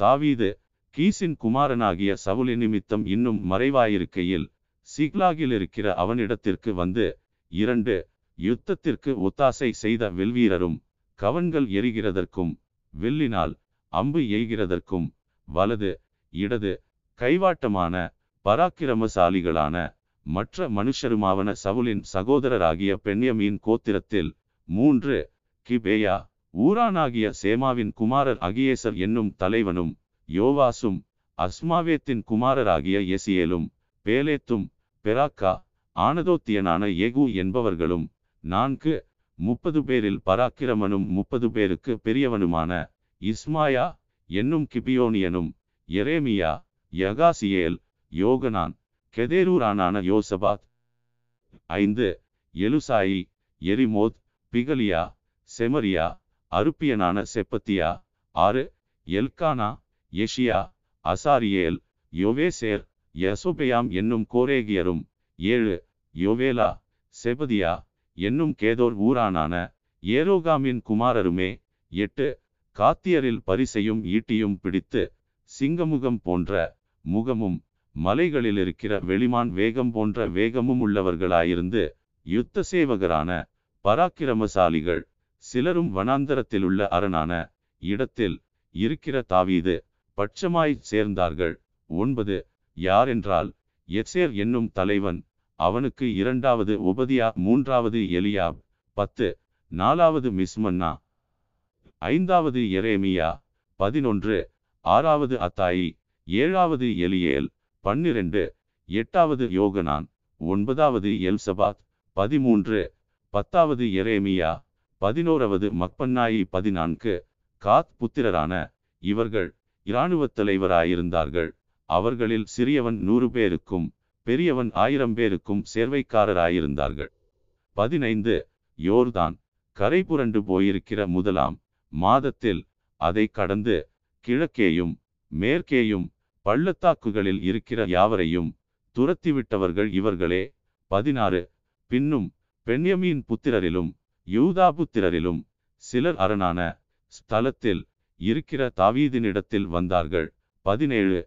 தாவீது கீசின் குமாரனாகிய சவுலி நிமித்தம் இன்னும் மறைவாயிருக்கையில் சிக்லாகில் இருக்கிற அவனிடத்திற்கு வந்து இரண்டு யுத்தத்திற்கு ஒத்தாசை செய்த வெல்வீரரும் கவன்கள் எரிகிறதற்கும் வில்லினால் அம்பு எய்கிறதற்கும் வலது இடது கைவாட்டமான பராக்கிரமசாலிகளான மற்ற மனுஷருமாவன சவுலின் சகோதரராகிய பெண்யமீன் கோத்திரத்தில் மூன்று கிபேயா ஊரானாகிய சேமாவின் குமாரர் அகியேசர் என்னும் தலைவனும் யோவாசும் அஸ்மாவேத்தின் குமாரராகிய எசியேலும் பேலேத்தும் பெராக்கா ஆனதோத்தியனான எகு என்பவர்களும் நான்கு முப்பது பேரில் பராக்கிரமனும் முப்பது பேருக்கு பெரியவனுமான இஸ்மாயா என்னும் கிபியோனியனும் எரேமியா யகாசியேல் யோகனான் கெதேரூரானான யோசபாத். ஐந்து எலுசாயி எரிமோத் பிகலியா செமரியா அருப்பியனான செப்பத்தியா. ஆறு எல்கானா எஷியா அசாரியேல் யோவேசேர் யசோபெயாம் என்னும் கோரேகியரும் ஏழு யோவேலா செபதியா என்னும் கேதோர் ஊரானான ஏரோகாமின் குமாரருமே எட்டு காத்தியரில் பரிசையும் ஈட்டியும் பிடித்து சிங்கமுகம் போன்ற முகமும் மலைகளில் இருக்கிற வெளிமான் வேகம் போன்ற வேகமும் உள்ளவர்களாயிருந்து யுத்த சேவகரான பராக்கிரமசாலிகள் சிலரும் வனாந்தரத்திலுள்ள அரணான இடத்தில் இருக்கிற தாவீது பட்சமாய்ச் சேர்ந்தார்கள். ஒன்பது யாரென்றால் எத்சேர் என்னும் தலைவன். அவனுக்கு இரண்டாவது உபதியா மூன்றாவது எலியாப். பத்து. நாலாவது மிஸ்மன்னா. ஐந்தாவது எரேமியா. பதினொன்று. ஆறாவது அத்தாயி. ஏழாவது எலியேல். பன்னிரண்டு. எட்டாவது யோகனான். ஒன்பதாவது எல்சபாத். பதிமூன்று. பத்தாவது எரேமியா. பதினோராவது மக்பன்னாயி. பதினான்கு. காத் புத்திரரான இவர்கள் இராணுவத் தலைவராயிருந்தார்கள். அவர்களில் சிறியவன் நூறு பேருக்கும் பெரியவன் ஆயிரம் பேருக்கும் சேர்வைக்காரராயிருந்தார்கள். பதினைந்து யோர்தான் கரை புரண்டு போயிருக்கிற முதலாம் மாதத்தில் அதை கடந்து கிழக்கேயும் மேற்கேயும் பள்ளத்தாக்குகளில் இருக்கிற யாவரையும் துரத்திவிட்டவர்கள் இவர்களே. பதினாறு பின்னும் பெண்யமீன் புத்திரரிலும் யூதா புத்திரரிலும் சிலர் அரணான ஸ்தலத்தில் இருக்கிற தாவீதினிடத்தில் வந்தார்கள். பதினேழு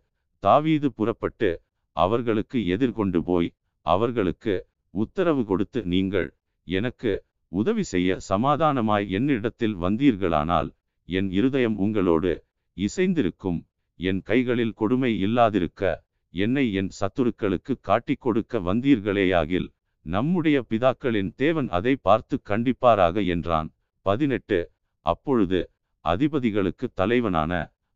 தாவீது புறப்பட்டு அவர்களுக்கு எதிர்கொண்டு போய் அவர்களுக்கு உத்தரவு கொடுத்து நீங்கள் எனக்கு உதவி செய்ய சமாதானமாய் என்னிடத்தில் வந்தீர்களானால் என் இருதயம் உங்களோடு இசைந்திருக்கும் என் கைகளில் கொடுமை இல்லாதிருக்க என்னை என் சத்துருக்களுக்கு காட்டிக் கொடுக்க வந்தீர்களேயாகில் நம்முடைய பிதாக்களின் தேவன் அதை பார்த்து கண்டிப்பாராக என்றான். பதினெட்டு. அப்பொழுது அதிபதிகளுக்கு தலைவனான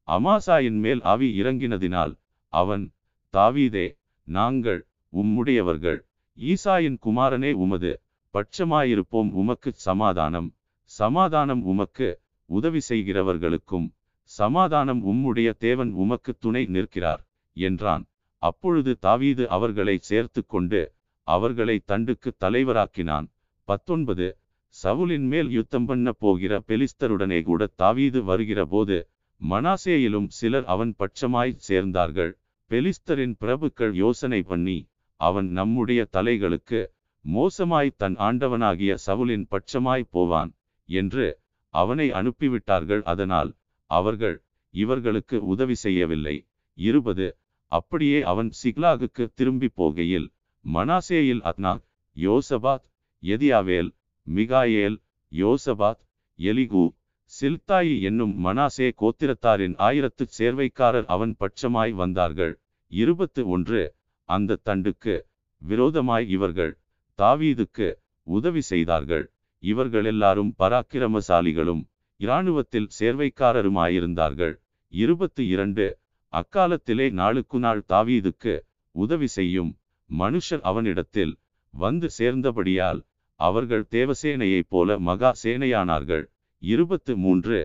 அமாசாயின் மேல் ஆவி இறங்கினதினால் அவன் தாவீதே நாங்கள் உம்முடையவர்கள். ஈசாயின் குமாரனே உமது பட்சமாயிருப்போம் உமக்குச் சமாதானம். சமாதானம் உமக்கு உதவி செய்கிறவர்களுக்கும் சமாதானம் உம்முடைய தேவன் உமக்கு துணை நிற்கிறார் என்றான். அப்பொழுது தாவீது அவர்களை சேர்த்து கொண்டு அவர்களை தண்டுக்கு தலைவராக்கினான். பத்தொன்பது சவுலின் மேல் யுத்தம் பண்ண போகிற பெலிஸ்தருடனே கூட தாவீது வருகிற போது மனாசேயிலும் சிலர் அவன் பட்சமாய் சேர்ந்தார்கள். பெலிஸ்தரின் பிரபுக்கள் யோசனை பண்ணி அவன் நம்முடைய தலைகளுக்கு மோசமாய் தன் ஆண்டவனாகிய சவுலின் பட்சமாய் போவான் என்று அவனை அனுப்பிவிட்டார்கள். அதனால் அவர்கள் இவர்களுக்கு உதவி செய்யவில்லை. இருபது அப்படியே அவன் சிக்லாகுக்கு திரும்பி போகையில் மனாசேயில் அத்னா யோசபாத் எதியாவேல் மிகாயேல் யோசபாத் எலிகு சில்தாயி என்னும் மனாசே கோத்திரத்தாரின் ஆயிரத்து சேர்வைக்காரர் அவன் பட்சமாய் வந்தார்கள். இருபத்து ஒன்று அந்த தண்டுக்கு விரோதமாய் இவர்கள் தாவீதுக்கு உதவி செய்தார்கள். இவர்கள் எல்லாரும் பராக்கிரமசாலிகளும் இராணுவத்தில் சேர்வைக்காரருமாயிருந்தார்கள். இருபத்து இரண்டு அக்காலத்திலே நாளுக்கு நாள் தாவீதுக்கு உதவி செய்யும் மனுஷர் அவனிடத்தில் வந்து சேர்ந்தபடியால் அவர்கள் தேவசேனையைப் போல மகா சேனையானார்கள். இருபத்து மூன்று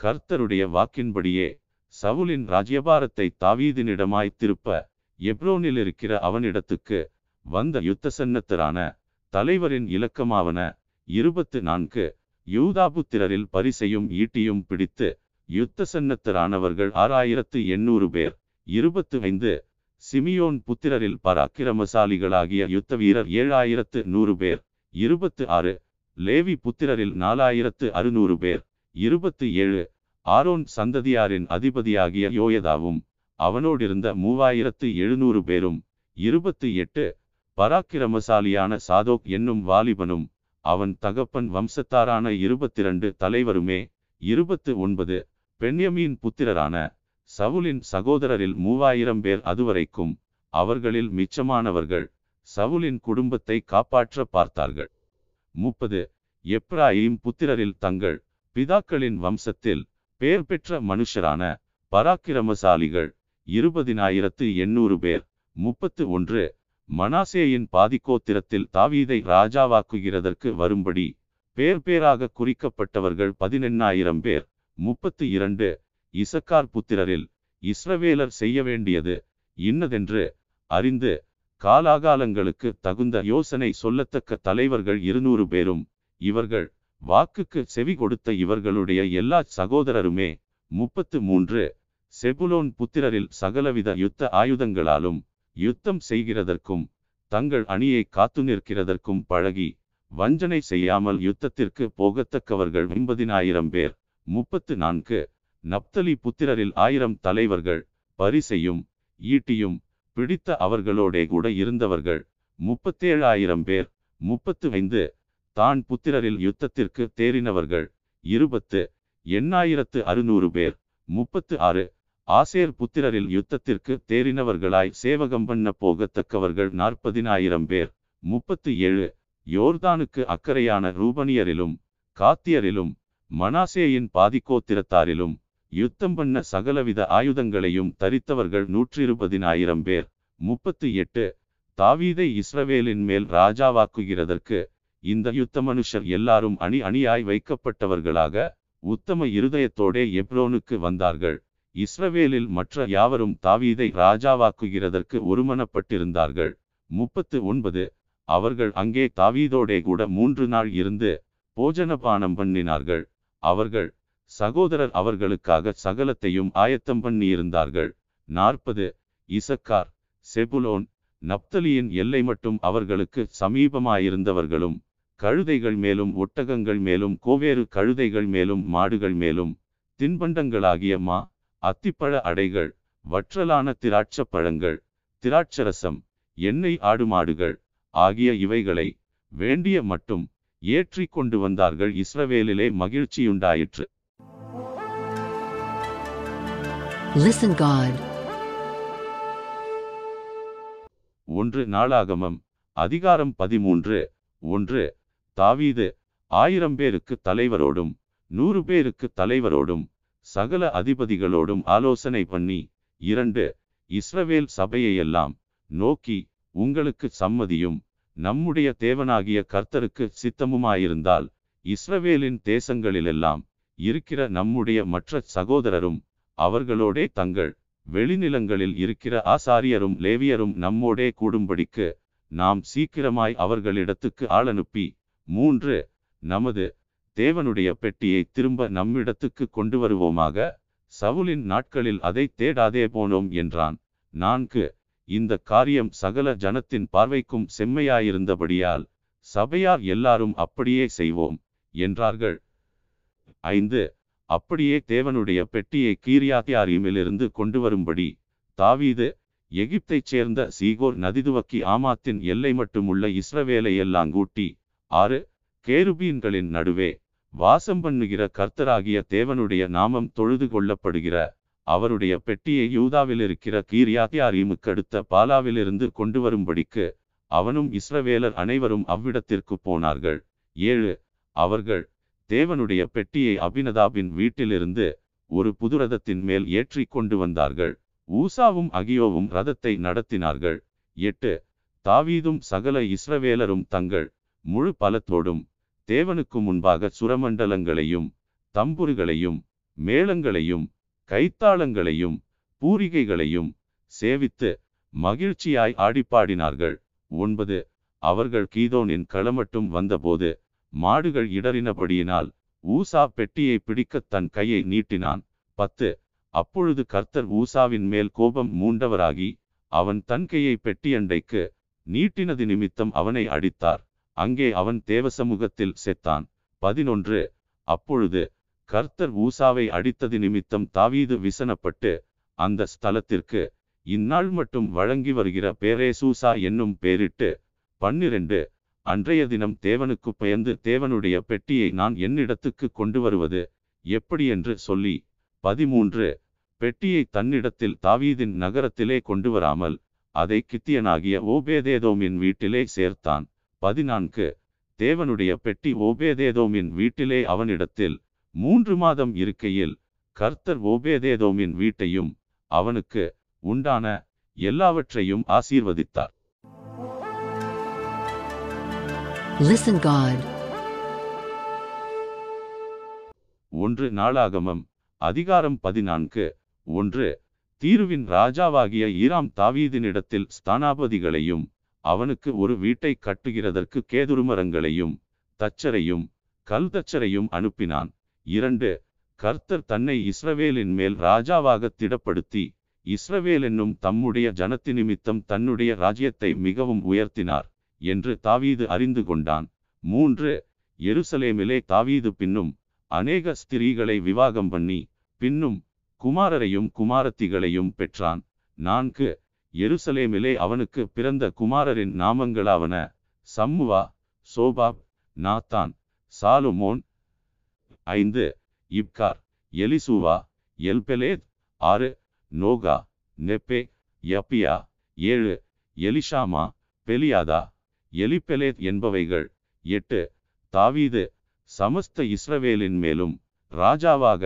கர்த்தருடைய வாக்கின்படியே சவுலின் ராஜ்யபாரத்தை தாவீதினிடமாய் திருப்ப எப்ரோனில் இருக்கிற அவனிடத்துக்கு வந்த யுத்த சன்னத்தரான தலைவரின் இலக்கமாவன இருபத்து நான்கு யூதாபுத்திரரில் பரிசையும் ஈட்டியும் பிடித்து யுத்த சன்னத்தரானவர்கள் ஆறாயிரத்து எண்ணூறு பேர் இருபத்து ஐந்து சிமியோன் புத்திரரில் பராக்கிரமசாலிகளாகிய யுத்த வீரர் ஏழாயிரத்து நூறு பேர் இருபத்து ஆறு லேவி புத்திரரில் நாலாயிரத்து அறுநூறு பேர் இருபத்து ஏழு ஆரோன் சந்ததியாரின் அதிபதியாகிய யோயதாவும் அவனோடிருந்த மூவாயிரத்து எழுநூறு பேரும் இருபத்து எட்டு பராக்கிரமசாலியான சாதோக் என்னும் வாலிபனும் அவன் தகப்பன் வம்சத்தாரான இருபத்திரண்டு தலைவருமே இருபத்து ஒன்பது பெண்யமியின் புத்திரரான சவுலின் சகோதரரில் மூவாயிரம் பேர் அதுவரைக்கும் அவர்களில் மிச்சமானவர்கள் சவுலின் குடும்பத்தை காப்பாற்ற பார்த்தார்கள். முப்பது எப்ராயிம் புத்திரரில் தங்கள் பிதாக்களின் வம்சத்தில் பெயர் பெற்ற மனுஷரான பராக்கிரமசாலிகள் இருபதினாயிரத்து எண்ணூறு பேர். முப்பத்து ஒன்று. மனாசேயின் பாதிக்கோத்திரத்தில் தாவீதை ராஜாவாக்குகிறதற்கு வரும்படி பேர் பேராக குறிக்கப்பட்டவர்கள் பதினெண்ணாயிரம் பேர். முப்பத்து இரண்டு. இசக்கார் புத்திரரில் இஸ்ரவேலர் செய்ய வேண்டியது இன்னதென்று அறிந்து காலாகாலங்களுக்கு தகுந்த யோசனை சொல்லத்தக்க தலைவர்கள் இருநூறு பேரும். இவர்கள் வாக்குக்கு செவி கொடுத்த இவர்களுடைய எல்லா சகோதரருமே முப்பத்து மூன்று செபுலோன் புத்திரரில் சகலவித யுத்த ஆயுதங்களாலும் யுத்தம் செய்கிறதற்கும் தங்கள் அணியை காத்து நிற்கிறதற்கும் பழகி வஞ்சனை செய்யாமல் யுத்தத்திற்கு போகத்தக்கவர்கள் ஐம்பதினாயிரம் பேர் முப்பத்து நான்கு நப்தலி புத்திரரில் ஆயிரம் தலைவர்கள் பரிசையும் ஈட்டியும் பிடித்த அவர்களோடே கூட இருந்தவர்கள் முப்பத்தேழாயிரம் பேர் முப்பத்து ஐந்து தான் புத்திரரில் யுத்தத்திற்கு தேறினவர்கள். இருபத்து எண்ணாயிரத்து அறுநூறு பேர். முப்பத்து ஆறு ஆசேர் புத்திரரில் யுத்தத்திற்கு தேறினவர்களாய் சேவகம் பண்ண போகத்தக்கவர்கள் நாற்பதினாயிரம் பேர். முப்பத்து ஏழு யோர்தானுக்கு அக்கறையான ரூபனியரிலும் காத்தியரிலும் மனாசேயின் பாதிக்கோத்திரத்தாரிலும் யுத்தம் பண்ண சகலவித ஆயுதங்களையும் தரித்தவர்கள் நூற்றிருபதினாயிரம் பேர். முப்பத்து எட்டு தாவீதை இஸ்ரவேலின் மேல் ராஜாவாக்குகிறதற்கு இந்த யுத்த மனுஷர் எல்லாரும் அணி அணியாய் வைக்கப்பட்டவர்களாக உத்தம இருதயத்தோடே எப்ரோனுக்கு வந்தார்கள். இஸ்ரவேலில் மற்ற யாவரும் தாவீதை ராஜாவாக்குகிறதற்கு ஒருமனப்பட்டிருந்தார்கள். முப்பத்து ஒன்பது அவர்கள் அங்கே தாவீதோடே கூட மூன்று நாள் இருந்து போஜனபானம் பண்ணினார்கள். அவர்கள் சகோதரர் அவர்களுக்காக சகலத்தையும் ஆயத்தம் பண்ணியிருந்தார்கள். நாற்பது. இசக்கார் செபுலோன் நப்தலியின் எல்லை மட்டும் அவர்களுக்கு சமீபமாயிருந்தவர்களும் கழுதைகள் மேலும் ஒட்டகங்கள் மேலும் கோவேறு கழுதைகள் மேலும் மாடுகள் மேலும் தின்பண்டங்களாகிய மா அத்திப்பழ அடைகள் வற்றலான திராட்சப் பழங்கள் திராட்சரசம் எண்ணெய் ஆடு மாடுகள் ஆகிய இவைகளை வேண்டிய மட்டும் ஏற்றி கொண்டு வந்தார்கள் இஸ்ரவேலிலே மகிழ்ச்சியுண்டாயிற்று Listen God. ஒன்று நாளாகமம் அதிகாரம் பதிமூன்று ஒன்று தாவீது ஆயிரம் பேருக்கு தலைவரோடும் நூறு பேருக்கு தலைவரோடும் சகல அதிபதிகளோடும் ஆலோசனை பண்ணி இரண்டு இஸ்ரவேல் சபையையெல்லாம் நோக்கி உங்களுக்கு சம்மதியும் நம்முடைய தேவனாகிய கர்த்தருக்கு சித்தமுமாயிருந்தால் இஸ்ரவேலின் தேசங்களிலெல்லாம் இருக்கிற நம்முடைய மற்ற சகோதரரும் அவர்களோடே தங்கள் வெளிநிலங்களில் இருக்கிற ஆசாரியரும் லேவியரும் நம்மோடே கூடும்படிக்கு நாம் சீக்கிரமாய் அவர்களிடத்துக்கு ஆளனுப்பி மூன்று நமது தேவனுடைய பெட்டியை திரும்ப நம்மிடத்துக்கு கொண்டு வருவோமாக சவுலின் நாட்களில் அதை தேடாதே போனோம் என்றான். நான்கு இந்த காரியம் சகல ஜனத்தின் பார்வைக்கும் செம்மையாயிருந்தபடியால் சபையார் எல்லாரும் அப்படியே செய்வோம் என்றார்கள். ஐந்து அப்படியே தேவனுடைய பெட்டியை கீரியாத்தியாரியுமிலிருந்து கொண்டு வரும்படி தாவீது எகிப்தைச் சேர்ந்த சீகோர் நதிதுவக்கி ஆமாத்தின் எல்லை மட்டுமுள்ள இஸ்ரவேலை எல்லாம் கூட்டி ஆறு கேருபீன்களின் நடுவே வாசம் பண்ணுகிற கர்த்தராகிய தேவனுடைய நாமம் தொழுது கொள்ளப்படுகிற அவருடைய பெட்டியை யூதாவில் இருக்கிற கீரியாத்தியாரீமுக்கு அடுத்த பாலாவிலிருந்து கொண்டு வரும்படிக்கு அவனும் இஸ்ரவேலர் அனைவரும் அவ்விடத்திற்கு போனார்கள். ஏழு அவர்கள் தேவனுடைய பெட்டியை அபினதாபின் வீட்டிலிருந்து ஒரு புதுரதத்தின் மேல் ஏற்றி கொண்டு வந்தார்கள். ஊசாவும் அகியோவும் ரதத்தை நடத்தினார்கள். எட்டு தாவீதும் சகல இஸ்ரவேலரும் தங்கள் முழு பலத்தோடும் தேவனுக்கு முன்பாக சுரமண்டலங்களையும் தம்புருகளையும் மேளங்களையும் கைத்தாளங்களையும் பூரிகைகளையும் சேவித்து மகிழ்ச்சியாய் ஆடிப்பாடினார்கள். ஒன்பது. அவர்கள் கீதோனின் களமட்டும் வந்தபோது மாடுகள் இடறினபடியினால் ஊசா பெட்டியை பிடிக்கத் தன் கையை நீட்டினான். பத்து. அப்பொழுது கர்த்தர் ஊசாவின் மேல் கோபம் மூண்டவராகி அவன் தன் கையை பெட்டியண்டைக்கு நீட்டினது நிமித்தம் அவனை அடித்தார். அங்கே அவன் தேவசமூகத்தில் செத்தான். பதினொன்று. அப்பொழுது கர்த்தர் ஊசாவை அடித்தது நிமித்தம் தாவீது விசனப்பட்டு அந்த ஸ்தலத்திற்கு இந்நாள் மட்டும் வழங்கி வருகிற பேரேசூசா என்னும் பேரிட்டு பன்னிரண்டு. அன்றைய தினம் தேவனுக்கு பயந்து தேவனுடைய பெட்டியை நான் என்னிடத்துக்கு கொண்டு வருவது எப்படியென்று சொல்லி பதிமூன்று. பெட்டியை தன்னிடத்தில் தாவீதின் நகரத்திலே கொண்டு வராமல் அதை கித்தியனாகிய ஓபேதேதோமின் வீட்டிலே சேர்த்தான். பதினான்கு. தேவனுடைய பெட்டி ஓபேதேதோமின் வீட்டிலே அவனிடத்தில் மூன்று மாதம் இருக்கையில் கர்த்தர் ஓபேதேதோமின் வீட்டையும் அவனுக்கு உண்டான எல்லாவற்றையும் ஆசீர்வதித்தார். Listen God. ஒன்று நாளாகமம் அதிகாரம் பதினான்கு. ஒன்று தீருவின் ராஜாவாகிய ஈராம் தாவீதினிடத்தில் ஸ்தானாபதிகளையும் அவனுக்கு ஒரு வீட்டை கட்டுகிறதற்கு கேதுருமரங்களையும் தச்சரையும் கல்தச்சரையும் அனுப்பினான். இரண்டு கர்த்தர் தன்னை இஸ்ரவேலின் மேல் ராஜாவாக திடப்படுத்தி இஸ்ரவேல் என்னும் தம்முடைய ஜனத்தி நிமித்தம் தன்னுடைய ராஜ்யத்தை மிகவும் உயர்த்தினார் என்று தாவீது அறிந்து கொண்டான். மூன்று எருசலேமிலே தாவீது பின்னும் அநேக ஸ்திரீகளை விவாகம் பண்ணி பின்னும் குமாரரையும் குமாரத்திகளையும் பெற்றான். நான்கு எருசலேமிலே அவனுக்கு பிறந்த குமாரரின் நாமங்களாவன. சம்முவா சோபாப் நாத்தான் சாலுமோன் ஐந்து இப்கார் எலிசூவா எல்பெலேத் ஆறு நோகா நெப்பே யப்பியா ஏழு எலிஷாமா பெலியாதா எலிபெலேத் என்பவைகள் எட்டு தாவீது சமஸ்த இஸ்ரவேலின் மேலும் ராஜாவாக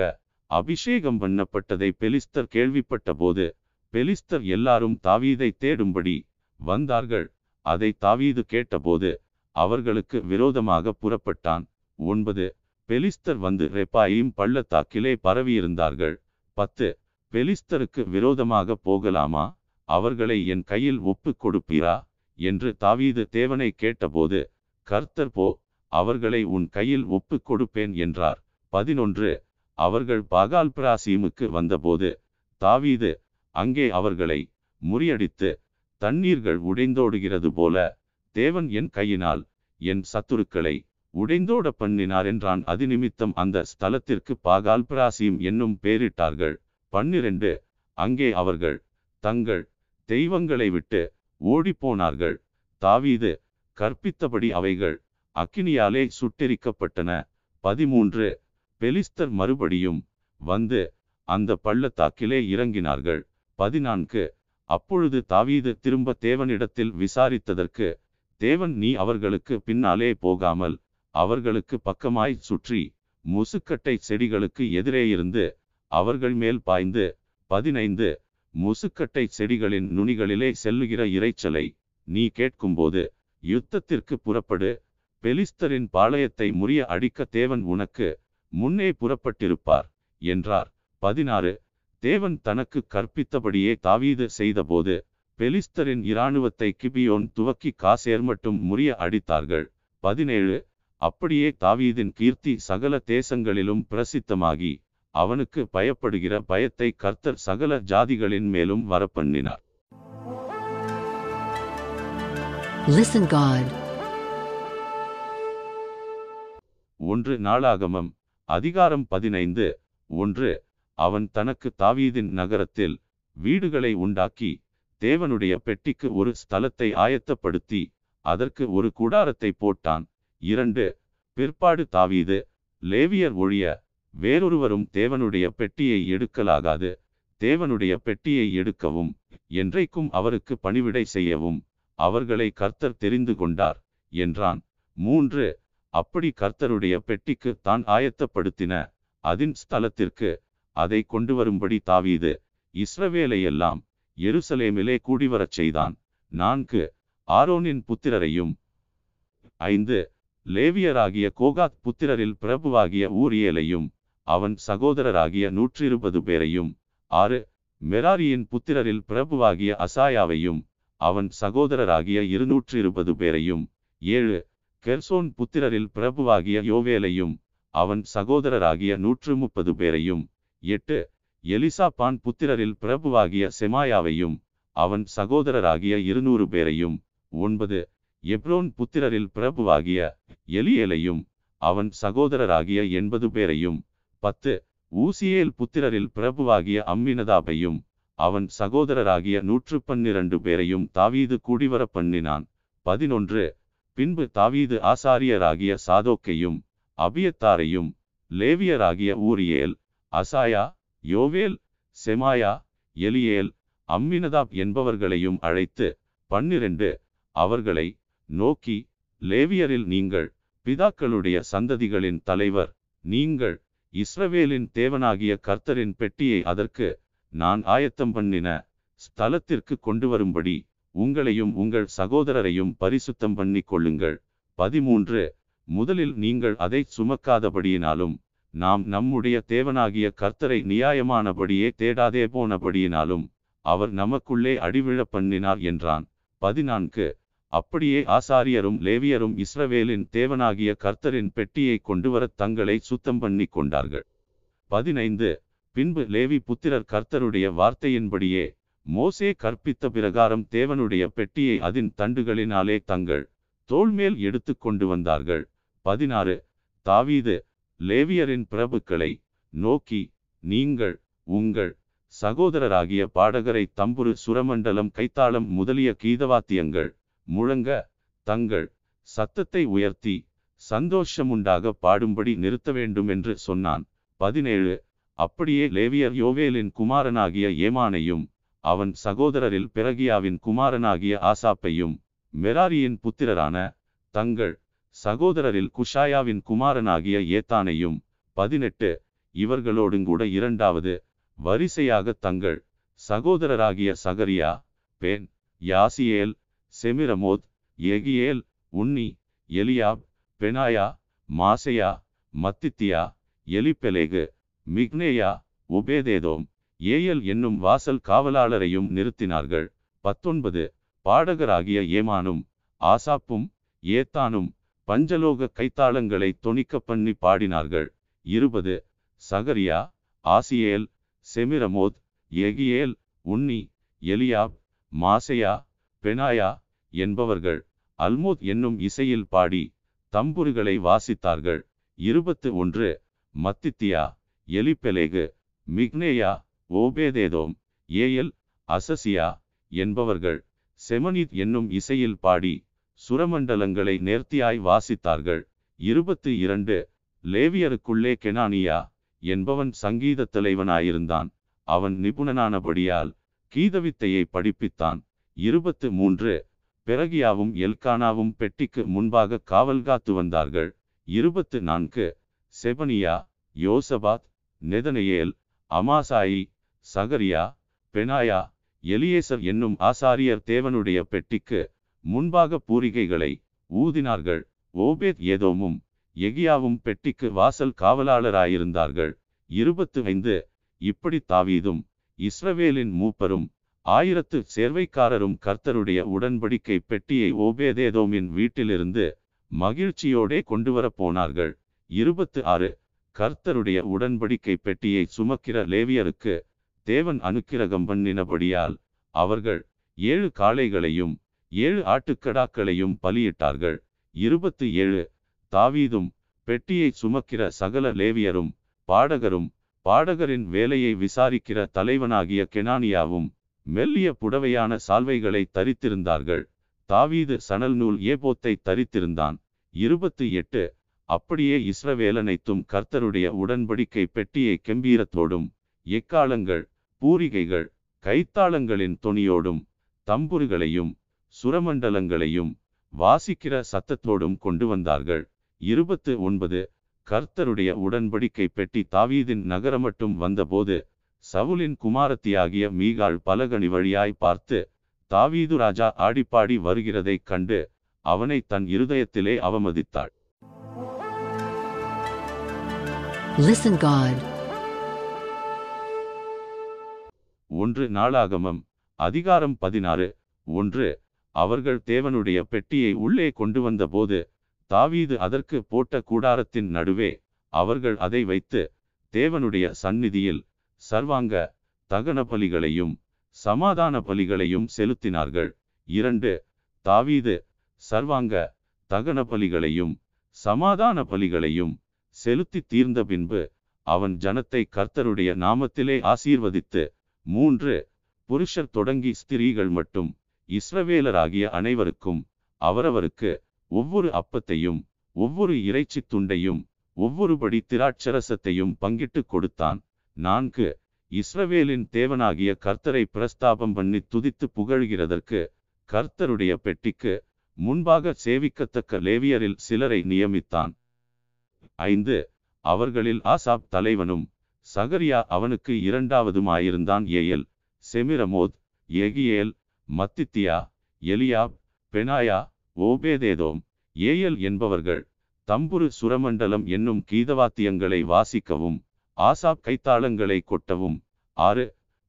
அபிஷேகம் பண்ணப்பட்டதை பெலிஸ்தர் கேள்விப்பட்டபோது பெலிஸ்தர் எல்லாரும் தாவீதை தேடும்படி வந்தார்கள். அதை தாவீது கேட்டபோது அவர்களுக்கு விரோதமாக புறப்பட்டான். ஒன்பது பெலிஸ்தர் வந்து ரெப்பாயும் பள்ளத்தாக்கிலே பரவியிருந்தார்கள். பத்து பெலிஸ்தருக்கு விரோதமாக போகலாமா? அவர்களை என் கையில் ஒப்புக் கொடுப்பீரா? என்று தாவீது தேவனை கேட்டபோது கர்த்தர் போ அவர்களை உன் கையில் ஒப்புக் கொடுப்பேன் என்றார். பதினொன்று அவர்கள் பாகால் பிராசீமுக்கு வந்தபோது தாவீது அங்கே அவர்களை முறியடித்து தண்ணீர்கள் உடைந்தோடுகிறது போல தேவன் என் கையினால் என் சத்துருக்களை உடைந்தோட பண்ணினார் என்றான். அது நிமித்தம் அந்த ஸ்தலத்திற்கு பாகால் பிராசீம் என்னும் பேரிட்டார்கள். பன்னிரண்டு அங்கே அவர்கள் தங்கள் தெய்வங்களை விட்டு ஓடிப்போனார்கள். தாவீது கற்பித்தபடி அவைகள் அக்கினியாலே சுட்டெரிக்கப்பட்டன. பதிமூன்று பெலிஸ்தர் மறுபடியும் வந்து அந்த பள்ளத்தாக்கிலே இறங்கினார்கள். பதினான்கு. அப்பொழுது தாவீது திரும்ப தேவனிடத்தில் விசாரித்ததற்கு தேவன் நீ அவர்களுக்கு பின்னாலே போகாமல் அவர்களுக்கு பக்கமாய் சுற்றி முசுக்கட்டை செடிகளுக்கு எதிரே இருந்து அவர்கள் மேல் பாய்ந்து பதினைந்து. முசுக்கட்டை செடிகளின் நுனிகளிலே செல்லுகிற இரைச்சலை நீ கேட்கும்போது யுத்தத்திற்கு புறப்படு. பெலிஸ்தரின் பாளையத்தை முறிய அடிக்க தேவன் உனக்கு முன்னே புறப்பட்டிருப்பார் என்றார். பதினாறு. தேவன் தனக்கு கற்பித்தபடியே தாவீது செய்தபோது பெலிஸ்தரின் இராணுவத்தை கிபியோன் துவக்கி காசேர் மட்டும் முறிய அடித்தார்கள். பதினேழு. அப்படியே தாவீதின் கீர்த்தி சகல தேசங்களிலும் பிரசித்தமாகி அவனுக்கு பயப்படுகிற பயத்தை கர்த்தர் சகல ஜாதிகளின் மேலும் வரப்பண்ணினார். Listen God. ஒன்று நாளாகமம் அதிகாரம் பதினைந்து. ஒன்று. அவன் தனக்கு தாவீதின் நகரத்தில் வீடுகளை உண்டாக்கி தேவனுடைய பெட்டிக்கு ஒரு ஸ்தலத்தை ஆயத்தப்படுத்தி அதற்கு ஒரு கூடாரத்தை போட்டான். இரண்டு பிற்பாடு தாவீது லேவியர் ஒழிய வேறொருவரும் தேவனுடைய பெட்டியை எடுக்கலாகாது தேவனுடைய பெட்டியை எடுக்கவும் என்றைக்கும் அவருக்கு பணிவிடை செய்யவும் அவர்களை கர்த்தர் தெரிந்து கொண்டார் என்றான். மூன்று அப்படி கர்த்தருடைய பெட்டிக்கு தான் ஆயத்தப்படுத்தின அதின் ஸ்தலத்திற்கு அதை கொண்டு வரும்படி தாவீது இஸ்ரவேலையெல்லாம் எருசலேமிலே கூடிவரச் செய்தான். நான்கு ஆரோனின் புத்திரரையும். ஐந்து லேவியராகிய கோகாத் புத்திரரில் பிரபுவாகிய ஊரியலையும் அவன் சகோதரராகிய நூற்றிருபது பேரையும். ஆறு மெராரியின் புத்திரரில் பிரபுவாகிய அசாயாவையும் அவன் சகோதரராகிய இருநூற்றி இருபது பேரையும். ஏழு கெர்சோன் புத்திரரில் பிரபுவாகிய யோவேலையும் அவன் சகோதரராகிய நூற்று முப்பது பேரையும். எட்டு எலிசாபான் புத்திரரில் பிரபுவாகிய செமாயாவையும் அவன் சகோதரராகிய இருநூறு பேரையும். ஒன்பது எப்ரோன் புத்திரரில் பிரபுவாகிய எலியேலையும் அவன் சகோதரராகிய எண்பது பேரையும். பத்து ஊசியேல் புத்திரரில் பிரபுவாகிய அம்மினதாபையும் அவன் சகோதரராகிய நூற்று பன்னிரண்டு பேரையும் தாவீது கூடிவர பண்ணினான். பதினொன்று பின்பு தாவீது ஆசாரியராகிய சாதோக்கையும் அபியத்தாரையும் லேவியராகிய ஊரியேல் அசாயா யோவேல் செமாயா எலியேல் அம்மினதாப் என்பவர்களையும் அழைத்து பன்னிரண்டு அவர்களை நோக்கி லேவியரில் நீங்கள் பிதாக்களுடைய சந்ததிகளின் தலைவர் நீங்கள் இஸ்ரவேலின் தேவனாகிய கர்த்தரின் பெட்டியை அதற்கு நான் ஆயத்தம் பண்ணின ஸ்தலத்திற்கு கொண்டு வரும்படி உங்களையும் உங்கள் சகோதரரையும் பரிசுத்தம் பண்ணிக் கொள்ளுங்கள் பதிமூன்று முதலில் நீங்கள் அதை சுமக்காதபடியினாலும் நாம் நம்முடைய தேவனாகிய கர்த்தரை நியாயமானபடியே தேடாதே போனபடியினாலும் அவர் நமக்குள்ளே அடிவிழ பண்ணினார் என்றான். பதினான்கு. அப்படியே ஆசாரியரும் லேவியரும் இஸ்ரவேலின் தேவனாகிய கர்த்தரின் பெட்டியை கொண்டுவர தங்களை சுத்தம் பண்ணி கொண்டார்கள். பதினைந்து. பின்பு லேவி புத்திரர் கர்த்தருடைய வார்த்தையின்படியே மோசே கற்பித்த பிரகாரம் தேவனுடைய பெட்டியை அதன் தண்டுகளினாலே தங்கள் தோள்மேல் எடுத்து கொண்டு வந்தார்கள். பதினாறு. தாவீது லேவியரின் பிரபுக்களை நோக்கி நீங்கள் உங்கள் சகோதரராகிய பாடகரை தம்புரு சுரமண்டலம் கைத்தாளம் முதலிய கீதவாத்தியங்கள் முழங்க தங்கள் சத்தத்தை உயர்த்தி சந்தோஷமுண்டாக பாடும்படி நிறுத்த வேண்டும் என்று சொன்னான். பதினேழு. அப்படியே லேவியர் யோவேலின் குமாரனாகிய ஏமானையும் அவன் சகோதரரில் பிறகியாவின் குமாரனாகிய ஆசாப்பையும் மெராரியின் புத்திரரான தங்கள் சகோதரரில் குஷாயாவின் குமாரனாகிய ஏத்தானையும் பதினெட்டு இவர்களோடுங்கூட இரண்டாவது வரிசையாக தங்கள் சகோதரராகிய சகரியா பேன் யாசியேல் செமிரமோத் எகியேல் உன்னி எலியாப் பெனாயா மாசையா மத்தித்தியா எலிப்பெலேகு மிக்னேயா உபேதேதோம் ஏயல் என்னும் வாசல் காவலாளரையும் நிறுத்தினார்கள். பத்தொன்பது பாடகராகிய ஏமானும் ஆசாப்பும் ஏத்தானும் பஞ்சலோக கைத்தாளங்களை தொணிக்க பண்ணி பாடினார்கள். இருபது Zechariah Aziel Shemiramoth Jehiel Unni Eliab Maaseiah Benaiah என்பவர்கள் அல்மோத் என்னும் இசையில் பாடி தம்புருகளை வாசித்தார்கள். இருபத்து ஒன்று மத்தித்தியா எலிப்பெலேகு மிக்னேயா ஓபேதேதோம் ஏயல் அசசியா என்பவர்கள் செமனித் என்னும் இசையில் பாடி சுரமண்டலங்களை நேர்த்தியாய் வாசித்தார்கள். இருபத்து இரண்டு லேவியருக்குள்ளே கெனானியா என்பவன் சங்கீத தலைவனாயிருந்தான். அவன் நிபுணனானபடியால் கீதவித்தையை படிப்பித்தான். இருபத்து மூன்று பெரகியாவும் எல்கானாவும் பெட்டிக்கு முன்பாக காவல் காத்து வந்தார்கள். இருபத்து நான்கு செபனியா யோசபாத் நெதனையேல் அமாசாயி சகரியா பெனாயா எலியேசர் என்னும் ஆசாரியர் தேவனுடைய பெட்டிக்கு முன்பாக பூரிகைகளை ஊதினார்கள். ஓபேத் ஏதோமும் எகியாவும் பெட்டிக்கு வாசல் காவலாளராயிருந்தார்கள். இருபத்து ஐந்து இப்படி தாவீதும் இஸ்ரவேலின் மூப்பரும் ஆயிரத்து சேர்வைக்காரரும் கர்த்தருடைய உடன்படிக்கை பெட்டியை ஓபேதேதோமின் வீட்டிலிருந்து மகிழ்ச்சியோடே கொண்டுவரப் போனார்கள். இருபத்து ஆறு கர்த்தருடைய உடன்படிக்கை பெட்டியை சுமக்கிற லேவியருக்கு தேவன் அனுக்கிரகம் பண்ணினபடியால் அவர்கள் ஏழு காளைகளையும் ஏழு ஆட்டுக்கடாக்களையும் பலியிட்டார்கள். இருபத்து ஏழு தாவீதும் பெட்டியை சுமக்கிற சகல லேவியரும் பாடகரும் பாடகரின் வேலையை விசாரிக்கிற தலைவனாகிய கெனானியாவும் மெல்லிய புடவையான சால்வைகளை தரித்திருந்தார்கள். தாவீது சணல் நூல் ஏபோத்தை தரித்திருந்தான். இருபத்து எட்டு அப்படியே இஸ்ரவேலனைத்தும் கர்த்தருடைய உடன்படிக்கை பெட்டியை கெம்பீரத்தோடும் எக்காலங்கள் பூரிகைகள் கைத்தாளங்களின் தொனியோடும் தம்புருகளையும் சுரமண்டலங்களையும் வாசிக்கிற சத்தத்தோடும் கொண்டு வந்தார்கள் இருபத்து ஒன்பது கர்த்தருடைய உடன்படிக்கை பெட்டி தாவீதின் நகரமட்டும் வந்தபோது சவுலின் குமாரத்தியாகிய மீகாள் பலகனி வழியாய் பார்த்து தாவீது ராஜா ஆடிப்பாடி வருகிறதைக் கண்டு அவனை தன் இருதயத்திலே அவமதித்தாள் Listen God. ஒன்று நாளாகமம் அதிகாரம் பதினாறு ஒன்று அவர்கள் தேவனுடைய பெட்டியை உள்ளே கொண்டு வந்தபோது தாவீது அதற்கு போட்ட கூடாரத்தின் நடுவே அவர்கள் அதை வைத்து தேவனுடைய சந்நிதியில் சர்வாங்க தகன பலிகளையும் சமாதான பலிகளையும் செலுத்தினார்கள். இரண்டு தாவீது சர்வாங்க தகன பலிகளையும் சமாதான பலிகளையும் செலுத்தி தீர்ந்த பின்பு அவன் ஜனத்தை கர்த்தருடைய நாமத்திலே ஆசீர்வதித்து மூன்று புருஷர் தொடங்கி ஸ்திரீகள் மட்டும் இஸ்ரவேலராகிய அனைவருக்கும் அவரவருக்கு ஒவ்வொரு அப்பத்தையும் ஒவ்வொரு இறைச்சி துண்டையும் ஒவ்வொருபடி திராட்சரசத்தையும் பங்கிட்டு கொடுத்தான். நான்கு இஸ்ரவேலின் தேவனாகிய கர்த்தரை பிரஸ்தாபம் பண்ணி துதித்து புகழ்கிறதற்கு கர்த்தருடைய பெட்டிக்கு முன்பாக சேவிக்கத்தக்க லேவியரில் சிலரை நியமித்தான். ஐந்து அவர்களில் ஆசாப் தலைவனும் சகரியா அவனுக்கு இரண்டாவதுமாயிருந்தான் ஏயல் செமிரமோத் எகியேல் மத்தித்தியா எலியாப் பெனாயா ஓபேதேதோம் ஏயல் என்பவர்கள் தம்புரு சுரமண்டலம் என்னும் கீதவாத்தியங்களை வாசிக்கவும் ஆசாப் கைத்தாளங்களை கொட்டவும். ஆறு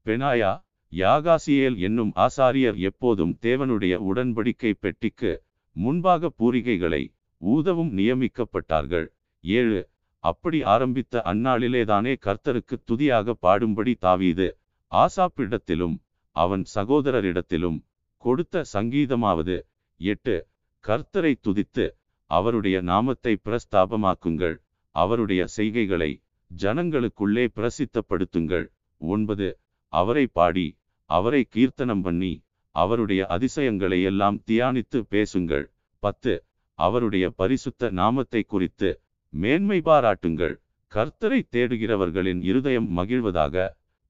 பெனாயா யாகாசியேல் என்னும் ஆசாரியர் எப்போதும் தேவனுடைய உடன்படிக்கை பெட்டிக்கு முன்பாக பூரிகைகளை ஊதவும் நியமிக்கப்பட்டார்கள். ஏழு அப்படி ஆரம்பித்த அந்நாளிலேதானே கர்த்தருக்கு துதியாக பாடும்படி தாவீது ஆசாப்பிடத்திலும் அவன் சகோதரரிடத்திலும் கொடுத்த சங்கீதமாவது எட்டு கர்த்தரை துதித்து அவருடைய நாமத்தை பிரஸ்தாபமாக்குங்கள். அவருடைய செய்கைகளை ஜனங்களுக்குள்ளே பிரசித்தப்படுத்துங்கள். ஒன்பது அவரை பாடி அவரை கீர்த்தனம் பண்ணி அவருடைய அதிசயங்களை எல்லாம் தியானித்து பேசுங்கள். பத்து அவருடைய பரிசுத்த நாமத்தை குறித்து மேன்மை பாராட்டுங்கள். கர்த்தரை தேடுகிறவர்களின் இருதயம் மகிழ்வதாக.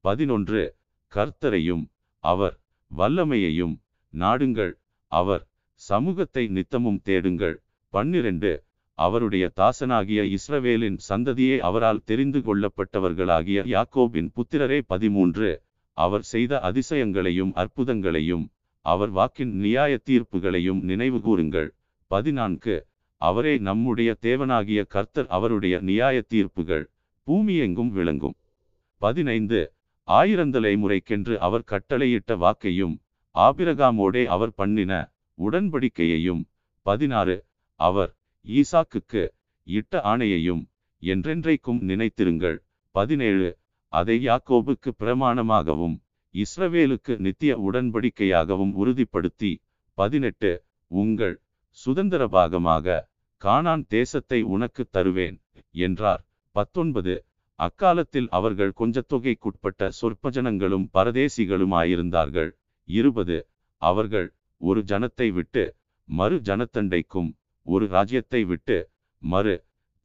பதினொன்று கர்த்தரையும் அவர் வல்லமையையும் நாடுங்கள். அவர் சமூகத்தை நித்தமும் தேடுங்கள். பன்னிரண்டு அவருடைய தாசனாகிய இஸ்ரவேலின் சந்ததியே அவரால் தெரிந்து கொள்ளப்பட்டவர்களாகிய யாக்கோபின் புத்திரரே. பதிமூன்று அவர் செய்த அதிசயங்களையும் அற்புதங்களையும் அவர் வாக்கின் நியாய தீர்ப்புகளையும் நினைவு கூறுங்கள் பதினான்கு அவரே நம்முடைய தேவனாகிய கர்த்தர் அவருடைய நியாய தீர்ப்புகள் பூமியெங்கும் விளங்கும். பதினைந்து ஆயிரந்தலை முறைக்கென்று அவர் கட்டளையிட்ட வாக்கையும் ஆபிரகாமோடே அவர் பண்ணின உடன்படிக்கையையும் பதினாறு அவர் ஈசாக்குக்கு இட்ட ஆணையையும் என்றென்றைக்கும் நினைத்திருங்கள். பதினேழு அதை யாக்கோபுக்கு பிரமாணமாகவும் இஸ்ரவேலுக்கு நித்திய உடன்படிக்கையாகவும் உறுதிப்படுத்தி. பதினெட்டு உங்கள் சுதந்திர பாகமாக கானான் தேசத்தை உனக்கு தருவேன் என்றார். பத்தொன்பது அக்காலத்தில் அவர்கள் கொஞ்ச தொகைக்குட்பட்ட சொற்பஜனங்களும் பரதேசிகளுமாயிருந்தார்கள். இருபது. அவர்கள் ஒரு ஜனத்தை விட்டு மறு ஜனத்தண்டைக்கும் ஒரு ராஜ்யத்தை விட்டு மறு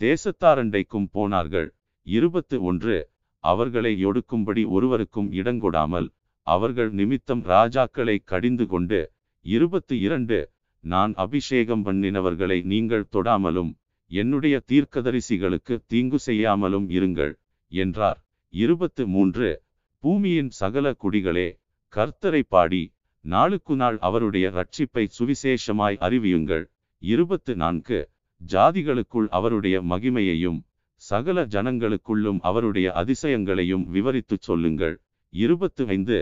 தேசத்தாரண்டைக்கும் போனார்கள். இருபத்து ஒன்று. அவர்களை ஒடுக்கும்படி ஒருவருக்கும் இடங்கொடாமல் அவர்கள் நிமித்தம் ராஜாக்களை கடிந்து கொண்டு இருபத்து இரண்டு. நான் அபிஷேகம் பண்ணினவர்களை நீங்கள் தொடாமலும் என்னுடைய தீர்க்கதரிசிகளுக்கு தீங்கு செய்யாமலும் இருங்கள். என்றார். இருபத்து மூன்று. பூமியின் சகல குடிகளே கர்த்தரை பாடி நாளுக்கு நாள் அவருடைய ரட்சிப்பை சுவிசேஷமாய் அறிவியுங்கள். இருபத்து நான்கு. ஜாதிகளுக்குள் அவருடைய மகிமையையும் சகல ஜனங்களுக்குள்ளும் அவருடைய அதிசயங்களையும் விவரித்துச் சொல்லுங்கள். இருபத்து ஐந்து.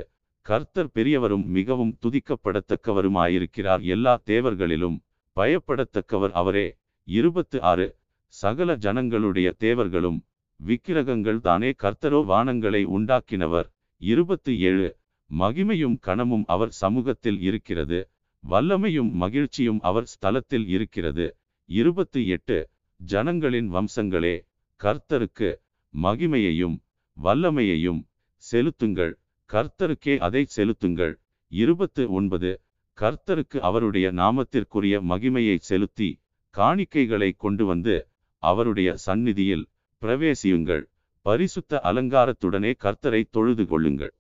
கர்த்தர் பெரியவரும் மிகவும் துதிக்கப்படத்தக்கவருமாயிருக்கிறார் எல்லா தேவர்களிலும் பயப்படத்தக்கவர் அவரே. இருபத்து ஆறு. சகல ஜனங்களுடைய தேவர்களும் விக்கிரகங்கள் தானே கர்த்தரோ வானங்களை உண்டாக்கினவர். இருபத்து ஏழு மகிமையும் கணமும் அவர் சமூகத்தில் இருக்கிறது. வல்லமையும் மகிழ்ச்சியும் அவர் ஸ்தலத்தில் இருக்கிறது. இருபத்து எட்டு ஜனங்களின் வம்சங்களே கர்த்தருக்கு மகிமையையும் வல்லமையையும் செலுத்துங்கள். கர்த்தருக்கே அதை செலுத்துங்கள். இருபத்து ஒன்பது கர்த்தருக்கு அவருடைய நாமத்திற்குரிய மகிமையை செலுத்தி காணிக்கைகளை கொண்டு வந்து அவருடைய சந்நிதியில் பிரவேசியுங்கள். பரிசுத்த அலங்காரத்துடனே கர்த்தரை தொழுது கொள்ளுங்கள்.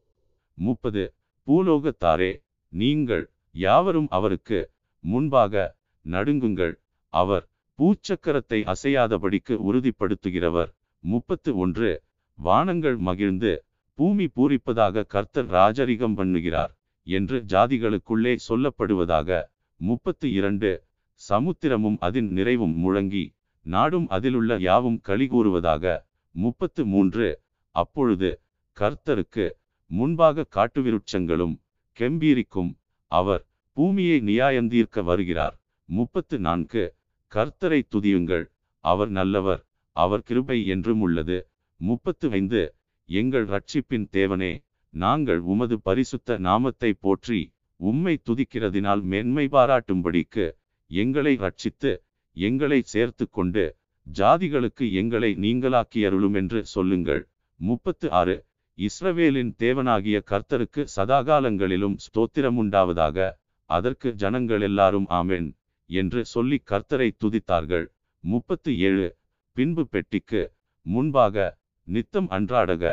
முப்பது. பூலோகத்தாரே நீங்கள் யாவரும் அவருக்கு முன்பாக நடுங்குங்கள். அவர் பூச்சக்கரத்தை அசையாதபடிக்கு உறுதிப்படுத்துகிறவர். முப்பத்து ஒன்று. வானங்கள் மகிழ்ந்து பூமி பூரிப்பதாக கர்த்தர் ராஜரிகம் பண்ணுகிறார் என்று ஜாதிகளுக்குள்ளே சொல்லப்படுவதாக. முப்பத்து இரண்டு. சமுத்திரமும் அதன் நிறைவும் முழங்கி நாடும் அதிலுள்ள யாவும் கலிகூறுவதாக முப்பத்து மூன்று. அப்பொழுது கர்த்தருக்கு முன்பாக காட்டுவிருட்சங்களும் கெம்பீரிக்கும் அவர் பூமியை நியாயந்தீர்க்க வருகிறார். முப்பத்து நான்கு. கர்த்தரை துதியுங்கள். அவர் நல்லவர். அவர் கிருபை என்றும் உள்ளது. முப்பத்து ஐந்து. எங்கள் ரட்சிப்பின் தேவனே நாங்கள் உமது பரிசுத்த நாமத்தை போற்றி உம்மை துதிக்கிறதினால் மேன்மை பாராட்டும்படிக்கு எங்களை ரட்சித்து எங்களை சேர்த்து கொண்டு ஜாதிகளுக்கு எங்களை நீங்களாக்கியருளும் என்று சொல்லுங்கள். முப்பத்து ஆறு இஸ்ரவேலின் தேவனாகிய கர்த்தருக்கு சதாகாலங்களிலும் ஸ்தோத்திரம் உண்டாவதாக அதற்கு ஜனங்கள் எல்லாரும் ஆமென் என்று சொல்லி கர்த்தரை துதித்தார்கள். முப்பத்து ஏழு பின்பு பெட்டிக்கு முன்பாக நித்தம் அன்றாடக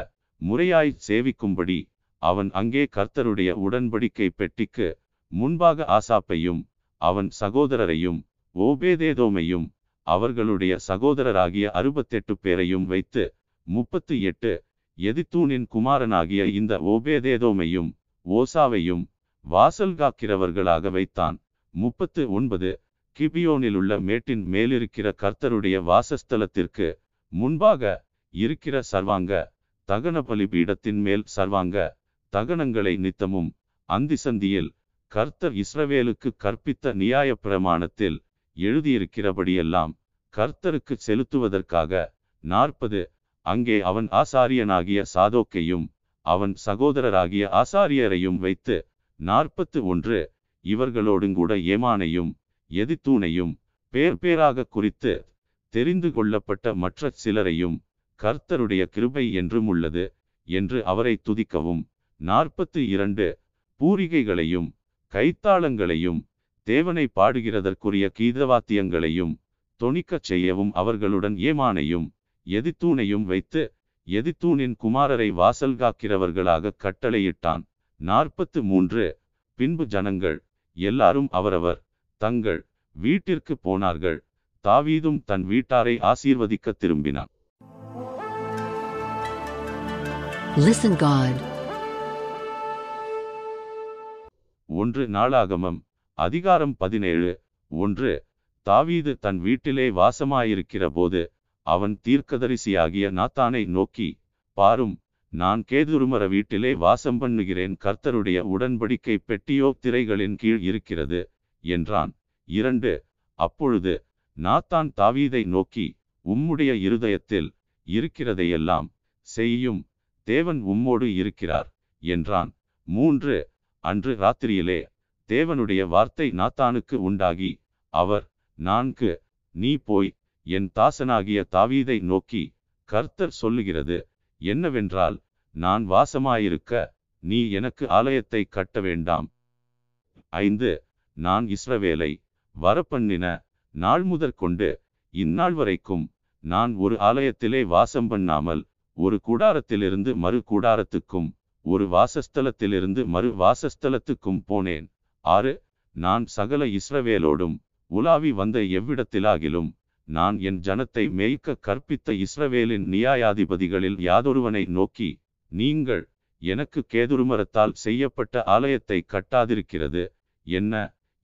முறையாய் சேவிக்கும்படி அவன் அங்கே கர்த்தருடைய உடன்படிக்கை பெட்டிக்கு முன்பாக ஆசாப்பையும் அவன் சகோதரரையும் ஓபேதேதோமையும் அவர்களுடைய சகோதரராகிய அறுபத்தெட்டு பேரையும் வைத்து முப்பத்து எட்டு எதித்தூனின் குமாரனாகிய இந்த ஓபேதேதோமையும் ஓசாவையும் வாசல் காக்கிறவர்களாக வைத்தான். முப்பத்து ஒன்பது கிபியோனிலுள்ள மேட்டின் மேலிருக்கிற கர்த்தருடைய வாசஸ்தலத்திற்கு முன்பாக இருக்கிற சர்வாங்க தகன பலிபீடத்தின் மேல் சர்வாங்க தகனங்களை நித்தமும் அந்திசந்தியில் கர்த்தர் இஸ்ரவேலுக்கு கற்பித்த நியாய பிரமாணத்தில் எழுதியிருக்கிறபடியெல்லாம் கர்த்தருக்கு செலுத்துவதற்காக நாற்பது. அங்கே அவன் ஆசாரியனாகிய சாதோக்கையும் அவன் சகோதரராகிய ஆசாரியரையும் வைத்து நாற்பத்து ஒன்று. இவர்களோடுங்கூட ஏமானையும் எதித்தூனையும் பேர் பேராக குறித்து தெரிந்து கொள்ளப்பட்ட மற்ற சிலரையும் கர்த்தருடைய கிருபை என்றும் உள்ளது என்று அவரை துதிக்கவும். நாற்பத்து இரண்டு. பூரிகைகளையும் கைத்தாளங்களையும் தேவனை பாடுகிறதற்குரிய கீதவாத்தியங்களையும் தொனிக்கச் செய்யவும் அவர்களுடன் ஏமானையும் எதித்தூனையும் வைத்து எதித்தூனின் குமாரரை வாசல் காக்கிறவர்களாக கட்டளையிட்டான். நாற்பத்து மூன்று பின்பு ஜனங்கள் எல்லாரும் அவரவர் தங்கள் வீட்டிற்கு போனார்கள். தாவீதும் தன் வீட்டாரை ஆசீர்வதிக்க திரும்பினான். Listen God. ஒன்று நாளாகமம். அதிகாரம் பதினேழு. ஒன்று. தாவீது தன் வீட்டிலே வாசமாயிருக்கிற போது அவன் தீர்க்கதரிசியாகிய நாத்தானை நோக்கி பாரும் நான் கேதுருமர வீட்டிலே வாசம் பண்ணுகிறேன் கர்த்தருடைய உடன்படிக்கை பெட்டியோ திரைகளின் கீழ் இருக்கிறது என்றான். இரண்டு. அப்பொழுது நாத்தான் தாவீதை நோக்கி உம்முடைய இருதயத்தில் இருக்கிறதையெல்லாம் செய்யும் தேவன் உம்மோடு இருக்கிறார் என்றான். மூன்று. அன்று ராத்திரியிலே தேவனுடைய வார்த்தை நாத்தானுக்கு உண்டாகி அவர் நான்கு நீ போய் என் தாசனாகிய தாவீதை நோக்கி கர்த்தர் சொல்லுகிறது என்னவென்றால் நான் வாசமாயிருக்க நீ எனக்கு ஆலயத்தை கட்ட வேண்டாம். ஐந்து நான் இஸ்ரவேலை வரப்பண்ணின நாள் முதற்கொண்டு இந்நாள் வரைக்கும் நான் ஒரு ஆலயத்திலே வாசம் பண்ணாமல் ஒரு கூடாரத்திலிருந்து மறு கூடாரத்துக்கும் ஒரு வாசஸ்தலத்திலிருந்து மறு வாசஸ்தலத்துக்கும் போனேன். ஆறு நான் சகல இஸ்ரவேலோடும் உலாவி வந்த எவ்விடத்திலாகிலும் நான் என் ஜனத்தை மேய்க்க கற்பித்த இஸ்ரவேலின் நியாயாதிபதிகளில் யாதொருவனை நோக்கி நீங்கள் எனக்கு கேதுருமரத்தால் செய்யப்பட்ட ஆலயத்தை கட்டாதிருக்கிறது என்ன?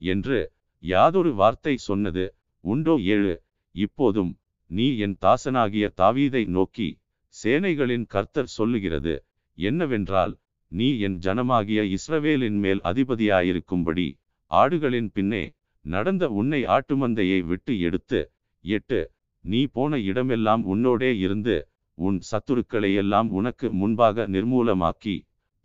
என்று யாதொரு வார்த்தை சொன்னது. உண்டோ ஏழு இப்போதும் நீ என் தாசனாகிய தாவீதை நோக்கி சேனைகளின் கர்த்தர் சொல்லுகிறது என்னவென்றால் நீ என் ஜனமாகிய இஸ்ரவேலின் மேல் அதிபதியாயிருக்கும்படி ஆடுகளின் பின்னே நடந்த உன்னை ஆட்டுமந்தையை விட்டு எடுத்து எட்டு நீ போன இடமெல்லாம் உன்னோடே இருந்து உன் சத்துருக்களையெல்லாம் உனக்கு முன்பாக நிர்மூலமாக்கி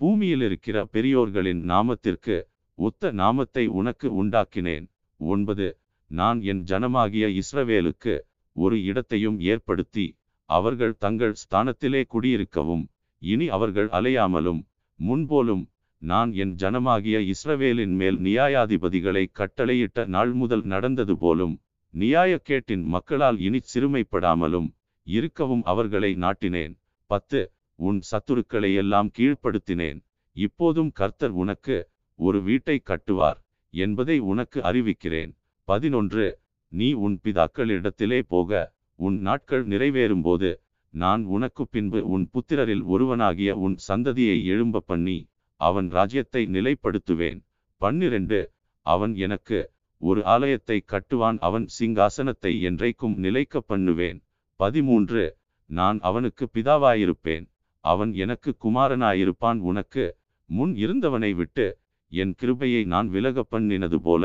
பூமியில் இருக்கிற பெரியோர்களின் நாமத்திற்கு ஒத்த நாமத்தை உனக்கு உண்டாக்கினேன். ஒன்பது நான் என் ஜனமாகிய இஸ்ரவேலுக்கு ஒரு இடத்தையும் ஏற்படுத்தி அவர்கள் தங்கள் ஸ்தானத்திலே குடியிருக்கவும் இனி அவர்கள் அலையாமலும் முன்போலும் நான் என் ஜனமாகிய இஸ்ரவேலின் மேல் நியாயாதிபதிகளை கட்டளையிட்ட நாள் முதல் நடந்தது போலும் நியாயக்கேட்டின் மக்களால் இனி சிறுமைப்படாமலும் இருக்கவும் அவர்களை நாட்டினேன். பத்து உன் சத்துருக்களை எல்லாம் கீழ்ப்படுத்தினேன். இப்போதும் கர்த்தர் உனக்கு ஒரு வீட்டை கட்டுவார் என்பதை உனக்கு அறிவிக்கிறேன். பதினொன்று நீ உன் பிதாக்களிடத்திலே போக உன் நாட்கள் நிறைவேறும்போது நான் உனக்கு பின்பு உன் புத்திரரில் ஒருவனாகிய உன் சந்ததியை எழும்ப பண்ணி அவன் ராஜ்யத்தை நிலைப்படுத்துவேன். பன்னிரண்டு அவன் எனக்கு ஒரு ஆலயத்தை கட்டுவான் அவன் சிங்காசனத்தை என்றைக்கும் நிலைக்க பண்ணுவேன். பதிமூன்று நான் அவனுக்கு பிதாவாயிருப்பேன் அவன் எனக்கு குமாரனாயிருப்பான் உனக்கு முன் இருந்தவனை விட்டு என் கிருபையை நான் விலக பண்ணினது போல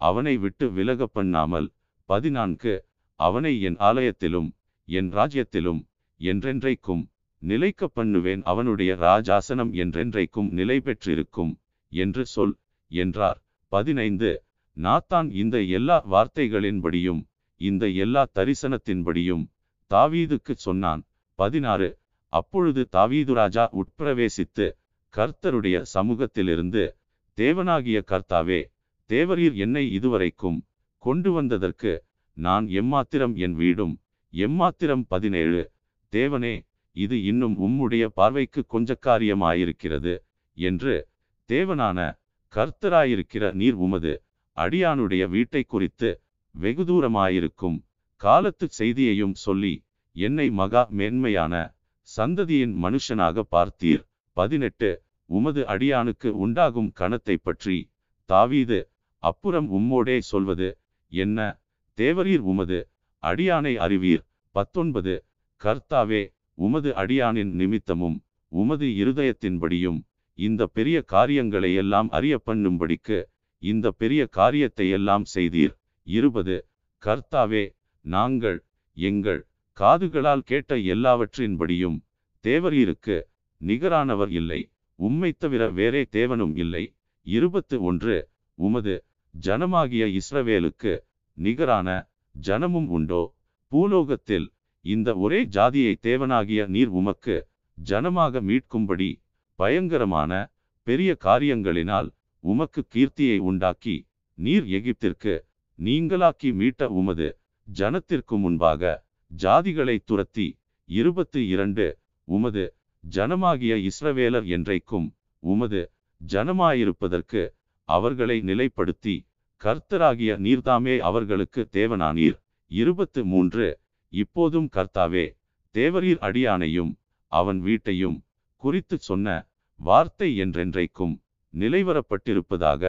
அவனை விட்டு விலக பண்ணாமல். பதினான்கு அவனை என் ஆலயத்திலும் என் ராஜ்யத்திலும் என்றென்றைக்கும் நிலைக்க பண்ணுவேன். அவனுடைய ராஜாசனம் என்றென்றைக்கும் நிலை பெற்றிருக்கும் என்று சொல் என்றார். பதினைந்து. நாத்தான் இந்த எல்லா வார்த்தைகளின்படியும் இந்த எல்லா தரிசனத்தின்படியும் தாவீதுக்கு சொன்னான். பதினாறு. அப்பொழுது தாவீது ராஜா உட்பிரவேசித்து கர்த்தருடைய சமூகத்திலிருந்து தேவனாகிய கர்த்தாவே தேவரீர் என்னை இதுவரைக்கும் கொண்டு வந்ததற்கு நான் எம்மாத்திரம் என் வீடும்? எம்மாத்திரம் பதினேழு. தேவனே இது இன்னும் உம்முடைய பார்வைக்கு கொஞ்ச காரியமாயிருக்கிறது என்று தேவனான கர்த்தராயிருக்கிற நீர் உமது அடியானுடைய வீட்டை குறித்து வெகு தூரமாயிருக்கும் காலத்து செய்தியையும் சொல்லி என்னை மகா மேன்மையான சந்ததியின் மனுஷனாக பார்த்தீர். பதினெட்டு. உமது அடியானுக்கு உண்டாகும் கணத்தை பற்றி தாவீது அப்புறம் உம்மோடே சொல்வது என்ன? தேவரீர் உமது அடியானை அறிவீர். பத்தொன்பது. கர்த்தாவே உமது அடியானின் நிமித்தமும் உமது இருதயத்தின்படியும் இந்த பெரிய காரியங்களை எல்லாம் அறிய பண்ணும்படிக்கு இந்த பெரிய காரியத்தை எல்லாம் செய்தீர். இருபது கர்த்தாவே நாங்கள் எங்கள் காதுகளால் கேட்ட எல்லாவற்றின்படியும் தேவரீருக்கு நிகரானவர் இல்லை உம்மை தவிர வேறே தேவனும் இல்லை. இருபத்து ஒன்று உமது ஜனமாகிய இஸ்ரவேலுக்கு நிகரான ஜனமும் உண்டோ? பூலோகத்தில் இந்த ஒரே ஜாதியை தேவனாகிய நீர் உமக்கு ஜனமாக மீட்கும்படி பயங்கரமான பெரிய காரியங்களினால் உமக்கு கீர்த்தியை உண்டாக்கி நீர் எகிப்திற்கு நீங்களாக்கி மீட்ட உமது ஜனத்திற்கு முன்பாக ஜாதிகளை துரத்தி இருபத்து இரண்டு உமது ஜனமாகிய இஸ்ரவேலர் என்றைக்கும் உமது ஜனமாயிருப்பதற்கு அவர்களை நிலைப்படுத்தி கர்த்தராகிய நீர்தாமே அவர்களுக்கு தேவனானீர். இருபத்து மூன்று இப்போதும் கர்த்தாவே தேவரீர் அடியானையும் அவன் வீட்டையும் குறித்து சொன்ன வார்த்தை என்றென்றைக்கும் நிலைவரப்பட்டிருப்பதாக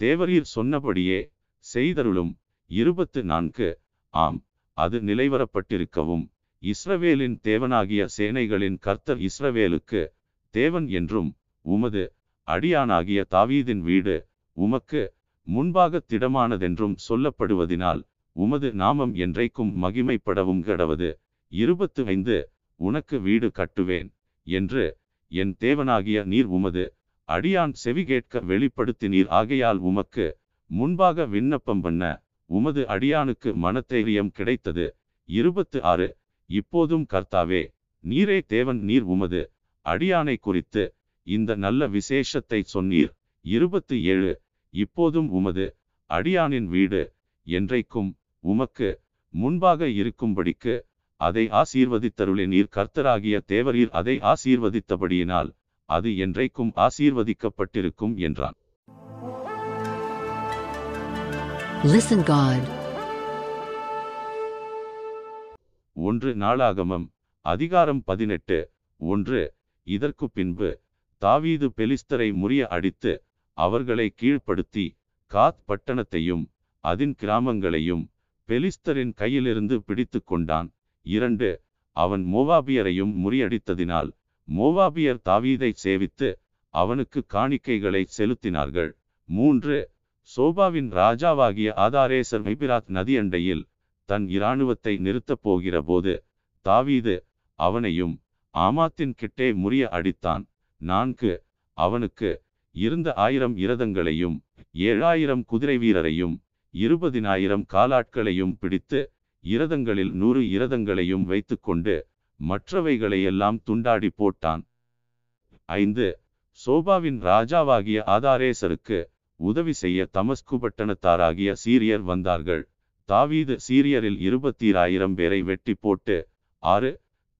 தேவரீர் சொன்னபடியே செய்தருளும். இருபத்து நான்கு ஆம் அது நிலைவரப்பட்டிருக்கவும். இஸ்ரவேலின் தேவனாகிய சேனைகளின் கர்த்தர் இஸ்ரவேலுக்கு தேவன் என்றும் உமது அடியானாகிய தாவீதின் வீடு உமக்கு முன்பாக திடமானதென்றும் சொல்லப்படுவதினால் உமது நாமம் என்றைக்கும் மகிமைப்படவும் கடவது இருபத்து ஐந்து உனக்கு வீடு கட்டுவேன் என்று என் தேவனாகிய நீர் உமது அடியான் செவிகேட்க வெளிப்படுத்தினீர். ஆகையால் உமக்கு முன்பாக விண்ணப்பம் பண்ண உமது அடியானுக்கு மனத்தைரியம் கிடைத்தது. இருபத்து ஆறு இப்போதும் கர்த்தாவே நீரே தேவன் நீர் உமது அடியானை குறித்து இந்த நல்ல விசேஷத்தை சொன்னீர். இருபத்து ஏழு இப்போதும் உமது அடியானின் வீடு என்றைக்கும் உமக்கு முன்பாக இருக்கும்படிக்கு அதை ஆசீர்வதித்தருளி நீர் கர்த்தராகிய தேவரீர் அதை ஆசீர்வதித்தபடியினால் அது என்றைக்கும் ஆசீர்வதிக்கப்பட்டிருக்கும் என்றான் Listen God. ஒன்று நாளாகமம் அதிகாரம் பதினெட்டு ஒன்று இதற்கு பின்பு தாவீது பெலிஸ்தரை முறிய அடித்து அவர்களை கீழ்ப்படுத்தி காத் பட்டணத்தையும் அதின் கிராமங்களையும் பெலிஸ்தரின் கையிலிருந்து பிடித்து கொண்டான். இரண்டு அவன் மோவாபியரையும் முறியடித்ததினால் மோவாபியர் தாவீதை சேவித்து அவனுக்கு காணிக்கைகளை செலுத்தினார்கள். மூன்று சோபாவின் ராஜாவாகிய ஆதாரேசர் மைபிராத் நதியண்டையில் தன் இராணுவத்தை நிறுத்தப் போகிற போது தாவீது அவனையும் ஆமாத்தின் கிட்டே முறிய அடித்தான். நான்கு அவனுக்கு இருந்த ஆயிரம் இரதங்களையும் ஏழாயிரம் குதிரை வீரரையும் இருபதினாயிரம் காலாட்களையும் பிடித்து இரதங்களில் நூறு இரதங்களையும் வைத்துக்கொண்டு மற்றவைகளையெல்லாம் துண்டாடி போட்டான். ஐந்து சோபாவின் ராஜாவாகிய ஆதாரேசருக்கு உதவி செய்ய தமஸ்கு பட்டணத்தாராகிய சீரியர் வந்தார்கள். தாவீது சீரியரில் இருபத்தீராயிரம் பேரை வெட்டி போட்டு ஆறு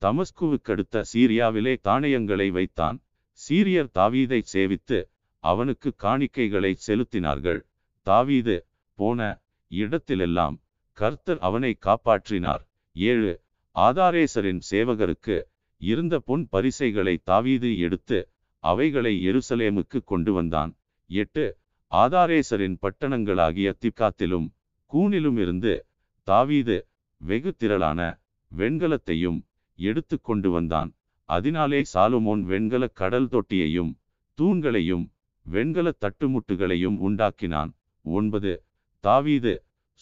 தமஸ்குவுக்கடுத்த சீரியாவிலே தானியங்களை வைத்தான். சீரியர் தாவீதை சேவித்து அவனுக்கு காணிக்கைகளை செலுத்தினார்கள். தாவீது போன இடத்திலெல்லாம் கர்த்தர் அவனை காப்பாற்றினார். ஏழு ஆதாரேசரின் சேவகருக்கு இருந்த பொன் பரிசைகளை தாவீது எடுத்து அவைகளை எருசலேமுக்கு கொண்டு வந்தான். எட்டு ஆதாரேசரின் பட்டணங்களாகிய திக்காத்திலும் கூனிலும் இருந்து தாவீது வெகு திரளான வெண்கலத்தையும் எடுத்து கொண்டு வந்தான். அதனாலே சாலுமோன் வெண்கல கடல் தொட்டியையும் தூண்களையும் வெண்கல தட்டுமுட்டுகளையும் உண்டாக்கினான். ஒன்பது தாவீது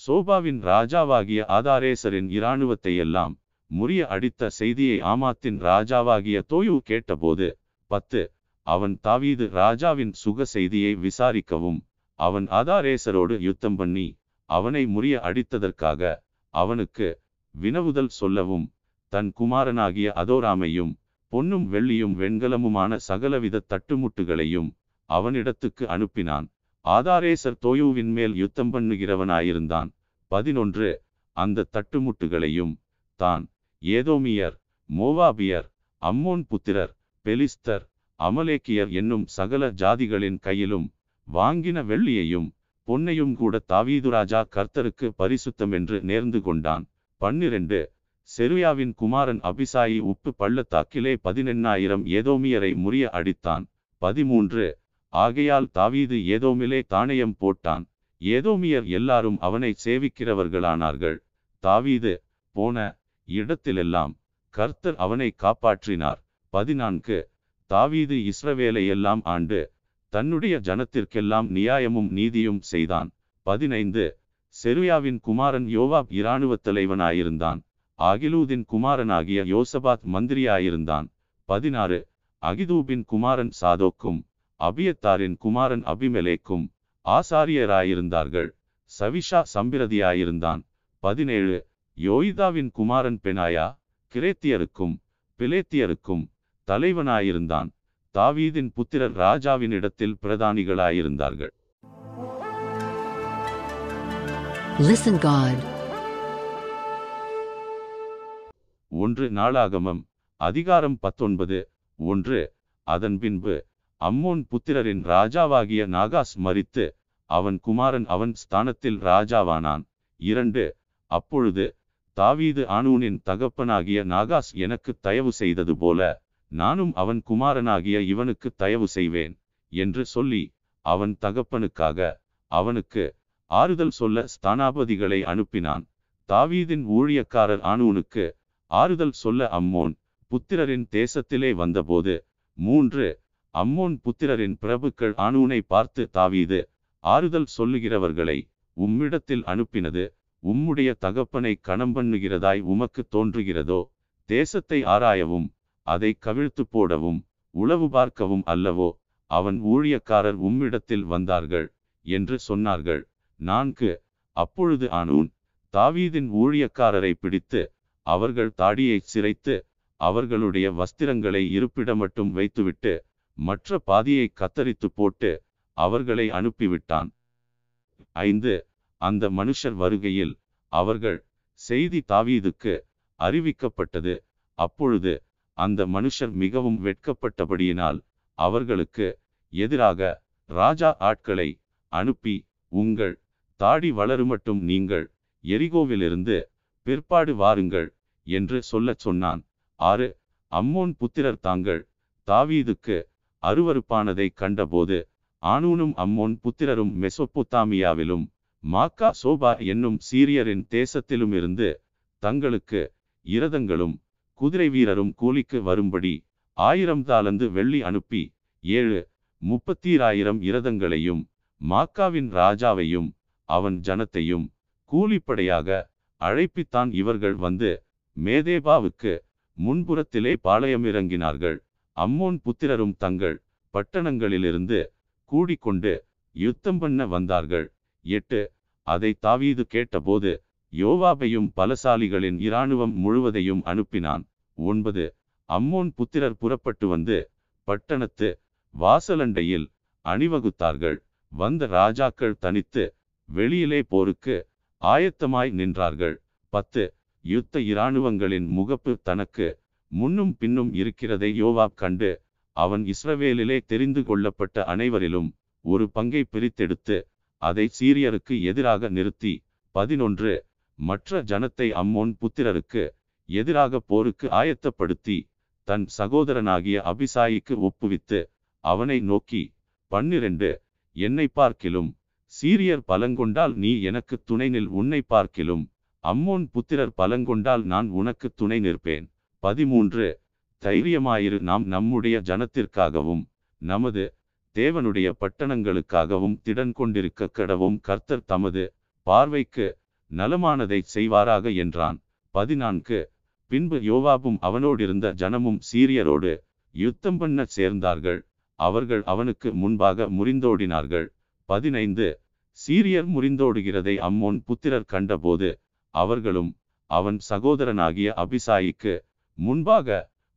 சோபாவின் ராஜாவாகிய ஆதாரேசரின் இராணுவத்தை எல்லாம் முறிய அடித்த செய்தியை ஆமாத்தின் ராஜாவாகிய தோயு கேட்டபோது பத்து அவன் தாவீது ராஜாவின் சுக செய்தியை விசாரிக்கவும் அவன் ஆதாரேசரோடு யுத்தம் பண்ணி அவனை முறிய அடித்ததற்காக அவனுக்கு வினவுதல் சொல்லவும் தன் குமாரனாகிய அதோராமையும் பொன்னும் வெள்ளியும் வெண்கலமுமான சகலவித தட்டுமுட்டுகளையும் அவனிடத்துக்கு அனுப்பினான். ஆதாரேசர் தோயுவின் மேல் யுத்தம் பண்ணுகிறவனாயிருந்தான். பதினொன்று. அந்த தட்டுமுட்டுகளையும் தான் ஏதோமியர் மோவாபியர் அம்மோன் புத்திரர் பெலிஸ்தர் அமலேக்கியர் என்னும் சகல ஜாதிகளின் கையிலும் வாங்கின வெள்ளியையும் பொன்னையும் கூட தாவீது ராஜா கர்த்தருக்கு பரிசுத்தம் என்று நேர்ந்து கொண்டான். பன்னிரண்டு. செருயாவின் குமாரன் அபிசாயி உப்பு பள்ளத்தாக்கிலே பதினெண்ணாயிரம் ஏதோமியரை முறிய அடித்தான். பதிமூன்று. ஆகையால் தாவீது ஏதோமிலே தானயம் போட்டான். ஏதோமியர் எல்லாரும் அவனை சேவிக்கிறவர்களானார்கள். தாவீது போன இடத்திலெல்லாம் கர்த்தர் அவனை காப்பாற்றினார். பதினான்கு. தாவீது இஸ்ரவேலை எல்லாம் ஆண்டு தன்னுடைய ஜனத்திற்கெல்லாம் நியாயமும் நீதியும் செய்தான். பதினைந்து. செருயாவின் குமாரன் யோவாப் இராணுவ தலைவனாயிருந்தான். ஆகிலூதின் குமாரனாகிய யோசபாத் மந்திரியாயிருந்தான். பதினாறு. அகிதூபின் குமாரன் சாதோக்கும் அபியத்தாரின் குமாரன் அபிமெலேக்கும் ஆசாரியராயிருந்தார்கள். சவிஷா சம்பிரதியாயிருந்தான். பதினேழு. யோய்தாவின் குமாரன் பெனாயா கிரேத்தியருக்கும் பிலேத்தியருக்கும் தலைவனாயிருந்தான். தாவீதின் புத்திரர் ராஜாவினிடத்தில் பிரதானிகளாயிருந்தார்கள். Listen God. ஒன்று நாளாகமம். அதிகாரம் பத்தொன்பது. ஒன்று அதன் பின்பு அம்மோன் புத்திரரின் ராஜாவாகிய நாகாஸ் மறித்து அவன் குமாரன் அவன் ஸ்தானத்தில் ராஜாவானான். இரண்டு அப்பொழுது தாவீது ஆனூனின் தகப்பனாகிய நாகாஸ் எனக்கு தயவு செய்தது போல நானும் அவன் குமாரனாகிய இவனுக்கு தயவு செய்வேன் என்று சொல்லி அவன் தகப்பனுக்காக அவனுக்கு ஆறுதல் சொல்ல ஸ்தானாபதிகளை அனுப்பினான். தாவீதின் ஊழியக்காரர் ஆனூனுக்கு ஆறுதல் சொல்ல அம்மோன் புத்திரரின் தேசத்திலே வந்தபோது மூன்று அம்மோன் புத்திரரின் பிரபுக்கள் ஆனூனை பார்த்து தாவீது ஆறுதல் சொல்லுகிறவர்களை உம்மிடத்தில் அனுப்பினது உம்முடைய தகப்பனை கணம் பண்ணுகிறதாய் உமக்கு தோன்றுகிறதோ தேசத்தை ஆராயவும் அதை கவிழ்த்து போடவும் உளவு பார்க்கவும் அல்லவோ அவன் ஊழியக்காரர் உம்மிடத்தில் வந்தார்கள் என்று சொன்னார்கள். நான்கு அப்பொழுது ஆனூன் தாவீதின் ஊழியக்காரரை பிடித்து அவர்கள் தாடியை சிரைத்து அவர்களுடைய வஸ்திரங்களை இருப்பிடமட்டும் வைத்துவிட்டு மற்ற பாதியை கத்தரித்து போட்டு அவர்களை அனுப்பிவிட்டான். ஐந்து. அந்த மனுஷர் வருகையில் அவர்கள் செய்தி தாவீதுக்கு அறிவிக்கப்பட்டது. அப்பொழுது அந்த மனுஷர் மிகவும் வெட்கப்பட்டபடியினால் அவர்களுக்கு எதிராக ராஜா ஆட்களை அனுப்பி உங்கள் தாடி வளருமட்டும் நீங்கள் எரிகோவிலிருந்து பிற்பாடு வாருங்கள் என்று சொல்லச் சொன்னான். ஆறு. அம்மோன் புத்திரர் தாங்கள் தாவீதுக்கு அருவருப்பானதை கண்டபோது ஆனூனும் அம்மோன் புத்திரரும் மெசொப்பொத்தாமியாவிலும் மாக்கா சோபா என்னும் சீரியரின் தேசத்திலுமிருந்து தங்களுக்கு இரதங்களும் குதிரை வீரரும் கூலிக்கு வரும்படி ஆயிரம் தாளந்து வெள்ளி அனுப்பி ஏழு முப்பத்தீராயிரம் இரதங்களையும் மாக்காவின் ராஜாவையும் அவன் ஜனத்தையும் கூலிப்படையாக அழைப்பித்தான் இவர்கள் வந்து மேதேபாவுக்கு முன்புறத்திலே பாளையமிறங்கினார்கள். அம்மோன் புத்திரரும் தங்கள் பட்டணங்களிலிருந்து கூடிக்கொண்டு யுத்தம் பண்ண வந்தார்கள். எட்டு அதை தாவீது கேட்டபோது யோவாபையும் பலசாலிகளின் இராணுவம் முழுவதையும் அனுப்பினான். ஒன்பது அம்மோன் புத்திரர் புறப்பட்டு வந்து பட்டணத்து வாசலண்டையில் அணிவகுத்தார்கள். வந்த ராஜாக்கள் தனித்து வெளியிலே போருக்கு ஆயத்தமாய் நின்றார்கள். பத்து யுத்த இராணுவங்களின் முகப்பு தனக்கு முன்னும் பின்னும் இருக்கிறதை யோவாப் கண்டு அவன் இஸ்ரவேலிலே தெரிந்து கொள்ளப்பட்ட அனைவரிலும் ஒரு பங்கை பிரித்தெடுத்து அதை சீரியருக்கு எதிராக நிறுத்தி பதினொன்று மற்ற ஜனத்தை அம்மோன் புத்திரருக்கு எதிராக போருக்கு ஆயத்தப்படுத்தி தன் சகோதரனாகிய அபிசாயிக்கு ஒப்புவித்து அவனை நோக்கி பன்னிரண்டு என்னை பார்க்கிலும் சீரியர் பலங்கொண்டால் நீ எனக்கு துணை நில் உன்னை பார்க்கிலும் அம்மோன் புத்திரர் பலங்கொண்டால் நான் உனக்கு துணை நிற்பேன். பதிமூன்று. தைரியமாயிரு நாம் நம்முடைய ஜனத்திற்காகவும் நமது தேவனுடைய பட்டணங்களுக்காகவும் திடன் கொண்டிருக்க கடவும் கர்த்தர் தமது பார்வைக்கு நலமானதை செய்வாராக என்றான். பதினான்கு. பின்பு யோவாபும் அவனோடிருந்த ஜனமும் சீரியரோடு யுத்தம் பண்ண சேர்ந்தார்கள். அவர்கள் அவனுக்கு முன்பாக முறிந்தோடினார்கள். பதினைந்து. சீரியர் முறிந்தோடுகிறதை அம்மோன் புத்திரர் கண்டபோது அவர்களும் அவன் சகோதரனாகிய அபிசாயிக்கு முன்பாக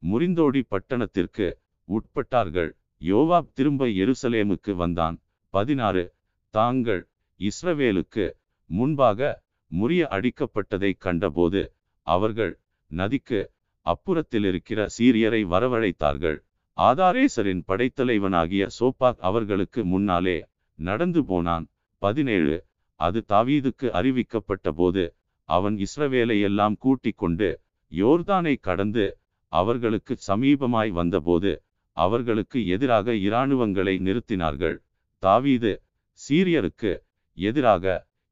முறிந்தோடி பட்டணத்திற்கு உட்பட்டார்கள். யோவாப் திரும்ப எருசலேமுக்கு வந்தான். பதினாறு. தாங்கள் இஸ்ரவேலுக்கு முன்பாக முறிய அடிக்கப்பட்டதை கண்டபோது அவர்கள் நதிக்கு அப்புறத்தில் இருக்கிற சீரியரை வரவழைத்தார்கள். ஆதாரேசரின் படைத்தலைவனாகிய சோப்பாக் அவர்களுக்கு முன்னாலே நடந்து போனான். பதினேழு. அது தாவீதுக்கு அறிவிக்கப்பட்ட போது அவன் இஸ்ரவேலை எல்லாம் கூட்டிக் கொண்டு யோர்தானை கடந்து அவர்களுக்கு சமீபமாய் வந்தபோது அவர்களுக்கு எதிராக இராணுவங்களை நிறுத்தினார்கள். தாவீது சீரியருக்கு எதிராக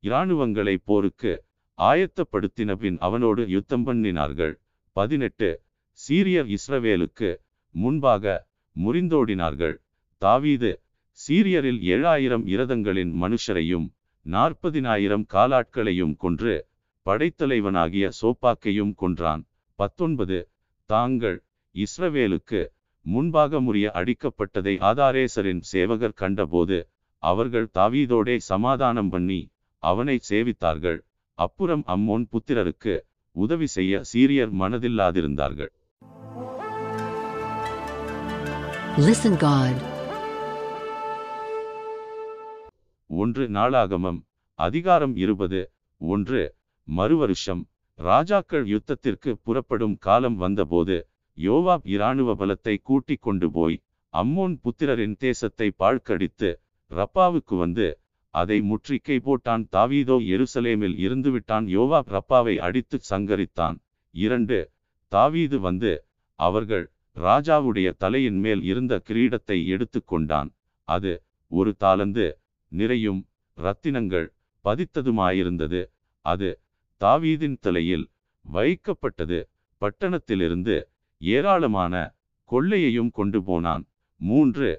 இராணுவங்களை போருக்கு ஆயத்தப்படுத்தின பின் அவனோடு யுத்தம் பண்ணினார்கள். பதினெட்டு சீரியர் இஸ்ரவேலுக்கு முன்பாக முறிந்தோடினார்கள். தாவீது சீரியரில் ஏழாயிரம் இரதங்களின் மனுஷரையும் நாற்பதினாயிரம் காலாட்களையும் கொன்று படைத்தலைவனாகிய சோப்பாக்கையும் கொன்றான். பத்தொன்பது தாங்கள் இஸ்ரவேலுக்கு முன்பாக முறிய அடிக்கப்பட்டதை ஆதாரேசரின் சேவகர் கண்டபோது அவர்கள் தாவீதோடே சமாதானம் பண்ணி அவனை சேவித்தார்கள். அப்புறம் அம்மோன் புத்திரருக்கு உதவி செய்ய சீரியர் மனதில்லாதிருந்தார்கள். Listen God. ஒன்று நாளாகமம் அதிகாரம் இருபது ஒன்று மறுவருஷம். ராஜாக்கள் யுத்தத்திற்கு புறப்படும் காலம் வந்தபோது யோவாப் இராணுவ பலத்தை கூட்டிக் கொண்டு போய் அம்மோன் புத்திரரின் தேசத்தை பாழ்கடித்து ரப்பாவுக்கு வந்து அதை முற்றிக்கை போட்டான் தாவீதோ எருசலேமில் இருந்துவிட்டான். யோவாப் ரப்பாவை அடித்து சங்கரித்தான். இரண்டு தாவீது வந்து அவர்கள் ராஜாவுடைய தலையின் மேல் இருந்த கிரீடத்தை எடுத்துக்கொண்டான் அது ஒரு தாளந்து நிறையும் இரத்தினங்கள் பதித்ததுமாயிருந்தது. அது தாவீதின் தலையில் வைக்கப்பட்டது. பட்டணத்திலிருந்து ஏராளமான கொள்ளையையும் கொண்டு போனான். மூன்று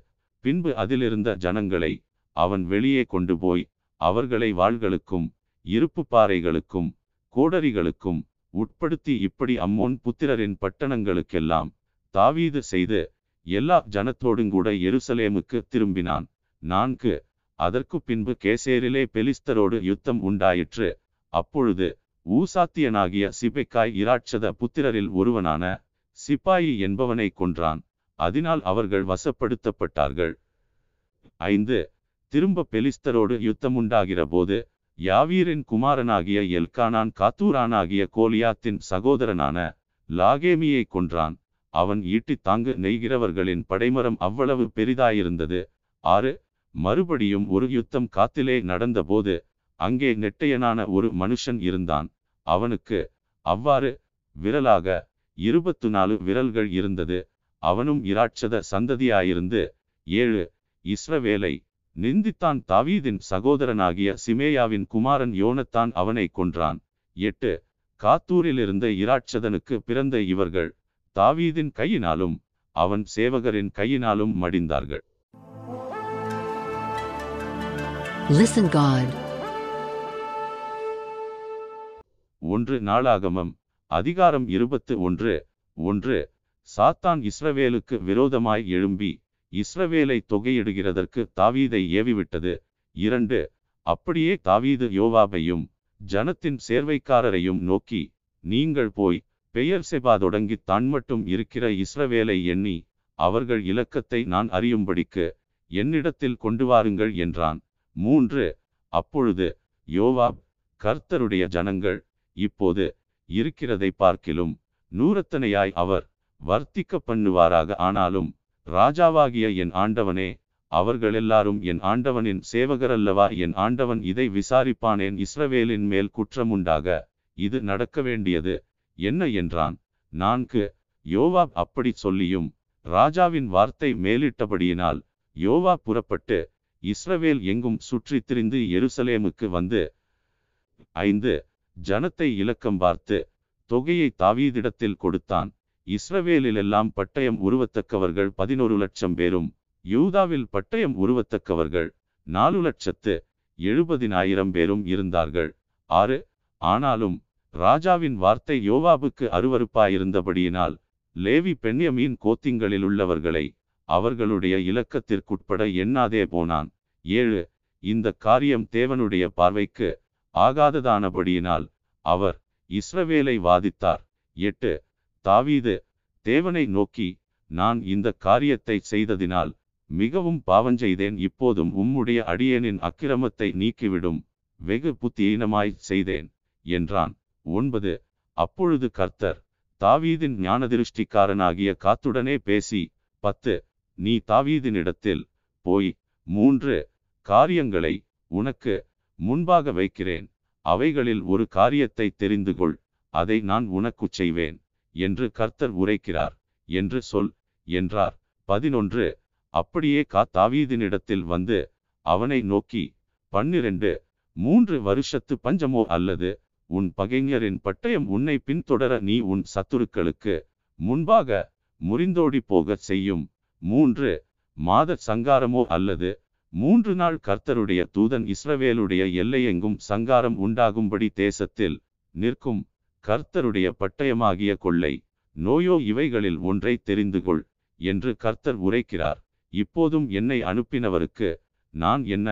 பின்பு அதிலிருந்த ஜனங்களை அவன் வெளியே கொண்டு போய் அவர்களை வாள்களுக்கும் இருப்பு பாறைகளுக்கும் கோடரிகளுக்கும் உட்படுத்தி இப்படி அம்மோன் புத்திரரின் பட்டணங்களுக்கெல்லாம் தாவீது செய்து எல்லா ஜனத்தோடுங்கூட எருசலேமுக்கு திரும்பினான். நான்கு அதற்கு பின்பு கேசேரிலே பெலிஸ்தரோடு யுத்தம் உண்டாயிற்று. அப்பொழுது ஊசாத்தியனாகிய சிபெக்காய் இராட்சத புத்திரரில் ஒருவனான சிப்பாயி என்பவனை கொன்றான். அதனால் அவர்கள் வசப்படுத்தப்பட்டார்கள். ஐந்து. திரும்ப பெலிஸ்தரோடு யுத்தமுண்டாகிற போது யாவீரின் குமாரனாகிய எல்கானான் காத்தூரானாகிய கோலியாத்தின் சகோதரனான லாகேமியை கொன்றான். அவன் ஈட்டி தாங்கு நெய்கிறவர்களின் படைமரம் அவ்வளவு பெரிதாயிருந்தது. ஆறு. மறுபடியும் ஒரு யுத்தம் காத்திலே நடந்தபோது அங்கே நெட்டையனான ஒரு மனுஷன் இருந்தான். அவனுக்கு அவ்வாறு விரலாக இருபத்து நாலு விரல்கள் இருந்தது. அவனும் இராட்சத சந்ததியாயிருந்து ஏழு இஸ்ரவேலை நிந்தித்தான். தாவீதின் சகோதரனாகிய சிமேயாவின் குமாரன் யோனத்தான் அவனை கொன்றான். எட்டு காத்தூரிலிருந்த இராட்சதனுக்கு பிறந்த இவர்கள் தாவீதின் கையினாலும் அவன் சேவகரின் கையினாலும் மடிந்தார்கள். Listen God. ஒன்று நாளாகமம் அதிகாரம் இருபத்து ஒன்று. ஒன்று சாத்தான் இஸ்ரவேலுக்கு விரோதமாய் எழும்பி இஸ்ரவேலை தொகையிடுகிறதற்கு தாவீதை ஏவிவிட்டது. இரண்டு அப்படியே தாவீது யோவாபையும் ஜனத்தின் சேர்வைக்காரரையும் நோக்கி நீங்கள் போய் பெயர் செபா தொடங்கி தான் மட்டும் இருக்கிற இஸ்ரவேலை எண்ணி அவர்கள் இலக்கத்தை நான் அறியும்படிக்கு என்னிடத்தில் கொண்டு வாருங்கள் என்றான். மூன்று அப்பொழுது யோவாப் கர்த்தருடைய ஜனங்கள் இப்போது இருக்கிறதை பார்க்கிலும் நூறத்தனையாய் அவர் வர்த்திக்க பண்ணுவாராக. ஆனாலும் ராஜாவாகிய என் ஆண்டவனே அவர்கள் எல்லாரும் என் ஆண்டவனின் சேவகரல்லவா. என் ஆண்டவன் இதை விசாரிப்பானேன். இஸ்ரவேலின் மேல் குற்றமுண்டாக இது நடக்க வேண்டியது என்ன என்றான். நான்கு யோவாப் அப்படி சொல்லியும் ராஜாவின் வார்த்தை மேலிட்டபடியினால் யோவா புறப்பட்டு இஸ்ரவேல் எங்கும் சுற்றித் திரிந்து எருசலேமுக்கு வந்து. ஐந்து ஜனத்தை இலக்கம் பார்த்து தொகையை தாவீதிடத்தில் கொடுத்தான். இஸ்ரவேலிலெல்லாம் பட்டயம் உருவத்தக்கவர்கள் பதினொரு லட்சம் பேரும் யூதாவில் பட்டயம் உருவத்தக்கவர்கள் நாலு லட்சத்து எழுபதினாயிரம் பேரும் இருந்தார்கள். ஆறு ஆனாலும் ராஜாவின் வார்த்தை யோவாபுக்கு அருவருப்பாயிருந்தபடியினால் லேவி பெண்யமீன் கோத்திங்களில் உள்ளவர்களை அவர்களுடைய இலக்கத்திற்குட்பட எண்ணாதே போனான். ஏழு இந்த காரியம் தேவனுடைய பார்வைக்கு ஆகாததானபடியினால் அவர் இஸ்ரவேலை வாதித்தார். எட்டு தாவீது தேவனை நோக்கி நான் இந்த காரியத்தை செய்ததினால் மிகவும் பாவஞ்செய்தேன் இப்போதும் உம்முடைய அடியேனின் அக்கிரமத்தை நீக்கிவிடும். வெகு புத்தியீனமாய் செய்தேன் என்றான். ஒன்பது அப்பொழுது கர்த்தர் தாவீதின் ஞானதிருஷ்டிக்காரனாகிய காத்துடனே பேசி பத்து நீ தாவீதினிடத்தில் போய் மூன்று காரியங்களை உனக்கு முன்பாக வைக்கிறேன். அவைகளில் ஒரு காரியத்தை தெரிந்து கொள் அதை நான் உனக்குச் செய்வேன் என்று கர்த்தர் உரைக்கிறார் என்று சொல் என்றார். பதினொன்று. அப்படியே காத்தாவீதினிடத்தில் வந்து அவனை நோக்கி பன்னிரண்டு. மூன்று வருஷத்து பஞ்சமோ அல்லது உன் பகைஞரின் பட்டயம் உன்னை பின்தொடர நீ உன் சத்துருக்களுக்கு முன்பாக முறிந்தோடி போகச் செய்யும். மூன்று. மாத சங்காரமோ அல்லது மூன்று நாள் கர்த்தருடைய தூதன் இஸ்ரவேலுடைய எல்லையெங்கும் சங்காரம் உண்டாகும்படி தேசத்தில் நிற்கும் கர்த்தருடைய பட்டயமாகிய கொள்ளை நோயோ இவைகளில் ஒன்றை தெரிந்து கொள் என்று கர்த்தர் உரைக்கிறார். இப்போதும் என்னை அனுப்பினவருக்கு நான் என்ன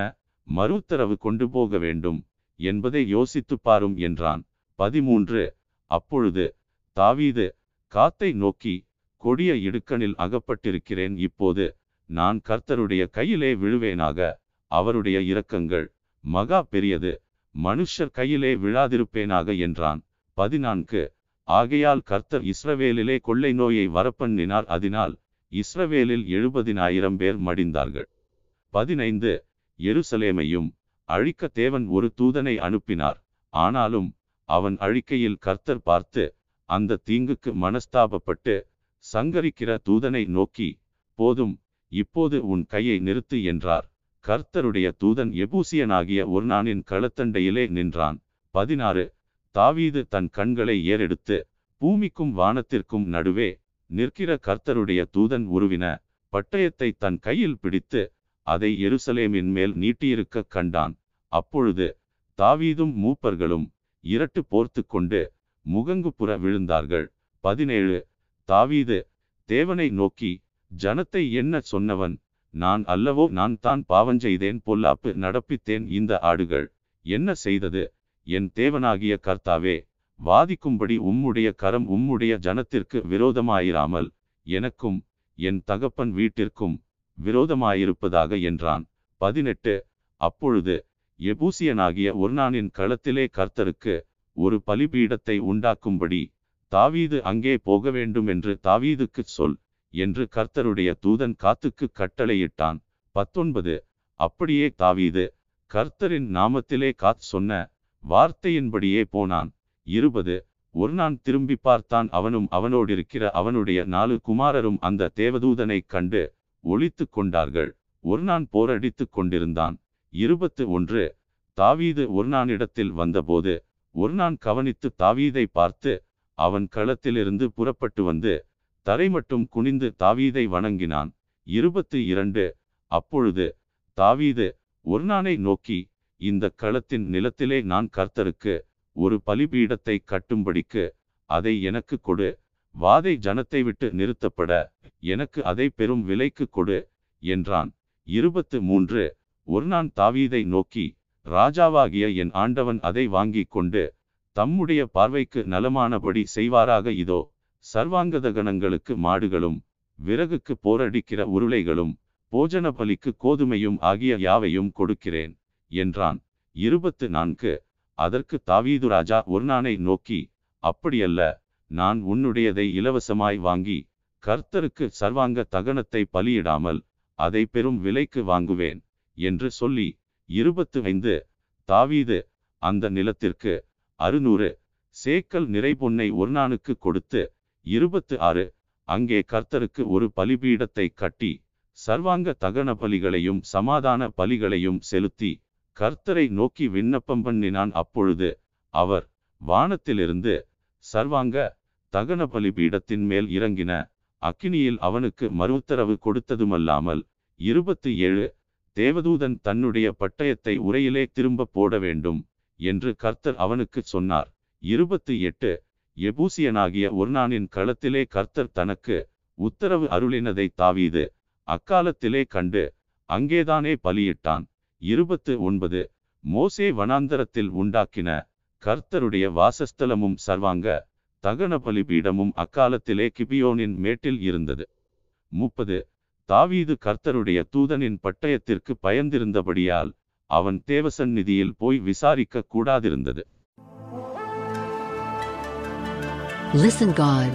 மறுத்தரவு கொண்டு போக வேண்டும் என்பதை யோசித்துப் பாரும் என்றான். பதிமூன்று அப்பொழுது தாவீது காத்தை நோக்கி கொடிய இடுக்கணில் அகப்பட்டிருக்கிறேன் இப்போது நான் கர்த்தருடைய கையிலே விழுவேனாக அவருடைய இரக்கங்கள் மகா பெரியது மனுஷர் கையிலே விழாதிருப்பேனாக என்றான். பதினான்கு ஆகையால் கர்த்தர் இஸ்ரவேலிலே கொள்ளை நோயை வரப்பண்ணினார் அதனால் இஸ்ரவேலில் எழுபதினாயிரம் பேர் மடிந்தார்கள். பதினைந்து எருசலேமையும் அழிக்க தேவன் ஒரு தூதனை அனுப்பினார் ஆனாலும் அவன் அழிக்கையில் கர்த்தர் பார்த்து அந்த தீங்குக்கு மனஸ்தாபப்பட்டு சங்கரிக்கிற தூதனை நோக்கி போதும் இப்போது உன் கையை நிறுத்து என்றார். கர்த்தருடைய தூதன் எபூசியனாகிய ஒர்னானின் களத்தண்டையிலே நின்றான். பதினாறு. தாவீது தன் கண்களை ஏறெடுத்து பூமிக்கும் வானத்திற்கும் நடுவே நிற்கிற கர்த்தருடைய தூதன் உருவின பட்டயத்தை தன் கையில் பிடித்து அதை எருசலேமின் மேல் நீட்டியிருக்க கண்டான். அப்பொழுது தாவீதும் மூப்பர்களும் இரட்டு போர்த்து கொண்டு முகங்குப்புற விழுந்தார்கள். பதினேழு. தாவீது தேவனை நோக்கி ஜனத்தை என்ன சொன்னவன்? நான் அல்லவோ நான் தான் பாவஞ்செய்தேன் பொல்லாப்பு நடப்பித்தேன் இந்த ஆடுகள் என்ன செய்தது? என் தேவனாகிய கர்த்தாவே வாதிக்கும்படி உம்முடைய கரம் உம்முடைய ஜனத்திற்கு விரோதமாயிராமல் எனக்கும் என் தகப்பன் வீட்டிற்கும் விரோதமாயிருப்பதாக என்றான். பதினெட்டு. அப்பொழுது எபூசியனாகிய ஒர்னானின் களத்திலே கர்த்தருக்கு ஒரு பலிபீடத்தை உண்டாக்கும்படி தாவீது அங்கே போக வேண்டும் என்று தாவீதுக்குச் சொல் என்று கர்த்தருடைய தூதன் காத்துக்கு கட்டளையிட்டான். பத்தொன்பது. அப்படியே தாவீது கர்த்தரின் நாமத்திலே காத் சொன்ன வார்த்தையின்படியே போனான். இருபது. ஒரு நான் திரும்பி பார்த்தான் அவனும் அவனோடிருக்கிற அவனுடைய நாலு குமாரரும் அந்த தேவதூதனைக் கண்டு ஒழித்து கொண்டார்கள். ஒரு நான் போரடித்துக் கொண்டிருந்தான். இருபத்து ஒன்று. தாவீது ஒரு நான் இடத்தில் வந்தபோது ஒரு நான் கவனித்து தாவீதை பார்த்து அவன் களத்திலிருந்து புறப்பட்டு வந்து தரை மட்டும் குனிந்து தாவீதை வணங்கினான். இருபத்து இரண்டு. அப்பொழுது தாவீது ஒருநானை நோக்கி இந்த களத்தின் நிலத்திலே நான் கர்த்தருக்கு ஒரு பலிபீடத்தை கட்டும்படிக்கு அதை எனக்கு கொடு. வாதை ஜனத்தை விட்டு நிறுத்தப்பட எனக்கு அதை பெரும் விலைக்கு கொடு என்றான். இருபத்து மூன்று. ஒரு நான் தாவீதை நோக்கி ராஜாவாகிய என் ஆண்டவன் அதை வாங்கிக் கொண்டு தம்முடைய பார்வைக்கு நலமானபடி செய்வாராக இதோ சர்வாங்கதகணங்களுக்கு மாடுகளும் விறகுக்கு போரடிக்கிற உருளைகளும் போஜன பலிக்கு கோதுமையும் ஆகிய யாவையும் கொடுக்கிறேன் என்றான். இருபத்து நான்கு அதற்கு தாவீது ராஜா ஒருநானை நோக்கி அப்படியல்ல நான் உன்னுடையதை இலவசமாய் வாங்கி கர்த்தருக்கு சர்வாங்க தகனத்தை பலியிடாமல் அதை பெரும் விலைக்கு வாங்குவேன் என்று சொல்லி இருபத்து ஐந்து தாவீது அந்த நிலத்திற்கு அறுநூறு. சேக்கல் நிறைபொன்னை ஒருநானுக்கு கொடுத்து இருபத்து ஆறு. அங்கே கர்த்தருக்கு ஒரு பலிபீடத்தை கட்டி சர்வாங்க தகன பலிகளையும் சமாதான பலிகளையும் செலுத்தி கர்த்தரை நோக்கி விண்ணப்பம் பண்ணினான். அப்பொழுது அவர் வானத்திலிருந்து சர்வாங்க தகன பலிபீடத்தின் மேல் இறங்கின. அக்கினியில் அவனுக்கு மறுத்தரவு கொடுத்ததுமல்லாமல் இருபத்தி ஏழு. தேவதூதன் தன்னுடைய பட்டயத்தை உரையிலே திரும்ப போட வேண்டும் என்று கர்த்தர் அவனுக்கு சொன்னார். இருபத்தி எட்டு. எபூசியனாகிய ஒர்னானின் களத்திலே கர்த்தர் தனக்கு உத்தரவு அருளினதை தாவீது அக்காலத்திலே கண்டு அங்கேதானே பலியிட்டான். இருபத்து ஒன்பது. மோசே வனாந்தரத்தில் உண்டாக்கின கர்த்தருடைய வாசஸ்தலமும் சர்வாங்க தகன பலிபீடமும் அக்காலத்திலே கிபியோனின் மேட்டில் இருந்தது. முப்பது. தாவீது கர்த்தருடைய தூதனின் பட்டயத்திற்கு பயந்திருந்தபடியால் அவன் தேவசந்நிதியில் போய் விசாரிக்க கூடாதிருந்தது. Listen God.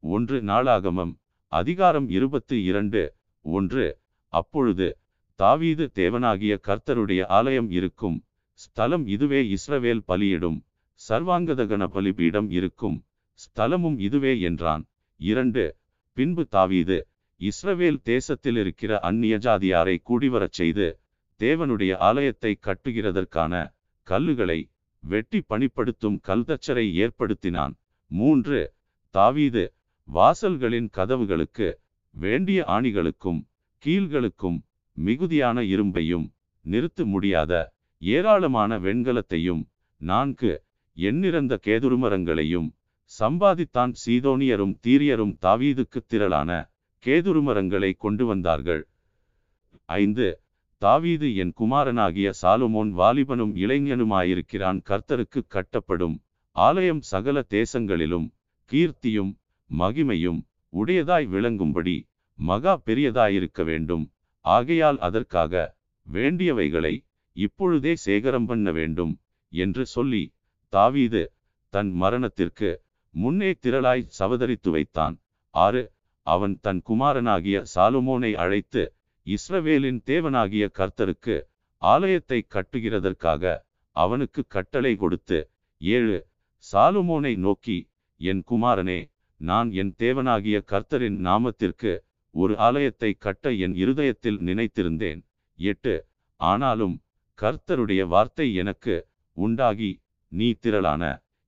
ஒன்று நாளாகமம் அதிகாரம் இருபத்து இரண்டு. ஒன்று அப்பொழுது தாவீது தேவனாகிய கர்த்தருடைய ஆலயம் இருக்கும். ஸ்தலம் இதுவே இஸ்ரவேல் பலியிடும். சர்வாங்கதகன பலிபீடம் இருக்கும். ஸ்தலமும் இதுவே என்றான். இரண்டு பின்பு தாவீது இஸ்ரவேல் தேசத்தில் இருக்கிற அந்நிய ஜாதியாரை கூடிவரச் செய்து தேவனுடைய ஆலயத்தை கட்டுகிறதற்கான கல்லுகளை வெட்டி பணிப்படுத்தும் கல்தச்சரை ஏற்படுத்தினான். மூன்று தாவீது வாசல்களின் கதவுகளுக்கு வேண்டிய ஆணிகளுக்கும் கீழ்களுக்கும் மிகுதியான இரும்பையும் நிறுத்த முடியாத ஏராளமான வெண்கலத்தையும் நான்கு எண்ணிறந்த கேதுருமரங்களையும் சம்பாதித்தான் சீதோனியரும் தீரியரும் தாவீதுக்கு திரளான கேதுருமரங்களை கொண்டு வந்தார்கள். ஐந்து தாவீது என் குமாரனாகிய சாலுமோன் வாலிபனும் இளைஞனுமாயிருக்கிறான் கர்த்தருக்கு கட்டப்படும். ஆலயம் சகல தேசங்களிலும் கீர்த்தியும் மகிமையும் உடையதாய் விளங்கும்படி மகா பெரியதாயிருக்க வேண்டும். ஆகையால் அதற்காக வேண்டியவைகளை இப்பொழுதே சேகரம் பண்ண வேண்டும் என்று சொல்லி தாவீது தன் மரணத்திற்கு முன்னே திரளாய் சவதரித்து வைத்தான். ஆறு அவன் தன் குமாரனாகிய சாலுமோனை அழைத்து இஸ்ரவேலின் தேவனாகிய கர்த்தருக்கு ஆலயத்தை கட்டுகிறதற்காக அவனுக்கு கட்டளை கொடுத்து ஏழு சாலுமோனை நோக்கி என் குமாரனே நான் என் தேவனாகிய கர்த்தரின் நாமத்திற்கு ஒரு ஆலயத்தை கட்ட என் இருதயத்தில் நினைத்திருந்தேன். எட்டு ஆனாலும் கர்த்தருடைய வார்த்தை எனக்கு உண்டாகி நீ திரளான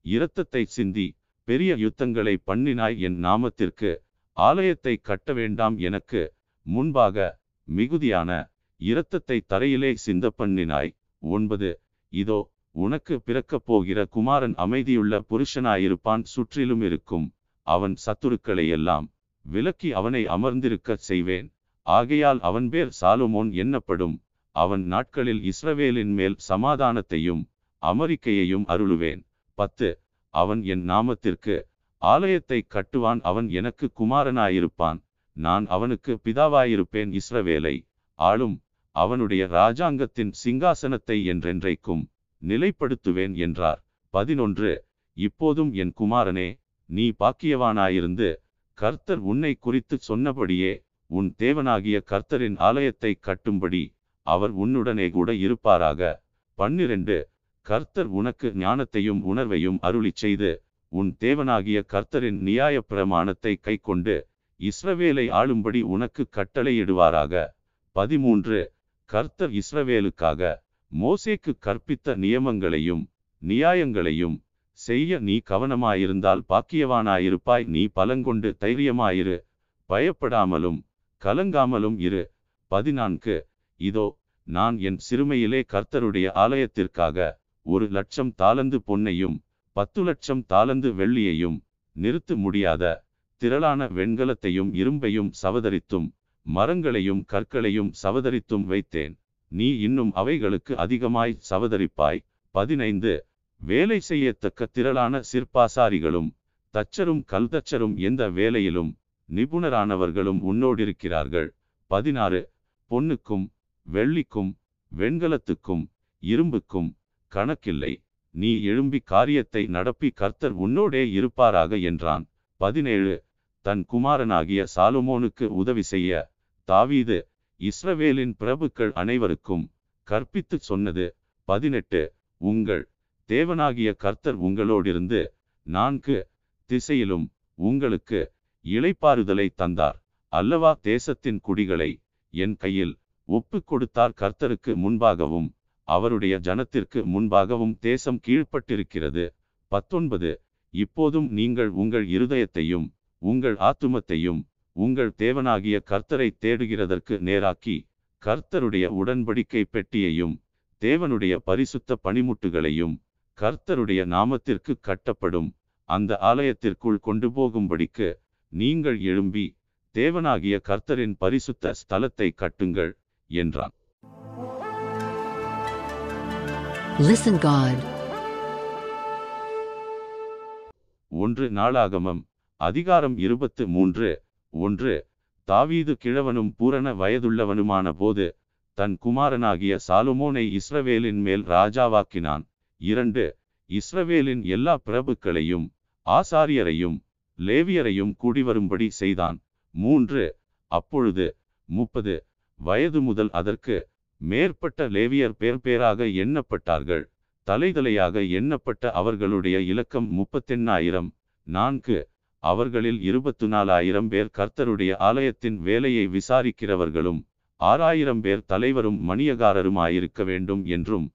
இரத்தத்தை சிந்தி பெரிய யுத்தங்களை பண்ணினாய். என் நாமத்திற்கு ஆலயத்தை கட்ட வேண்டாம். எனக்கு முன்பாக மிகுதியான இரத்தத்தை தரையிலே சிந்த பண்ணினாய் ஒன்பது. இதோ உனக்கு பிறக்கப் போகிற குமாரன் அமைதியுள்ள புருஷனாயிருப்பான் சுற்றிலும் இருக்கும். அவன் சத்துருக்களை எல்லாம் விலக்கி அவனை அமர்ந்திருக்கச் செய்வேன். ஆகையால் அவன் பேர் சாலுமோன் எண்ணப்படும் அவன் நாட்களில் இஸ்ரவேலின் மேல் சமாதானத்தையும் அமரிக்கையையும் அருளுவேன். பத்து. அவன் என் நாமத்திற்கு ஆலயத்தை கட்டுவான். அவன் எனக்கு குமாரனாயிருப்பான். நான் அவனுக்கு பிதாவாயிருப்பேன் இஸ்ரவேலை. ஆளும் அவனுடைய ராஜாங்கத்தின் சிங்காசனத்தை என்றென்றைக்கும் நிலைப்படுத்துவேன் என்றார். பதினொன்று. இப்போதும் என் குமாரனே நீ பாக்கியவானாயிருந்து கர்த்தர் உன்னை குறித்து சொன்னபடியே உன் தேவனாகிய கர்த்தரின் ஆலயத்தை கட்டும்படி அவர் உன்னுடனே கூட இருப்பாராக. பன்னிரண்டு. கர்த்தர் உனக்கு ஞானத்தையும் உணர்வையும் அருளிச் செய்து உன் தேவனாகிய கர்த்தரின் நியாயப் பிரமாணத்தை கைக்கொண்டு இஸ்ரவேலை ஆளும்படி உனக்கு கட்டளையிடுவாராக. பதிமூன்று. கர்த்தர் இஸ்ரவேலுக்காக மோசேக்கு கற்பித்த நியமங்களையும் நியாயங்களையும் செய்ய நீ கவனமாயிருந்தால் பாக்கியவானாயிருப்பாய். நீ பலங்கொண்டு தைரியமாயிரு பயப்படாமலும் கலங்காமலும் இரு. பதினான்கு. இதோ நான் என் சிறுமையிலே கர்த்தருடைய ஆலயத்திற்காக ஒரு லட்சம் தாளந்து பொன்னையும் பத்து லட்சம் தாளந்து வெள்ளியையும் நிறுத்த முடியாத திரளான வெண்கலத்தையும் இரும்பையும் சவதரித்தும் மரங்களையும் கற்களையும் சவதரித்தும் வைத்தேன். நீ இன்னும் அவைகளுக்கு அதிகமாய் சவதரிப்பாய். பதினைந்து. வேலை செய்யத்தக்க திரளான சிற்பாசாரிகளும் தச்சரும் கல்தச்சரும் எந்த வேலையிலும் நிபுணரானவர்களும் உன்னோடிருக்கிறார்கள். பதினாறு. பொன்னுக்கும் வெள்ளிக்கும் வெண்கலத்துக்கும் இரும்புக்கும் கணக்கில்லை. நீ எழும்பி காரியத்தை நடப்பி கர்த்தர் உன்னோடே இருப்பாராக என்றான். பதினேழு. தன் குமாரனாகிய சாலுமோனுக்கு உதவி செய்ய தாவீது இஸ்ரவேலின் பிரபுக்கள் அனைவருக்கும் கற்பித்துச் சொன்னது. பதினெட்டு. உங்கள் தேவனாகிய கர்த்தர் உங்களோடிருந்து நான்கு திசையிலும் உங்களுக்கு இளைப்பாறுதலை தந்தார். அல்லவா தேசத்தின் குடிகளை என் கையில் ஒப்பு கொடுத்தார். கர்த்தருக்கு முன்பாகவும் அவருடைய ஜனத்திற்கு முன்பாகவும் தேசம் கீழ்ப்பட்டிருக்கிறது. பத்தொன்பது. இப்போதும் நீங்கள் உங்கள் இருதயத்தையும் உங்கள் ஆத்துமத்தையும் உங்கள் தேவனாகிய கர்த்தரை தேடுகிறதற்கு நேராக்கி கர்த்தருடைய உடன்படிக்கை பெட்டியையும் தேவனுடைய பரிசுத்த பணிமுட்டுகளையும் கர்த்தருடைய நாமத்திற்கு கட்டப்படும் அந்த ஆலயத்திற்குள் கொண்டு போகும்படிக்கு நீங்கள் எழும்பி தேவனாகிய கர்த்தரின் பரிசுத்த ஸ்தலத்தை கட்டுங்கள் என்றான் Listen God. ஒன்று நாளாகமம் அதிகாரம் இருபத்து மூன்று. ஒன்று தாவீது கிழவனும் பூரண வயதுள்ளவனுமான போது தன் குமாரனாகிய சாலுமோனை இஸ்ரவேலின் மேல் ராஜாவாக்கினான். இரண்டு இஸ்ரவேலின் எல்லா பிரபுக்களையும் ஆசாரியரையும் லேவியரையும் கூடிவரும்படி செய்தான். மூன்று அப்பொழுது முப்பது வயது முதல் அதற்கு மேற்பட்ட லேவியர் பேர் பேராக எண்ணப்பட்டார்கள். தலைதலையாக எண்ணப்பட்ட அவர்களுடைய இலக்கம் முப்பத்தெண்ணாயிரம். நான்கு அவர்களில் இருபத்து நாலாயிரம் பேர் கர்த்தருடைய ஆலயத்தின் வேலையை விசாரிக்கிறவர்களும் ஆறாயிரம் பேர் தலைவரும் மணியகாரருமாயிருக்க வேண்டும் என்றும்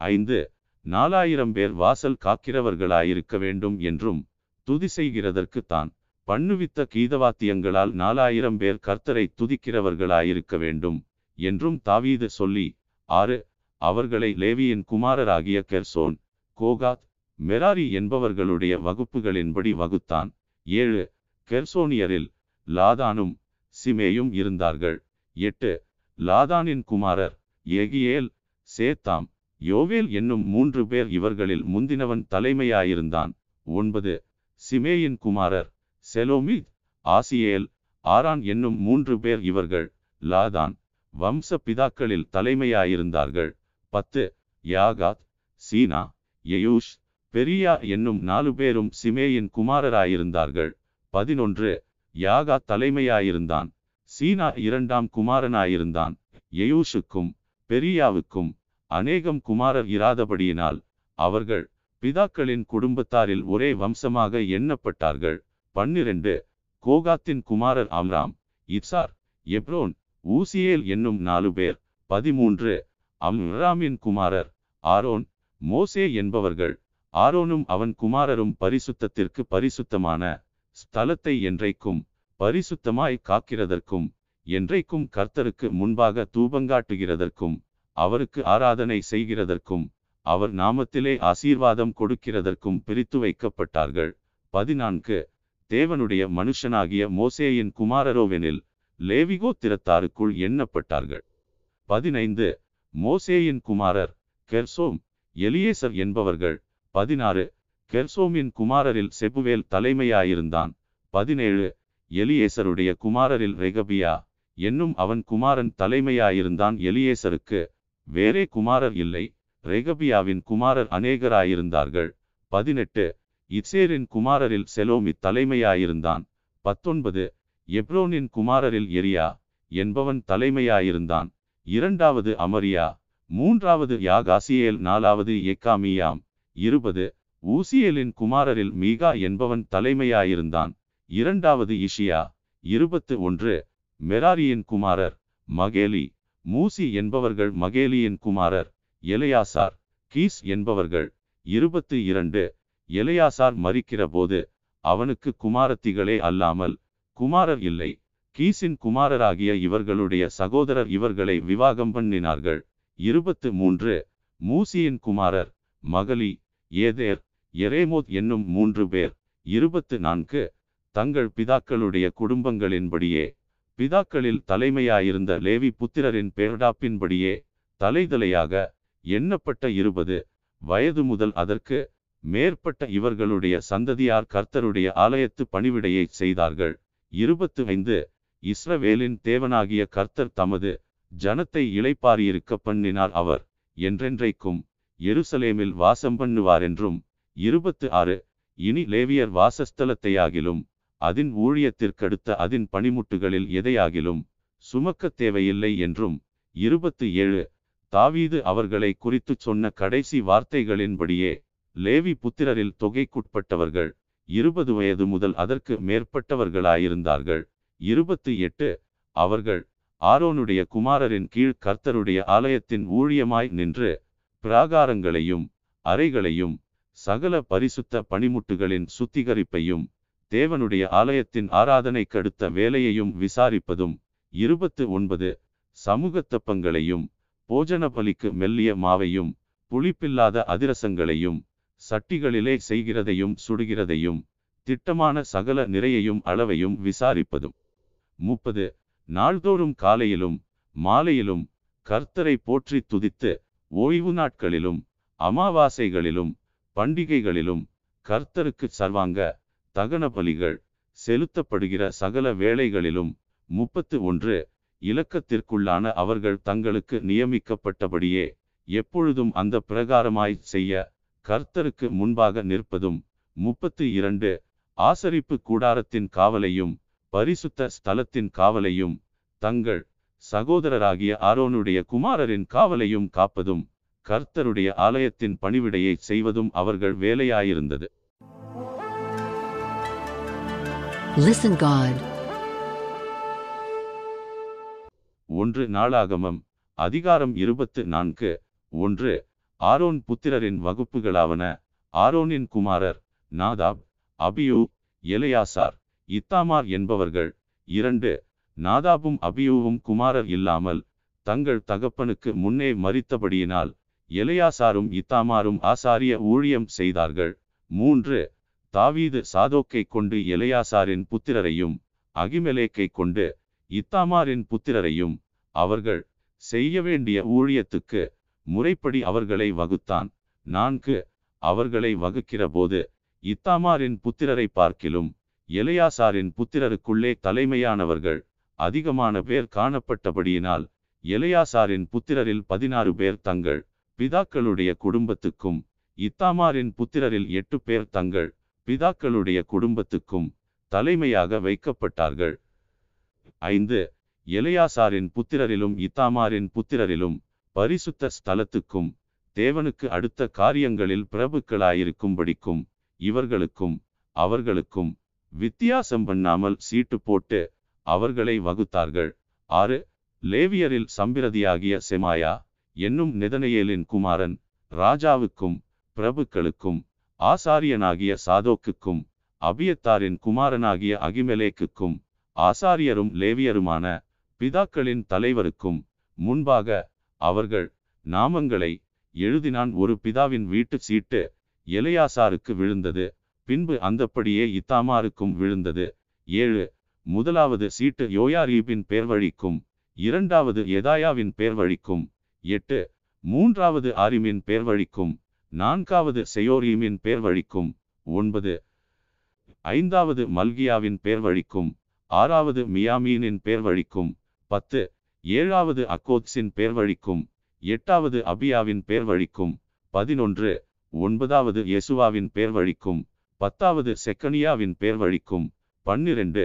ஐந்து நாலாயிரம் பேர் வாசல் காக்கிறவர்களாயிருக்க வேண்டும் என்றும் துதி செய்கிறதற்கு தான் பண்ணுவித்த கீதவாத்தியங்களால் நாலாயிரம் பேர் கர்த்தரை துதிக்கிறவர்களாயிருக்க வேண்டும் என்றும் தாவீது சொல்லி ஆறு அவர்களை லேவியின் குமாரராகிய கெர்சோன் கோகாத் மெராரி என்பவர்களுடைய வகுப்புகளின்படி வகுத்தான். ஏழு கெர்சோனியரில் லாதானும் சிமேயும் இருந்தார்கள். எட்டு லாதானின் குமாரர் எகியேல் சேத்தாம். யோவேல் என்னும் மூன்று பேர் இவர்களில் முந்தினவன் தலைமையாயிருந்தான். ஒன்பது சிமேயின் குமாரர் செலோமித் ஆசியேல் ஆரான் என்னும் மூன்று பேர் இவர்கள் லாதான் வம்ச பிதாக்களில் தலைமையாயிருந்தார்கள். பத்து யாகாத் சீனா எயூஷ் பெரியா என்னும் நாலு பேரும் சிமேயின் குமாரராயிருந்தார்கள். பதினொன்று யாகா தலைமையாயிருந்தான். சீனா இரண்டாம் குமாரனாயிருந்தான். எயூஷுக்கும் பெரியாவுக்கும் அநேகம் குமாரர் இராதபடியினால் அவர்கள் பிதாக்களின் குடும்பத்தாரில் ஒரே வம்சமாக எண்ணப்பட்டார்கள். பன்னிரண்டு கோகாத்தின் குமாரர் அம்ராம் இப்சார் எப்ரோன் ஊசியேல் என்னும் நாலு பேர். பதிமூன்று அம்ராமின் குமாரர் ஆரோன் மோசே என்பவர்கள். ஆரோனும் அவன் குமாரரும் பரிசுத்தத்திற்கு பரிசுத்தமான ஸ்தலத்தை என்றைக்கும் பரிசுத்தமாய் காக்கிறதற்கும் என்றைக்கும் கர்த்தருக்கு முன்பாக தூபங்காட்டுகிறதற்கும் அவருக்கு ஆராதனை செய்கிறதற்கும் அவர் நாமத்திலே ஆசீர்வாதம் கொடுக்கிறதற்கும் பிரித்து வைக்கப்பட்டார்கள். பதினான்கு. தேவனுடைய மனுஷனாகிய மோசேயின் குமாரரோவெனில் லேவிகோ திறத்தாருக்குள் எண்ணப்பட்டார்கள். பதினைந்து. மோசேயின் குமாரர் கெர்சோம் எலியேசர் என்பவர்கள் பதினாறு கெர்சோமின் குமாரரில் செபுவேல் தலைமையாயிருந்தான். பதினேழு எலியேசருடைய குமாரரில் ரெகபியா என்னும் அவன் குமாரன் தலைமையாயிருந்தான் எலியேசருக்கு. வேறே குமாரர் இல்லை ரெகபியாவின் குமாரர் அநேகராயிருந்தார்கள். பதினெட்டு இத்சேரின் குமாரரில் செலோமி தலைமையாயிருந்தான். பத்தொன்பது எப்ரோனின் குமாரரில் எரியா என்பவன் தலைமையாயிருந்தான். இரண்டாவது அமரியா மூன்றாவது யாகாசியேல் நாலாவது எக்காமியாம். இருபது. ஊசியலின் குமாரரில் மீகா என்பவன் தலைமையாயிருந்தான். இரண்டாவது இஷியா. இருபத்து ஒன்று. மெராரியின் குமாரர் மகேலி. மூசி என்பவர்கள் மகேலியின் குமாரர் எலையாசார். கீஸ் என்பவர்கள். இருபத்து இரண்டு. எலையாசார் மறிக்கிற போது அவனுக்கு குமாரத்திகளே அல்லாமல் குமாரர் இல்லை. கீசின் குமாரராகிய இவர்களுடைய சகோதரர் இவர்களை விவாகம் பண்ணினார்கள். இருபத்து மூன்று. மூசியின் குமாரர் மகளி ஏதேர் எரேமோத் என்னும் மூன்று பேர் இருபத்து நான்கு தங்கள் பிதாக்களுடைய குடும்பங்களின்படியே பிதாக்களில் தலைமையாயிருந்த லேவி புத்திரரின் பேர்டாப்பின்படியே தலைதலையாக எண்ணப்பட்ட இருபது வயது முதல் அதற்கு மேற்பட்ட இவர்களுடைய சந்ததியார் கர்த்தருடைய ஆலயத்து பணிவிடையை செய்தார்கள். இருபத்து ஐந்து இஸ்ரவேலின் தேவனாகிய கர்த்தர் தமது ஜனத்தை இளைப்பாரியிருக்க பண்ணினார் அவர் என்றென்றைக்கும் எருசலேமில் வாசம் பண்ணுவார் என்றும் இருபத்து ஆறு இனி லேவியர் வாசஸ்தலத்தையாகிலும் அதன் ஊழியத்திற்கடுத்த அதன் பணிமுட்டுகளில் எதையாகிலும் சுமக்கத் தேவையில்லை என்றும் இருபத்து ஏழு தாவீது அவர்களை குறித்துச் சொன்ன கடைசி வார்த்தைகளின்படியே லேவி புத்திரரில் தொகைக்குட்பட்டவர்கள் இருபது வயது முதல் அதற்கு மேற்பட்டவர்களாயிருந்தார்கள் இருபத்து எட்டு அவர்கள் ஆரோனுடைய குமாரரின் கீழ் கர்த்தருடைய ஆலயத்தின் ஊழியமாய் நின்று பிராகாரங்களையும் அறைகளையும் சகல பரிசுத்த பணிமுட்டுகளின் சுத்திகரிப்பையும் தேவனுடைய ஆலயத்தின் ஆராதனைக்கடுத்த வேலையையும் விசாரிப்பதும் இருபத்து ஒன்பது சமூகத்தப்பங்களையும் போஜன பலிக்கு மெல்லிய மாவையும் புளிப்பில்லாத அதிரசங்களையும் சட்டிகளிலே செய்கிறதையும் சுடுகிறதையும் திட்டமான சகல நிறையையும் அளவையும் விசாரிப்பதும். முப்பது நாள்தோறும் காலையிலும் மாலையிலும் கர்த்தரை போற்றி துதித்து ஓய்வு நாட்களிலும் அமாவாசைகளிலும் பண்டிகைகளிலும் கர்த்தருக்கு சர்வாங்க தகன பலிகள் செலுத்தப்படுகிற சகல வேளைகளிலும் முப்பத்து ஒன்று இலக்கத்திற்குள்ளான அவர்கள் தங்களுக்கு நியமிக்கப்பட்டபடியே எப்பொழுதும் அந்த பிரகாரமாய் செய்ய கர்த்தருக்கு முன்பாக நிற்பதும் முப்பத்து இரண்டு ஆசரிப்பு கூடாரத்தின் காவலையும் பரிசுத்த ஸ்தலத்தின் காவலையும் தங்கள் சகோதரராகிய ஆரோனுடைய குமாரரின் காவலையும் காப்பதும் கர்த்தருடைய ஆலயத்தின் பணிவிடையை செய்வதும் அவர்கள் வேலையாயிருந்தது. Listen God. ஒன்று நாளாகமம் அதிகாரம் இருபத்து நான்கு. ஒன்று ஆரோன் புத்திரரின் வகுப்புகளாவன ஆரோனின் குமாரர் நாதாப் அபியூ எலையாசார் இத்தாமார் என்பவர்கள். இரண்டு நாதாபும் அபியூவும் குமாரர் இல்லாமல் தங்கள் தகப்பனுக்கு முன்னே மறித்தபடியினால் எலையாசாரும் இத்தாமாரும் ஆசாரிய ஊழியம் செய்தார்கள். மூன்று தாவீது சாதோக்கை கொண்டு எலையாசாரின் புத்திரரையும் அகிமெலேக்கை கொண்டு இத்தாமாரின் புத்திரரையும் அவர்கள் செய்ய வேண்டிய ஊழியத்துக்கு முறைப்படி அவர்களை வகுத்தான். நான்கு அவர்களை வகுக்கிற போது இத்தாமாரின் புத்திரரை பார்க்கிலும் எலையாசாரின் புத்திரருக்குள்ளே தலைமையானவர்கள் அதிகமான பேர் காணப்பட்டபடியினால் எலையாசாரின் புத்திரரில் பதினாறு பேர் தங்கள் பிதாக்களுடைய குடும்பத்துக்கும் இத்தாமாரின் புத்திரரில் எட்டு பேர் தங்கள் பிதாக்களுடைய குடும்பத்துக்கும் தலைமையாக வைக்கப்பட்டார்கள். ஐந்து எலையாசாரின் புத்திரரிலும் இத்தாமாரின் புத்திரரிலும் பரிசுத்த ஸ்தலத்துக்கும் தேவனுக்கு அடுத்த காரியங்களில் பிரபுக்களாயிருக்கும்படிக்கும் இவர்களுக்கும் அவர்களுக்கும் வித்தியாசம் பண்ணாமல் சீட்டு போட்டு அவர்களை வகுத்தார்கள். ஆறு லேவியரில் சம்பிரதியாகிய செமாயா என்னும் நெதனையேலின் குமாரன் ராஜாவுக்கும் பிரபுக்களுக்கும் ஆசாரியனாகிய சாதோக்குக்கும் அபியத்தாரின் குமாரனாகிய அகிமெலேக்குக்கும் ஆசாரியரும் லேவியருமான பிதாக்களின் தலைவருக்கும் முன்பாக அவர்கள் நாமங்களை எழுதினான். ஒரு பிதாவின் வீட்டு சீட்டு எலையாசாருக்கு விழுந்தது பின்பு அந்தப்படியே இத்தாமாருக்கும் விழுந்தது. ஏழு முதலாவது சீட்டு யோயாரீபின் பேர்வழிக்கும் இரண்டாவது எதாயாவின் பேர்வழிக்கும் எட்டு மூன்றாவது ஆரிமின் பேர்வழிக்கும் நான்காவது செயோரீமின் பேர்வழிக்கும் ஒன்பது ஐந்தாவது மல்கியாவின் பேர்வழிக்கும் ஆறாவது மியாமீனின் பேர்வழிக்கும் பத்து ஏழாவது அக்கோத்ஸின் பேர்வழிக்கும் எட்டாவது அபியாவின் பேர்வழிக்கும் பதினொன்று ஒன்பதாவது யெசுவாவின் பேர்வழிக்கும் பத்தாவது செக்கனியாவின் பேர்வழிக்கும் பன்னிரண்டு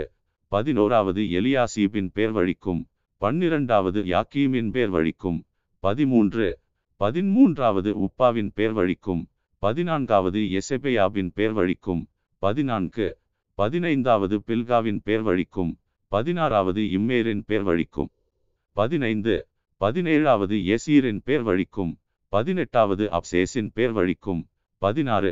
பதினோராவது எலியாசீபின் பேர்வழிக்கும் பன்னிரண்டாவது யாக்கீமின் பேர்வழிக்கும் பதிமூன்று பதிமூன்றாவது உப்பாவின் பேர்வழிக்கும் பதினான்காவது எசெபெயாவின் பேர்வழிக்கும் பதினான்கு பதினைந்தாவது பில்காவின் பேர்வழிக்கும் பதினாறாவது இம்மேரின் பேர்வழிக்கும் பதினைந்து பதினேழாவது எசீரின் பேர்வழிக்கும் பதினெட்டாவது அப்சேஸின் பேர்வழிக்கும் பதினாறு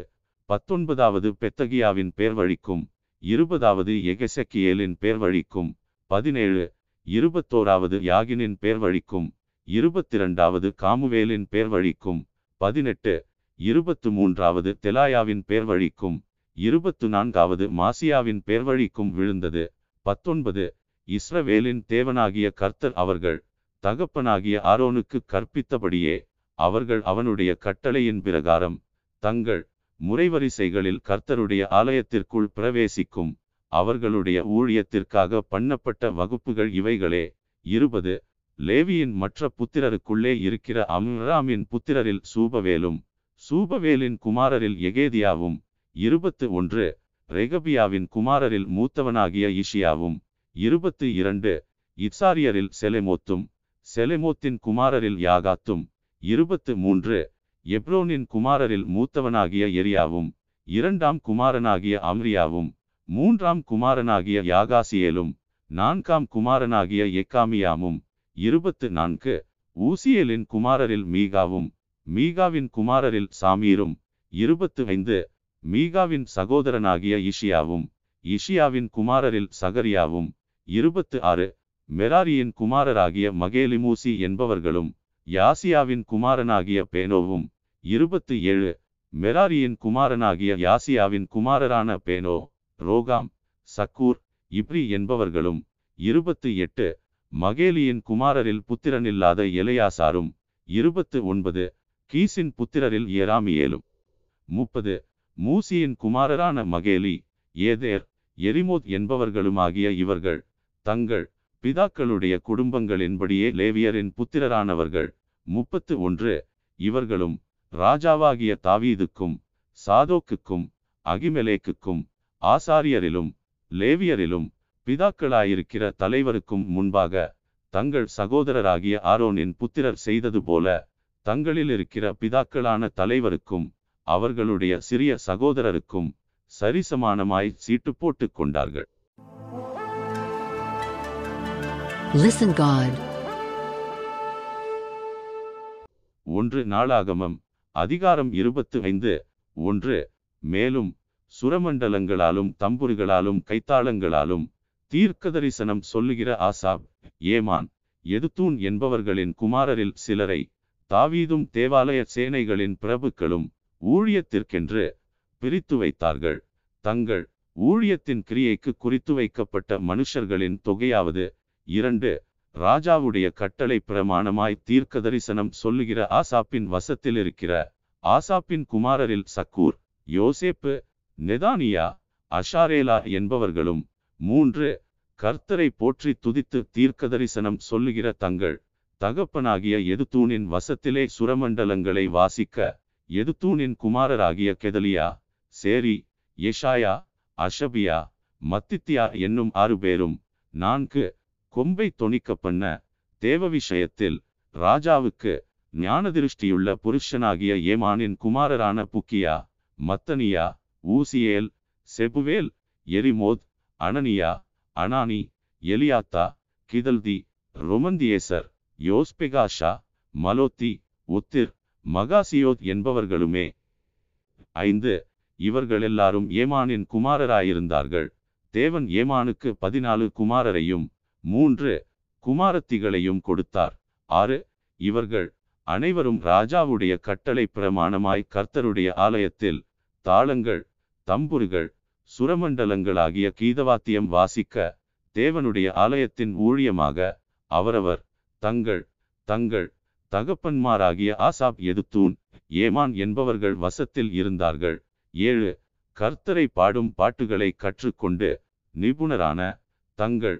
பத்தொன்பதாவது பெத்தகியாவின் பேர்வழிக்கும் இருபதாவது எகெசக்கியேலின் பேர்வழிக்கும் பதினேழு இருபத்தோராவது யாகினின் பேர்வழிக்கும் இருபத்திரண்டாவது காமுவேலின் பேர்வழிக்கும் பதினெட்டு இருபத்து மூன்றாவது தெலாயாவின் பேர்வழிக்கும் இருபத்து நான்காவது மாசியாவின் பேர்வழிக்கும் விழுந்தது பத்தொன்பது இஸ்ரவேலின் தேவனாகிய கர்த்தர் அவர்கள் தகப்பனாகிய ஆரோனுக்கு கற்பித்தபடியே அவர்கள் அவனுடைய கட்டளையின் பிரகாரம் தங்கள் முறைவரிசைகளில் கர்த்தருடைய ஆலயத்திற்குள் பிரவேசிக்கும் அவர்களுடைய ஊழியத்திற்காக பண்ணப்பட்ட வகுப்புகள் இவைகளே. இருபது. லேவியின் மற்ற புத்திரருக்குள்ளே இருக்கிற அம்ராமின் புத்திரரில் சூபவேலும் சூபவேலின் குமாரரில் எகேதியாவும். இருபத்து ஒன்று. ரெகபியாவின் குமாரரில் மூத்தவனாகிய இஷியாவும். இருபத்து இரண்டு. இத்சாரியரில் செலெமோத்தும் செலெமோத்தின் குமாரரில் யாகாத்தும். இருபத்து மூன்று. எப்ரோனின் குமாரரில் மூத்தவனாகிய எரியாவும் இரண்டாம் குமாரனாகிய அம்ரியாவும் மூன்றாம் குமாரனாகிய யாகாசியேலும் நான்காம் குமாரனாகிய எக்காமியாமும் இருபத்து நான்கு ஊசியலின் குமாரரில் மீகாவும் மீகாவின் குமாரரில் சாமீரும் இருபத்து ஐந்து மீகாவின் சகோதரனாகிய இஷியாவும் இஷியாவின் குமாரரில் சகரியாவும் இருபத்து ஆறு மெராரியின் குமாரராகிய மகேலிமூசி என்பவர்களும் யாசியாவின் குமாரனாகிய பேனோவும் இருபத்து ஏழு மெராரியின் குமாரனாகிய யாசியாவின் குமாரரான பேனோ ரோகாம் சக்கூர் இப்ரி என்பவர்களும். இருபத்து எட்டு மகேலியின் குமாரரில் புத்திரனில்லாத எலையாசாரும். இருபத்து ஒன்பது கீசின் புத்திரரில் ஏராமியேலும் முப்பது மூசியின் குமாரரான மகேலி ஏதேர் எரிமோத் என்பவர்களுமாகிய இவர்கள். தங்கள் பிதாக்களுடைய குடும்பங்களின்படியே லேவியரின் புத்திரரானவர்கள். முப்பத்து ஒன்று இவர்களும் ராஜாவாகிய தாவீதுக்கும் சாதோக்குக்கும் அகிமெலேக்குக்கும் ஆசாரியரிலும் லேவியரிலும் பிதாக்களாயிருக்கிற தலைவருக்கும் முன்பாக தங்கள் சகோதரராகிய ஆரோனின் புத்திரர் செய்தது போல தங்களில் இருக்கிற பிதாக்களான தலைவருக்கும் அவர்களுடைய சிறிய சகோதரருக்கும் சரிசமானமாய் சீட்டு போட்டுக் கொண்டார்கள் Listen God. ஒன்று நாளாகமம் அதிகாரம் இருபத்து ஐந்து. ஒன்று. மேலும் சுரமண்டலங்களாலும் தம்புரிகளாலும் கைத்தாளங்களாலும் தீர்க்கதரிசனம் சொல்லுகிற ஆசாப் ஏமான் எதுத்தூன் என்பவர்களின் குமாரரில் சிலரை தாவீதும் தேவாலய சேனைகளின் பிரபுக்களும் ஊழியத்திற்கென்று பிரித்து வைத்தார்கள். தங்கள் ஊழியத்தின் கிரியைக்கு குறித்து வைக்கப்பட்ட மனுஷர்களின் தொகையாவது இரண்டு. ராஜாவுடைய கட்டளை பிரமாணமாய் தீர்க்க தரிசனம் சொல்லுகிற ஆசாப்பின் வசத்தில் இருக்கிற ஆசாப்பின் குமாரரில் சக்கூர் யோசேப்பு நெதானியா அஷாரேலா என்பவர்களும் மூன்று கர்த்தரை போற்றி துதித்து தீர்க்க தரிசனம் சொல்லுகிற தங்கள் தகப்பனாகிய எதுத்தூனின் வசத்திலே சுரமண்டலங்களை வாசிக்க எதுத்தூனின் குமாரராகிய கெதலியா சேரி எஷாயா அஷபியா மத்தித்தியா என்னும் ஆறு பேரும் நான்கு கொம்பை தொனிக்க பண்ண தேவ விஷயத்தில் ராஜாவுக்கு ஞானதிருஷ்டியுள்ள புருஷனாகிய ஏமானின் குமாரரான Bukkiah Mattaniah Uzziel Shebuel Jerimoth Hananiah Hanani Eliathah Giddalti Romamtiezer Joshbekashah Mallothi Hothir Mahazioth என்பவர்களுமே. ஐந்து இவர்கள் எல்லாரும் ஏமானின் குமாரராயிருந்தார்கள். தேவன் ஏமானுக்கு பதினாலு குமாரரையும் மூன்று குமாரத்திகளையும் கொடுத்தார். ஆறு இவர்கள் அனைவரும் ராஜாவுடைய கட்டளை பிரமாணமாய் கர்த்தருடைய ஆலயத்தில் தாளங்கள் தம்புருகள் சுரமண்டலங்களாகிய கீதவாத்தியம் வாசிக்க தேவனுடைய ஆலயத்தின் ஊழியமாக அவரவர் தங்கள் தங்கள் தகப்பன்மாராகிய ஆசாப் எதுத்தூன் ஏமான் என்பவர்கள் வசத்தில் இருந்தார்கள். ஏழு கர்த்தரை பாடும் பாட்டுகளை கற்றுக்கொண்டு நிபுணரான தங்கள்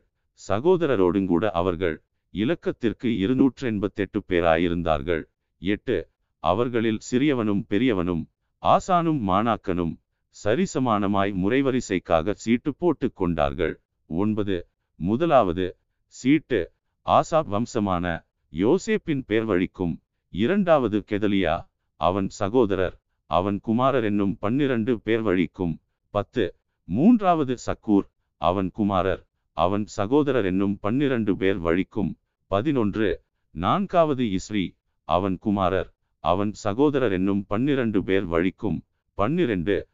சகோதரரோடுங்கூட அவர்கள் இலக்கத்திற்கு இருநூற்று எண்பத்தெட்டு பேராயிருந்தார்கள். எட்டு. அவர்களில் சிறியவனும் பெரியவனும் ஆசானும் மாணாக்கனும் சரிசமானமாய் முறைவரிசைக்காக சீட்டு போட்டுக் கொண்டார்கள். ஒன்பது. முதலாவது. சீட்டு. ஆசா வம்சமான யோசேப்பின் பேர் வழிக்கும் இரண்டாவது கெதலியா அவன் சகோதரர் அவன் குமாரர் என்னும் பன்னிரண்டு பேர் வழிக்கும். பத்து. மூன்றாவது சக்கூர் அவன் குமாரர் அவன் சகோதரர் என்னும் பன்னிரண்டு பேர் வழிக்கும். பதினொன்று. நான்காவது இஸ்ரி. அவன் குமாரர். அவன் சகோதரர் என்னும் பன்னிரண்டு பேர் வழிக்கும். பன்னிரண்டு.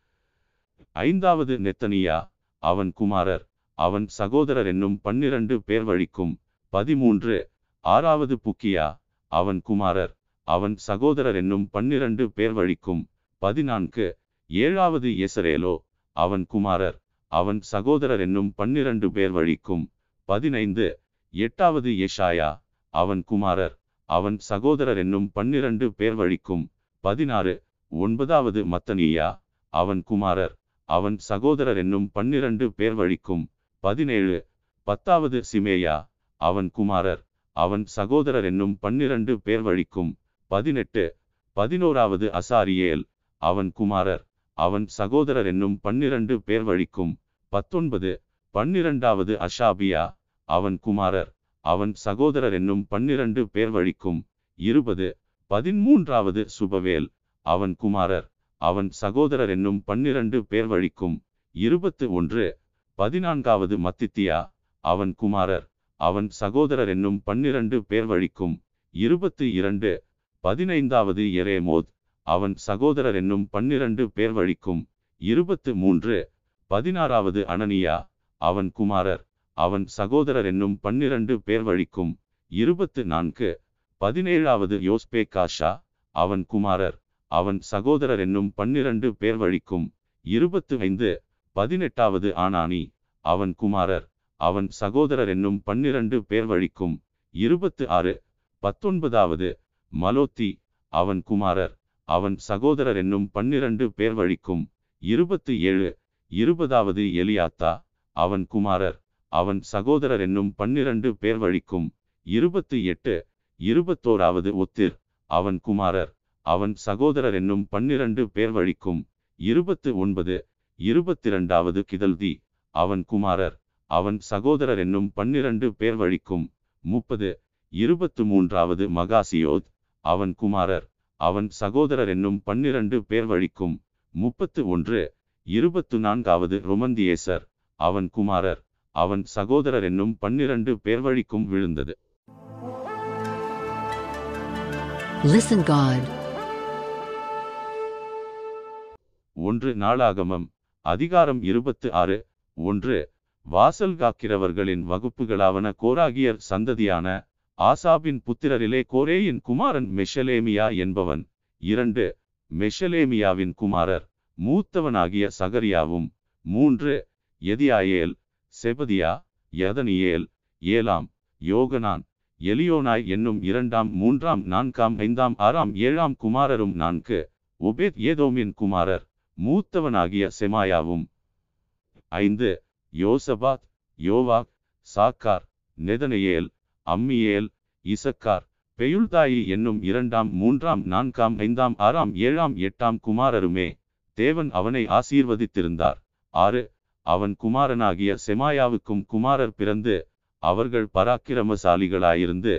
ஐந்தாவது நெத்தனியா. அவன் குமாரர். அவன் சகோதரர் என்னும் பன்னிரண்டு பேர் வழிக்கும். பதிமூன்று. ஆறாவது புக்கியா. அவன் குமாரர். அவன் சகோதரர் என்னும் பன்னிரண்டு பேர் வழிக்கும். பதினான்கு. ஏழாவது எசரேலோ. அவன் குமாரர். அவன் சகோதரர் என்னும் பன்னிரண்டு பேர் வழிக்கும். பதினைந்து. எட்டாவது எஷாயா அவன் குமாரர். அவன் சகோதரர் என்னும் பன்னிரண்டு பேர் வழிக்கும். பதினாறு. ஒன்பதாவது மத்தனியா அவன் குமாரர். அவன் சகோதரர் என்னும் பன்னிரண்டு பேர் வழிக்கும். பதினேழு. பத்தாவது சிமேயா அவன் குமாரர். அவன் சகோதரர் என்னும் பன்னிரண்டு பேர் வழிக்கும். பதினெட்டு. பதினோராவது அசாரியேல் அவன் குமாரர். அவன் சகோதரர் என்னும் பன்னிரண்டு பேர் வழிக்கும். பத்தொன்பது. பன்னிரண்டாவது அஷாபியா அவன் குமாரர். அவன் சகோதரர் என்னும் பன்னிரண்டு பேர் வழிக்கும். இருபது. பதிமூன்றாவது சுபவேல் அவன் குமாரர். அவன் சகோதரர் என்னும் பன்னிரண்டு பேர் வழிக்கும். இருபத்து ஒன்று பதினான்காவது மத்தித்தியா அவன் குமாரர். அவன் சகோதரர் என்னும் பன்னிரண்டு பேர் வழிக்கும். இருபத்து இரண்டு. பதினைந்தாவது எரேமோத் அவன் சகோதரர் என்னும் பன்னிரண்டு பேர் வழிக்கும். இருபத்து மூன்று பதினாறாவது அனனியா அவன் குமாரர். அவன் சகோதரர் என்னும் பன்னிரண்டு பேர் வழிக்கும். இருபத்து நான்கு பதினேழாவது யோஸ்பே காஷா அவன் குமாரர். அவன் சகோதரர் என்னும் பன்னிரண்டு பேர் வழிக்கும். இருபத்து ஐந்து பதினெட்டாவது ஆனானி அவன் குமாரர். அவன் சகோதரர் என்னும் பன்னிரண்டு பேர் வழிக்கும். இருபத்து ஆறு பத்தொன்பதாவது மலோத்தி அவன் குமாரர். அவன் சகோதரர் என்னும் பன்னிரண்டு பேர் வழிக்கும். இருபத்து ஏழு இருபதாவது எலியாத்தா அவன் குமாரர். அவன் சகோதரர் என்னும் பன்னிரண்டு பேர் வழிக்கும். இருபத்து எட்டு இருபத்தோராவது ஒத்திர் அவன் குமாரர். அவன் சகோதரர் என்னும் பன்னிரண்டு பேர் வழிக்கும். இருபத்து ஒன்பது இருபத்திரண்டாவது கிதல்தி அவன் குமாரர். அவன் சகோதரர் என்னும் பன்னிரண்டு பேர் வழிக்கும். முப்பது. இருபத்து மூன்றாவது மகாசியோத் அவன் குமாரர். அவன் சகோதரர் என்னும் பன்னிரண்டு பேர் வழிக்கும். முப்பத்து ஒன்று இருபத்து நான்காவது ரொமந்தியேசர் அவன் குமாரர் அவன் சகோதரர் என்னும் பன்னிரண்டு பேர் வழிக்கும் விழுந்தது. Listen God. ஒன்று நாளாகமம் அதிகாரம் இருபத்து ஆறு. ஒன்று வாசல் காக்கிறவர்களின் வகுப்புகளாவன கோராகியர் சந்ததியான ஆசாபின் புத்திரரிலே கோரேயின் குமாரன் மெஷலேமியா என்பவன். இரண்டு மெஷலேமியாவின் குமாரர் மூத்தவனாகிய சகரியாவும். மூன்று எதியாயேல் செபதியா யதனியேல் ஏலாம் யோகனான் எலியோனாய் என்னும் இரண்டாம் மூன்றாம் நான்காம் ஐந்தாம் ஆறாம் ஏழாம் குமாரரும் நான்கு. ஒபேத் ஏதோமின் குமாரர் மூத்தவனாகிய செமாயாவும். ஐந்து யோசபாத் யோவாக் சாக்கார் நெதனையேல் அம்மியேல் இசக்கார் பெயுள்தாயி என்னும் இரண்டாம் மூன்றாம் நான்காம் ஐந்தாம் ஆறாம் ஏழாம் எட்டாம் குமாரருமே தேவன் அவனை ஆசீர்வதித்திருந்தார். ஆறு அவன் குமாரனாகிய செமாயாவுக்கும் குமாரர் பிறந்து அவர்கள் பராக்கிரமசாலிகளாயிருந்து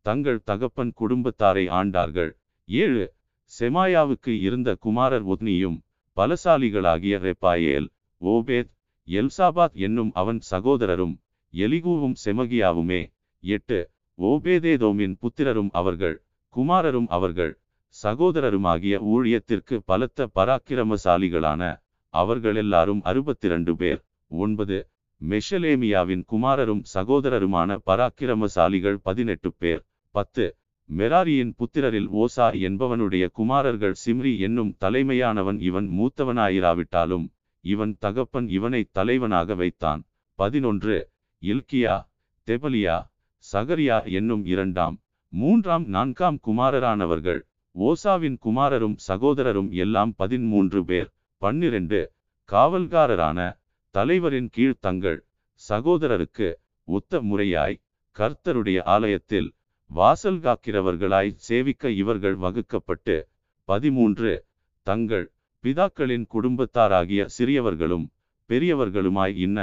தங்கள் தகப்பன் குடும்பத்தாரை ஆண்டார்கள். ஏழு செமாயாவுக்கு இருந்த குமாரர் ஒத்னியும் பலசாலிகளாகிய ரெப்பாயேல் ஓபேத் எல்சாபாத் என்னும் அவன் சகோதரரும் எலிகூவும் செமகியாவுமே எட்டு. ஓபேதேதோமின் புத்திரரும் அவர்கள் குமாரரும் அவர்கள் சகோதரருமாகிய ஊழியத்திற்கு பலத்த பராக்கிரமசாலிகளான அவர்கள் எல்லாரும் அறுபத்தி ரெண்டு பேர். ஒன்பது. மெஷலேமியாவின் குமாரரும் சகோதரருமான பராக்கிரமசாலிகள் பதினெட்டு பேர். பத்து. மெராரியின் புத்திரரில் ஓசா என்பவனுடைய குமாரர்கள் சிம்ரி என்னும் தலைமையானவன் இவன் மூத்தவனாயிராவிட்டாலும் இவன் தகப்பன் இவனை தலைவனாக வைத்தான். பதினொன்று. இல்கியா தெபலியா சகரியா என்னும் இரண்டாம் மூன்றாம் நான்காம் குமாரரானவர்கள். ஓசாவின் குமாரரும் சகோதரரும் எல்லாம் பதிமூன்று பேர் பன்னிரண்டு காவல்காரரான தலைவரின் கீழ் தங்கள் சகோதரருக்கு ஒத்த முறையாய் கர்த்தருடைய ஆலயத்தில் வாசல் காக்கிறவர்களாய் சேவிக்க இவர்கள் வகுக்கப்பட்டு பதிமூன்று தங்கள் பிதாக்களின் குடும்பத்தாராகிய சிறியவர்களும் பெரியவர்களுமாய் இன்ன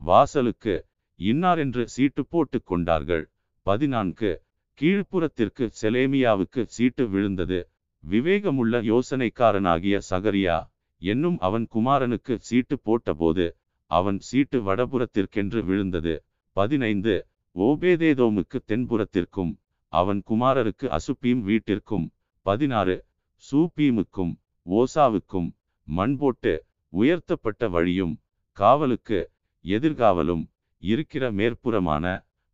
வாசலுக்கு இன்னாரென்று சீட்டு போட்டு கொண்டார்கள். பதினான்கு. கீழ்ப்புறத்திற்கு செலேமியாவுக்கு சீட்டு விழுந்தது. விவேகமுள்ள யோசனைக்காரனாகிய சகரியா என்னும் அவன் குமாரனுக்கு சீட்டு போட்டபோது அவன் சீட்டு வடபுறத்திற்கென்று விழுந்தது. பதினைந்து. ஓபேதேதோமுக்கு தென்புறத்திற்கும் அவன் குமாரருக்கு அசுப்பீம் வீட்டிற்கும். பதினாறு. சூப்பீமுக்கும் ஓசாவுக்கும் மண்போட்டு உயர்த்தப்பட்ட வழியும் காவலுக்கு எதிர்காவலும் இருக்கிற மேற்புறமான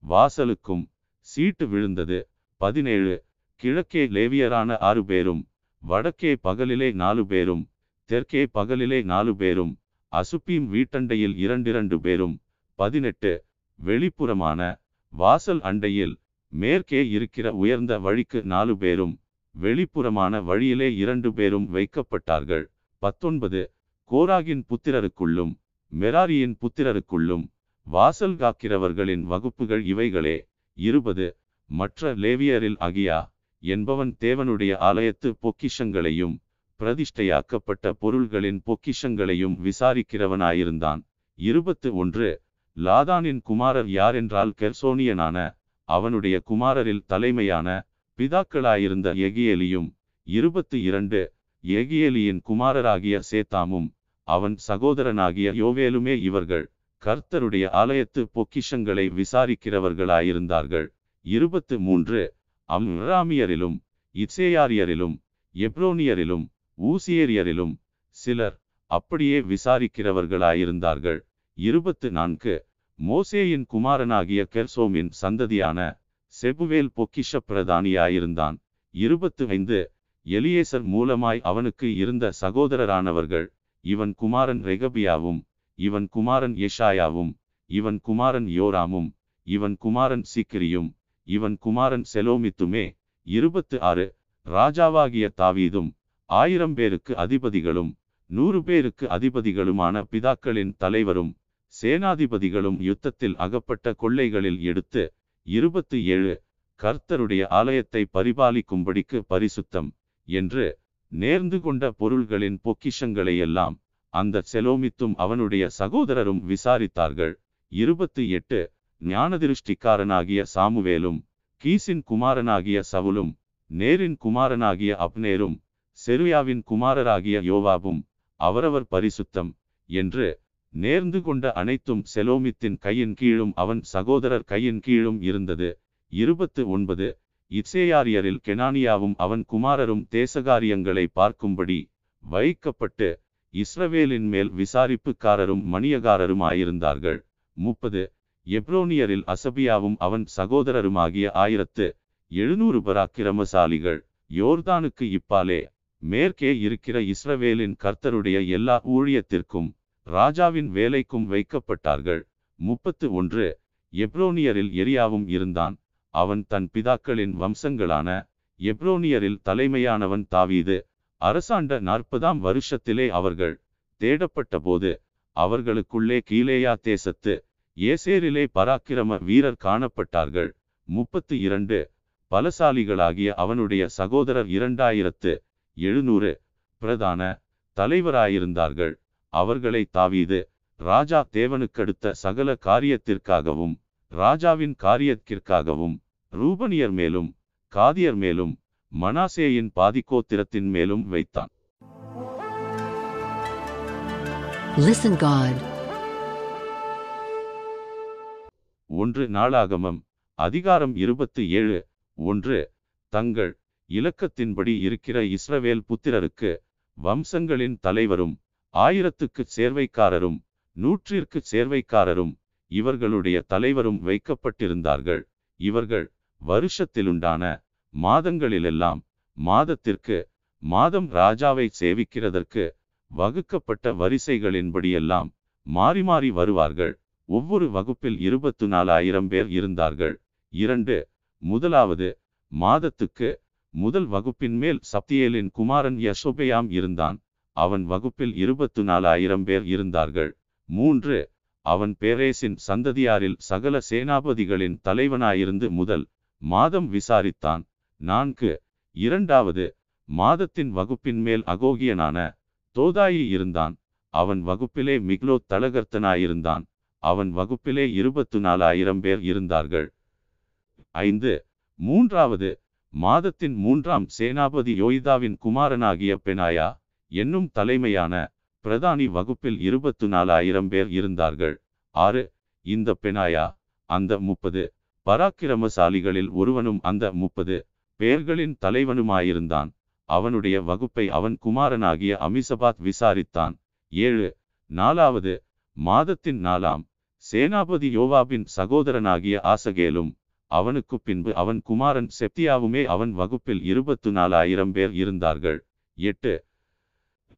வாசலுக்கும் சீட்டு விழுந்தது. பதினேழு. கிழக்கே லேவியரான ஆறு பேரும் வடக்கே பகலிலே நாலு பேரும் தெற்கே பகலிலே நாலு பேரும் அசுப்பீம் வீட்டண்டையில் இரண்டிரண்டு பேரும். பதினெட்டு. வெளிப்புறமான வாசல் அண்டையில் மேற்கே இருக்கிற உயர்ந்த வழிக்கு நாலு பேரும் வெளிப்புறமான வழியிலே இரண்டு பேரும் வைக்கப்பட்டார்கள். பத்தொன்பது. கோராகின் புத்திரருக்குள்ளும் மெராரியின் புத்திரருக்குள்ளும் வாசல் காக்கிறவர்களின் வகுப்புகள் இவைகளே. இருபது. மற்ற லேவியரில் அகியா என்பவன் தேவனுடைய ஆலயத்து பொக்கிஷங்களையும் பிரதிஷ்டையாக்கப்பட்ட பொருள்களின் பொக்கிஷங்களையும் விசாரிக்கிறவனாயிருந்தான். இருபத்து ஒன்று. லாதானின் குமாரர் யாரென்றால் கெர்சோனியனான அவனுடைய குமாரரில் தலைமையான பிதாக்களாயிருந்த எகியலியும். இருபத்து இரண்டு. எகியலியின் குமாரராகிய சேத்தாமும் அவன் சகோதரனாகிய யோவேலுமே இவர்கள். கர்த்தருடைய ஆலயத்து பொக்கிஷங்களை விசாரிக்கிறவர்களாயிருந்தார்கள். இருபத்து மூன்று அம்ராமியரிலும் இசேயாரியரிலும் எப்ரோனியரிலும் ஊசியேரியரிலும் சிலர் அப்படியே விசாரிக்கிறவர்களாயிருந்தார்கள். இருபத்து நான்கு மோசேயின் குமாரனாகிய கெர்சோமின் சந்ததியான செபுவேல் பொக்கிஷ பிரதானியாயிருந்தான். இருபத்து ஐந்து எலியேசர் மூலமாய் அவனுக்கு இருந்த சகோதரரானவர்கள் இவன் குமாரன் ரெகபியாவும் இவன் குமாரன் ஏஷாயாவும் இவன் குமாரன் யோராமும் இவன் குமாரன் சிக்கிரியும் இவன் குமாரன் செலோமித்துமே இருபத்து ஆறு ராஜாவாகிய தாவீதும் ஆயிரம் பேருக்கு அதிபதிகளும் நூறு பேருக்கு அதிபதிகளுமான பிதாக்களின் தலைவரும் சேனாதிபதிகளும் யுத்தத்தில் அகப்பட்ட கொள்ளைகளில் எடுத்து இருபத்து ஏழு கர்த்தருடைய ஆலயத்தை பரிபாலிக்கும்படிக்கு பரிசுத்தம் என்று நேர்ந்து கொண்ட பொருள்களின் பொக்கிஷங்களையெல்லாம் அந்த செலோமித்தும் அவனுடைய சகோதரரும் விசாரித்தார்கள். இருபத்து எட்டு ஞானதிருஷ்டிக்காரனாகிய சாமுவேலும் கீசின் குமாரனாகிய சவுலும் நேரின் குமாரனாகிய அப்னேரும் செருயாவின் குமாரராகிய யோவாபும் அவரவர் பரிசுத்தம் என்று நேர்ந்து கொண்ட அனைத்தும் செலோமித்தின் கையின் கீழும் அவன் சகோதரர் கையின் கீழும் இருந்தது. இருபத்து ஒன்பது இசேயாரியரில் கெனானியாவும் அவன் குமாரரும் தேசகாரியங்களை பார்க்கும்படி வைக்கப்பட்டு இஸ்ரவேலின் மேல் விசாரிப்புக்காரரும் மணியகாரருமாயிருந்தார்கள். முப்பது. எப்ரோனியரில் அசபியாவும் அவன் சகோதரருமாகிய ஆயிரத்து எழுநூறு பராக்கிரமசாலிகள் யோர்தானுக்கு இப்பாலே மேற்கே இருக்கிற இஸ்ரவேலின் கர்த்தருடைய எல்லா ஊழியத்திற்கும் ராஜாவின் வேலைக்கும் வைக்கப்பட்டார்கள். முப்பத்து ஒன்று. எப்ரோனியரில் எரியாவும் இருந்தான். அவன் தன் பிதாக்களின் வம்சங்களான எப்ரோனியரில் தலைமையானவன் தாவீது. அரசாண்ட நாற்பதாம் வருஷத்திலே அவர்கள் தேடப்பட்டபோது அவர்களுக்குள்ளே கீழேயா தேசத்து ஏசேரிலே பராக்கிரம வீரர் காணப்பட்டார்கள். முப்பத்து இரண்டு பலசாலிகளாகிய அவனுடைய சகோதரர் இரண்டாயிரத்து எழுநூறு பிரதான தலைவராயிருந்தார்கள். அவர்களை தாவீது ராஜா தேவனுக்கடுத்த சகல காரியத்திற்காகவும் ராஜாவின் காரியத்திற்காகவும் ரூபனியர் மேலும் காதியர் மேலும் மனாசேயின் பாதிக்கோத்திரத்தின் மேலும் வைத்தான் Listen God. ஒன்று நாளாகமம் அதிகாரம் இருபத்து ஏழு ஒன்று தங்கள் இலக்கத்தின்படி இருக்கிற இஸ்ரவேல் புத்திரருக்கு வம்சங்களின் தலைவரும் ஆயிரத்துக்கு சேர்வைக்காரரும் நூற்றிற்கு சேர்வைக்காரரும் இவர்களுடைய தலைவரும் வைக்கப்பட்டிருந்தார்கள் இவர்கள் வருஷத்திலுண்டான மாதங்களிலெல்லாம் மாதத்திற்கு மாதம் ராஜாவை சேவிக்கிறதற்கு வகுக்கப்பட்ட வரிசைகளின்படியெல்லாம் மாறி மாறி வருவார்கள். ஒவ்வொரு வகுப்பில் இருபத்து நாலாயிரம் பேர் இருந்தார்கள். இரண்டு முதலாவது மாதத்துக்கு முதல் வகுப்பின் மேல் சப்தியேலின் குமாரன் யசோபெயாம் இருந்தான். அவன் வகுப்பில் இருபத்து நாலாயிரம் பேர் இருந்தார்கள். மூன்று அவன் பேரேசின் சந்ததியாரில் சகல சேனாபதிகளின் தலைவனாயிருந்து முதல் மாதம் விசாரித்தான். நான்கு. இரண்டாவது மாதத்தின் வகுப்பின் மேல் அகோகியனான தோதாயி இருந்தான். அவன் வகுப்பிலே மிக்லோ தலகர்த்தனாயிருந்தான். அவன் வகுப்பிலே இருபத்து நாலாயிரம் பேர் இருந்தார்கள். ஐந்து. மூன்றாவது மாதத்தின் மூன்றாம் சேனாபதி யோய்தாவின் குமாரனாகிய பெனாயா என்னும் தலைமையான பிரதானி வகுப்பில் இருபத்து நாலாயிரம் பேர் இருந்தார்கள். ஆறு. இந்த பெனாயா அந்த முப்பது பராக்கிரமசாலிகளில் ஒருவனும் அந்த முப்பது பேர்களின் தலைவனுமாயிருந்தான். அவனுடைய வகுப்பை அவன் குமாரனாகிய அமிசபாத் விசாரித்தான். ஏழு. நாலாவது. மாதத்தின் நாலாம். சேனாபதி யோவாபின் சகோதரனாகிய ஆசகேலும் அவனுக்கு பின்பு அவன் குமாரன் செப்தியாவுமே அவன் வகுப்பில் இருபத்து நாலாயிரம் பேர் இருந்தார்கள். எட்டு.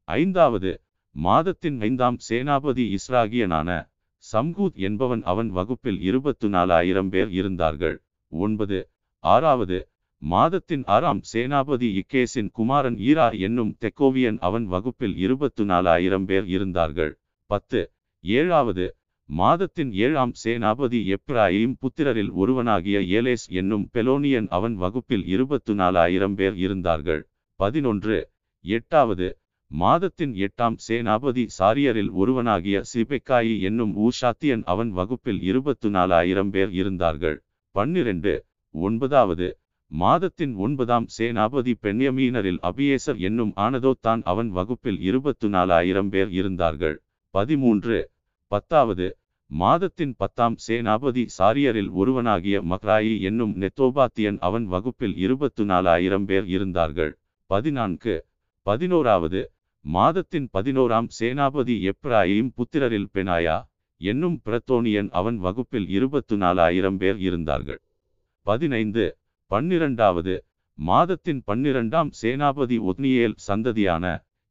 ஐந்தாவது. மாதத்தின் ஐந்தாம் சேனாபதி இஸ்ராகியனான சம்கூத் என்பவன் அவன் வகுப்பில் இருபத்து நாலாயிரம் பேர் இருந்தார்கள். ஒன்பது. ஆறாவது. மாதத்தின் ஆறாம் சேனாபதி இக்கேசின் குமாரன் ஈரா என்னும் தெக்கோவியன் அவன் வகுப்பில் இருபத்து நாலாயிரம் பேர் இருந்தார்கள். பத்து. ஏழாவது. மாதத்தின் ஏழாம் சேனாபதி எப்ராயிம் புத்திரரில் ஒருவனாகிய ஏலேஸ் என்னும் பெலோனியன் அவன் வகுப்பில் இருபத்து நாலாயிரம் பேர் இருந்தார்கள். பதினொன்று. எட்டாவது. மாதத்தின் எட்டாம் சேனாபதி சாரியரில் ஒருவனாகிய சிபெக்காயி என்னும் ஊஷாத்தியன் அவன் வகுப்பில் இருபத்து நாலாயிரம் பேர் இருந்தார்கள். பன்னிரண்டு. ஒன்பதாவது. மாதத்தின் ஒன்பதாம் சேனாபதி பெண்யமீனரில் அபியேசர் என்னும் ஆனதோ தான் அவன் வகுப்பில் இருபத்து நாலாயிரம் பேர் இருந்தார்கள். பதிமூன்று. பத்தாவது. மாதத்தின் பத்தாம் சேனாபதி சாரியரில் ஒருவனாகிய மக்ராயி என்னும் நெத்தோபாத்தியன் அவன் வகுப்பில் இருபத்து நாலாயிரம் பேர் இருந்தார்கள். பதினான்கு. பதினோராவது. மாதத்தின் பதினோராம் சேனாபதி எப்ராயிம் புத்திரரில் பெனாயா என்னும் பிரத்தோனியன் அவன் வகுப்பில் இருபத்து நாலாயிரம் பேர் இருந்தார்கள். பதினைந்து. பன்னிரண்டாவது மாதத்தின் பன்னிரண்டாம் சேனாபதி ஒத்னியேல் சந்ததியான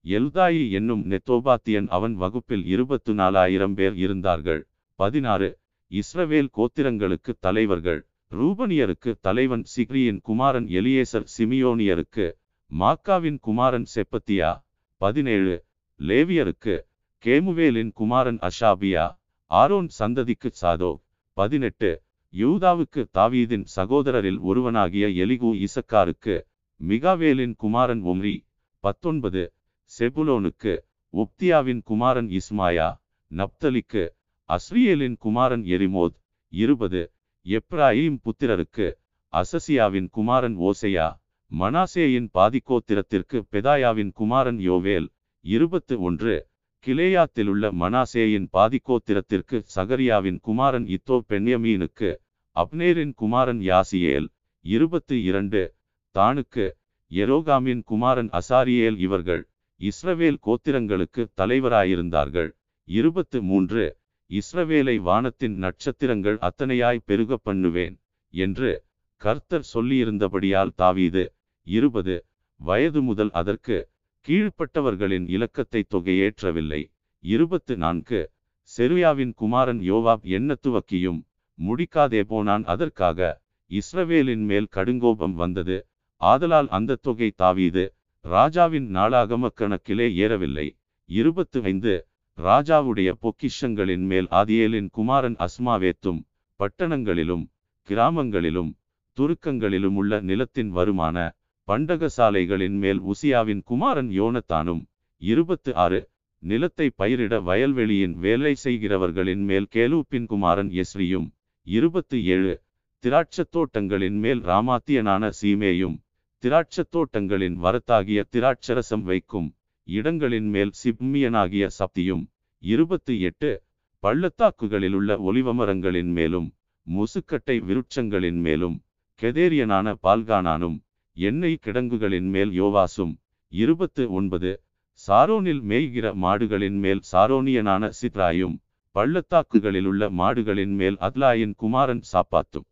எல்தாயி என்னும் நெத்தோபாத்தியன் அவன் வகுப்பில் இருபத்து நாலாயிரம் பேர் இருந்தார்கள். பதினாறு இஸ்ரவேல் கோத்திரங்களுக்கு தலைவர்கள். ரூபனியருக்கு தலைவன் சிக்ரியின் குமாரன் எலியேசர் சிமியோனியருக்கு மாக்காவின் குமாரன் செப்பத்தியா. பதினேழு லேவியருக்கு கேமுவேலின் குமாரன் அஷாபியா. ஆரோன் சந்ததிக்கு சாதோ பதினெட்டு யூதாவுக்கு தாவீதின் சகோதரரில் ஒருவனாகிய எலிகு இசக்காருக்கு மிகாவேலின் குமாரன் ஒம்ரி பத்தொன்பது செபுலோனுக்கு உப்தியாவின் குமாரன் இஸ்மாயா நப்தலிக்கு அஸ்ரியலின் குமாரன் எரிமோத் இருபது எப்ராஹிம் புத்திரருக்கு அசசியாவின் குமாரன் ஓசையா மனாசேயின் பாதிக்கோத்திரத்திற்கு பெதாயாவின் குமாரன் யோவேல் இருபத்து ஒன்று கிளேயாத்திலுள்ள மனாசேயின் பாதிக்கோத்திரத்திற்கு சகரியாவின் குமாரன் இத்தோ பென்யமீனுக்கு அப்னேரின் குமாரன் யாசியேல் இருபத்து இரண்டு தானுக்கு எரோகாமின் குமாரன் அசாரியேல் இவர்கள் இஸ்ரவேல் கோத்திரங்களுக்கு தலைவராயிருந்தார்கள். இருபத்து மூன்று இஸ்ரவேலை வானத்தின் நட்சத்திரங்கள் அத்தனையாய் பெருக பண்ணுவேன் என்று கர்த்தர் சொல்லியிருந்தபடியால் தாவீது. இருபது வயது முதல் அதற்கு கீழ்ப்பட்டவர்களின் இலக்கத்தை தொகையேற்றவில்லை. இருபத்து நான்கு. செருயாவின் குமாரன் யோவாப் என்ன துவக்கியும் முடிக்காதே போனான் அதற்காக இஸ்ரவேலின் மேல் கடுங்கோபம் வந்தது. ஆதலால் அந்த தொகை தாவீது. ராஜாவின் நாளாகம கணக்கிலே ஏறவில்லை. இருபத்து ஐந்து. ராஜாவுடைய பொக்கிஷங்களின் மேல் ஆதியேலின் குமாரன் அஸ்மாவேத்தும் பட்டணங்களிலும் கிராமங்களிலும் துருக்கங்களிலும் உள்ள நிலத்தின் வருமான பண்டகசாலைகளின் மேல் உசியாவின் குமாரன் யோனத்தானும் இருபத்து ஆறு நிலத்தை பயிரிட வயல்வெளியின் வேலை செய்கிறவர்களின் மேல் கேலூப்பின் குமாரன் எஸ்ரியும் இருபத்து ஏழு திராட்சத் தோட்டங்களின் மேல் ராமாத்தியனான சீமேயும் திராட்சத் தோட்டங்களின் வரத்தாகிய திராட்சரசம் வைக்கும் இடங்களின் மேல் சிப்மியனாகிய சப்தியும் இருபத்து எட்டு பள்ளத்தாக்குகளிலுள்ள ஒலிவமரங்களின் மேலும் முசுக்கட்டை விருட்சங்களின் மேலும் கெதேரியனான பால்கானானும் எண்ணெய் கிடங்குகளின் மேல் யோவாசும் இருபத்து ஒன்பது சாரோனில் மேய்கிற மாடுகளின் மேல் சாரோனியனான சித்ராயும் பள்ளத்தாக்குகளிலுள்ள மாடுகளின் மேல் அத்லாயின் குமாரன் சாப்பாத்தும்.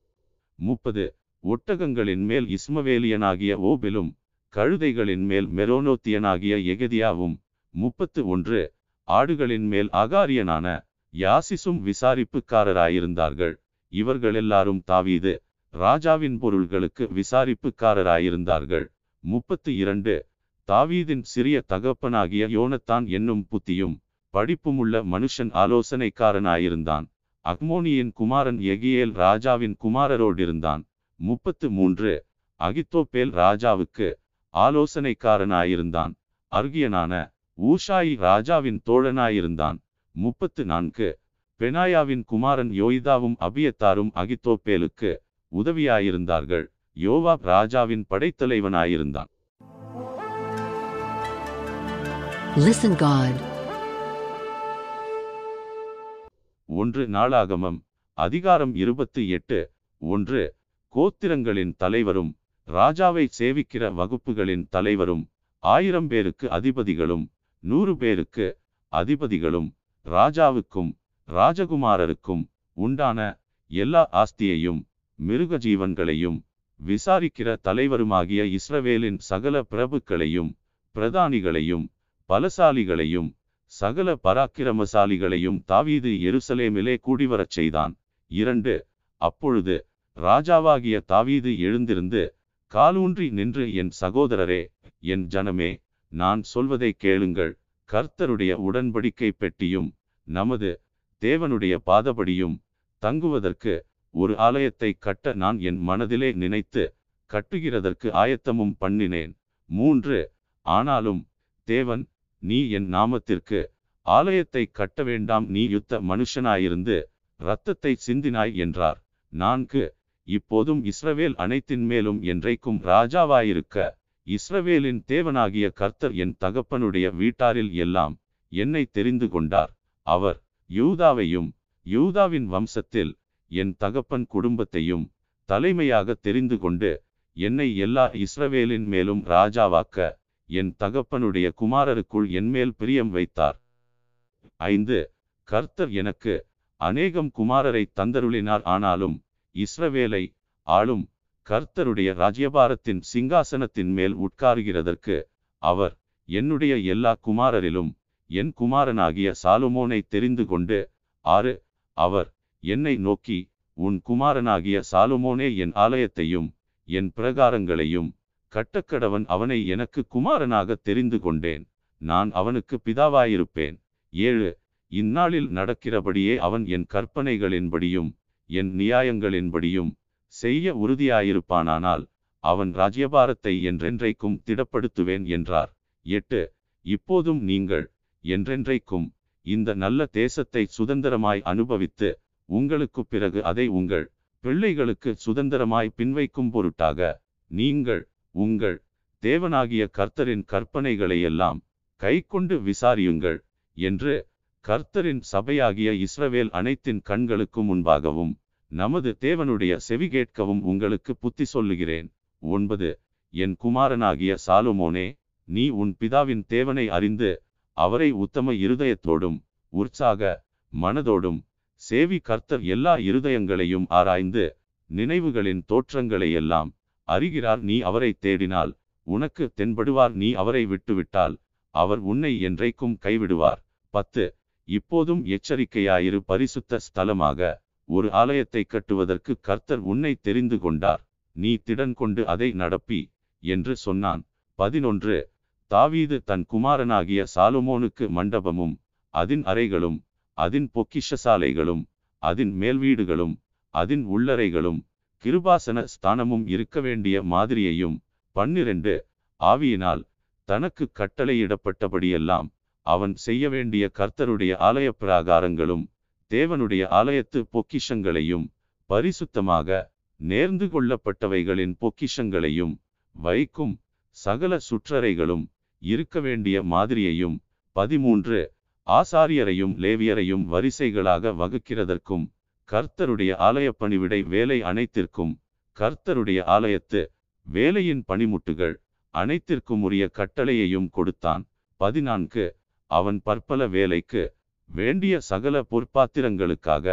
முப்பது ஒட்டகங்களின் மேல் இஸ்மவேலியனாகிய ஓபிலும் கழுதைகளின் மேல் மெரோனோத்தியனாகிய எகதியாவும். முப்பத்து ஒன்று ஆடுகளின் மேல் ஆகாரியனான யாசிசும் விசாரிப்புக்காரராயிருந்தார்கள். இவர்களெல்லாரும் தாவீது ராஜாவின் பொருள்களுக்கு விசாரிப்புக்காரராயிருந்தார்கள். முப்பத்து இரண்டு. தாவீதின் சிறிய தகப்பனாகிய யோனத்தான் என்னும் புத்தியும் படிப்புமுள்ள மனுஷன் ஆலோசனைக்காரனாயிருந்தான். அக்மோனியின் குமாரன் எகியேல் ராஜாவின் குமாரரோடிருந்தான். முப்பத்து மூன்று. அகித்தோப்பேல் ராஜாவுக்கு ஆலோசனைக்காரனாயிருந்தான். அர்கியனான ஊஷாயி ராஜாவின் தோழனாயிருந்தான். முப்பத்து நான்கு. பெனாயாவின் குமாரன் யோய்தாவும் அபியத்தாரும் அகித்தோப்பேலுக்கு உதவியாயிருந்தார்கள். யோவாப் ராஜாவின் படைத்தலைவனாயிருந்தான். Listen God. ஒன்று நாளாகமம் அதிகாரம் இருபத்து எட்டு. ஒன்று கோத்திரங்களின் தலைவரும் ராஜாவை சேவிக்கிற வகுப்புகளின் தலைவரும் ஆயிரம் பேருக்கு அதிபதிகளும் நூறு பேருக்கு அதிபதிகளும் ராஜாவுக்கும் ராஜகுமாரருக்கும் உண்டான எல்லா ஆஸ்தியையும் மிருக ஜீவன்களையும் விசாரிக்கிற தலைவருமாகிய இஸ்ரவேலின் சகல பிரபுக்களையும் பிரதானிகளையும் பலசாலிகளையும் சகல பராக்கிரமசாலிகளையும் தாவீது எருசலேமிலே கூடிவரச் செய்தான். இரண்டு அப்பொழுது ராஜாவாகிய தாவீது எழுந்திருந்து காலூன்றி நின்று என் சகோதரரே என் ஜனமே நான் சொல்வதை கேளுங்கள். கர்த்தருடைய உடன்படிக்கை பெட்டியும் நமது தேவனுடைய பாதபடியும் தங்குவதற்கு ஒரு ஆலயத்தை கட்ட நான் என் மனதிலே நினைத்து கட்டுகிறதற்கு ஆயத்தமும் பண்ணினேன். மூன்று ஆனாலும் தேவன் நீ என் நாமத்திற்கு ஆலயத்தை கட்ட வேண்டாம் நீ யுத்த மனுஷனாயிருந்து இரத்தத்தை சிந்தினாய் என்றார். நான்கு இப்போதும் இஸ்ரவேல் அனைத்தின் மேலும் என்றைக்கும் ராஜாவாயிருக்க இஸ்ரவேலின் தேவனாகிய கர்த்தர் என் தகப்பனுடைய வீட்டாரில் எல்லாம் என்னை தெரிந்து கொண்டார். அவர் யூதாவையும் யூதாவின் வம்சத்தில் என் தகப்பன் குடும்பத்தையும் தலைமையாக தெரிந்து கொண்டு என்னை எல்லா இஸ்ரவேலின் மேலும் ராஜாவாக்க என் தகப்பனுடைய குமாரருக்குள் என்மேல் பிரியம் வைத்தார். ஐந்து கர்த்தர் எனக்கு அநேகம் குமாரரை தந்தருளினார். ஆனாலும் இஸ்ரவேலை ஆளும் கர்த்தருடைய ராஜ்யபாரத்தின் சிங்காசனத்தின் மேல் உட்காருகிறதற்கு அவர் என்னுடைய எல்லா குமாரரிலும் என் குமாரனாகிய சாலுமோனை தெரிந்து கொண்டு ஆறு அவர் என்னை நோக்கி உன் குமாரனாகிய சாலுமோனே என் ஆலயத்தையும் என் பிரகாரங்களையும் கட்டக்கடவன் அவனை எனக்கு குமாரனாக தெரிந்து கொண்டேன். நான் அவனுக்கு பிதாவாயிருப்பேன். ஏழு இந்நாளில் நடக்கிறபடியே அவன் என் கற்பனைகளின்படியும் என் நியாயங்களின்படியும் செய்ய உறுதியாயிருப்பானானால் அவன் ராஜ்யபாரத்தை என்றென்றைக்கும் திடப்படுத்துவேன் என்றார். எட்டு இப்போதும் நீங்கள் என்றென்றைக்கும் இந்த நல்ல தேசத்தை சுதந்திரமாய் அனுபவித்து உங்களுக்கு பிறகு அதை உங்கள் பிள்ளைகளுக்கு சுதந்திரமாய் பின்வைக்கும் பொருட்டாக நீங்கள் உங்கள் தேவனாகிய கர்த்தரின் கற்பனைகளை எல்லாம் கைக்கொண்டு விசாரியுங்கள் என்று கர்த்தரின் சபையாகிய இஸ்ரவேல் அனைத்தின் கண்களுக்கு முன்பாகவும் நமது தேவனுடைய செவி கேட்கவும் உங்களுக்கு புத்தி சொல்லுகிறேன். ஒன்பது என் குமாரனாகிய சாலுமோனே நீ உன் பிதாவின் தேவனை அறிந்து அவரை உத்தம இருதயத்தோடும் உற்சாக மனதோடும் சேவி கர்த்தர் எல்லா இருதயங்களையும் ஆராய்ந்து நினைவுகளின் தோற்றங்களை எல்லாம் அறிகிறார். நீ அவரை தேடினால் உனக்கு தென்படுவார். நீ அவரை விட்டுவிட்டால் அவர் உன்னை என்றைக்கும் கைவிடுவார். பத்து இப்போதும் எச்சரிக்கையாயிரு. பரிசுத்த ஸ்தலமாக ஒரு ஆலயத்தை கட்டுவதற்கு கர்த்தர் உன்னை தெரிந்து கொண்டார். நீ திடன் கொண்டு அதை நடப்பி என்று சொன்னான். பதினொன்று தாவீது தன் குமாரனாகிய சாலுமோனுக்கு மண்டபமும் அதின் அறைகளும் அதின் பொக்கிஷசாலைகளும் அதின் மேல்வீடுகளும் அதின் உள்ளறைகளும் கிருபாசன ஸ்தானமும் இருக்க வேண்டிய மாதிரியையும் பன்னிரண்டு ஆவியினால் தனக்கு கட்டளையிடப்பட்டபடியெல்லாம் அவன் செய்ய வேண்டிய கர்த்தருடைய ஆலய பிராகாரங்களும் தேவனுடைய ஆலயத்து பொக்கிஷங்களையும் பரிசுத்தமாக நேர்ந்து கொள்ளப்பட்டவைகளின் பொக்கிஷங்களையும் வைக்கும் சகல சுற்றறைகளும் இருக்க வேண்டிய மாதிரியையும் பதிமூன்று ஆசாரியரையும் லேவியரையும் வரிசைகளாக வகுக்கிறதற்கும் கர்த்தருடைய ஆலய பணிவிடை வேலை அனைத்திற்கும் கர்த்தருடைய ஆலயத்து வேலையின் பணிமுட்டுகள் அனைத்திற்கும் உரிய கட்டளையையும் கொடுத்தான். பதினான்கு. அவன் பற்பல வேலைக்கு வேண்டிய சகல பொற்பாத்திரங்களுக்காக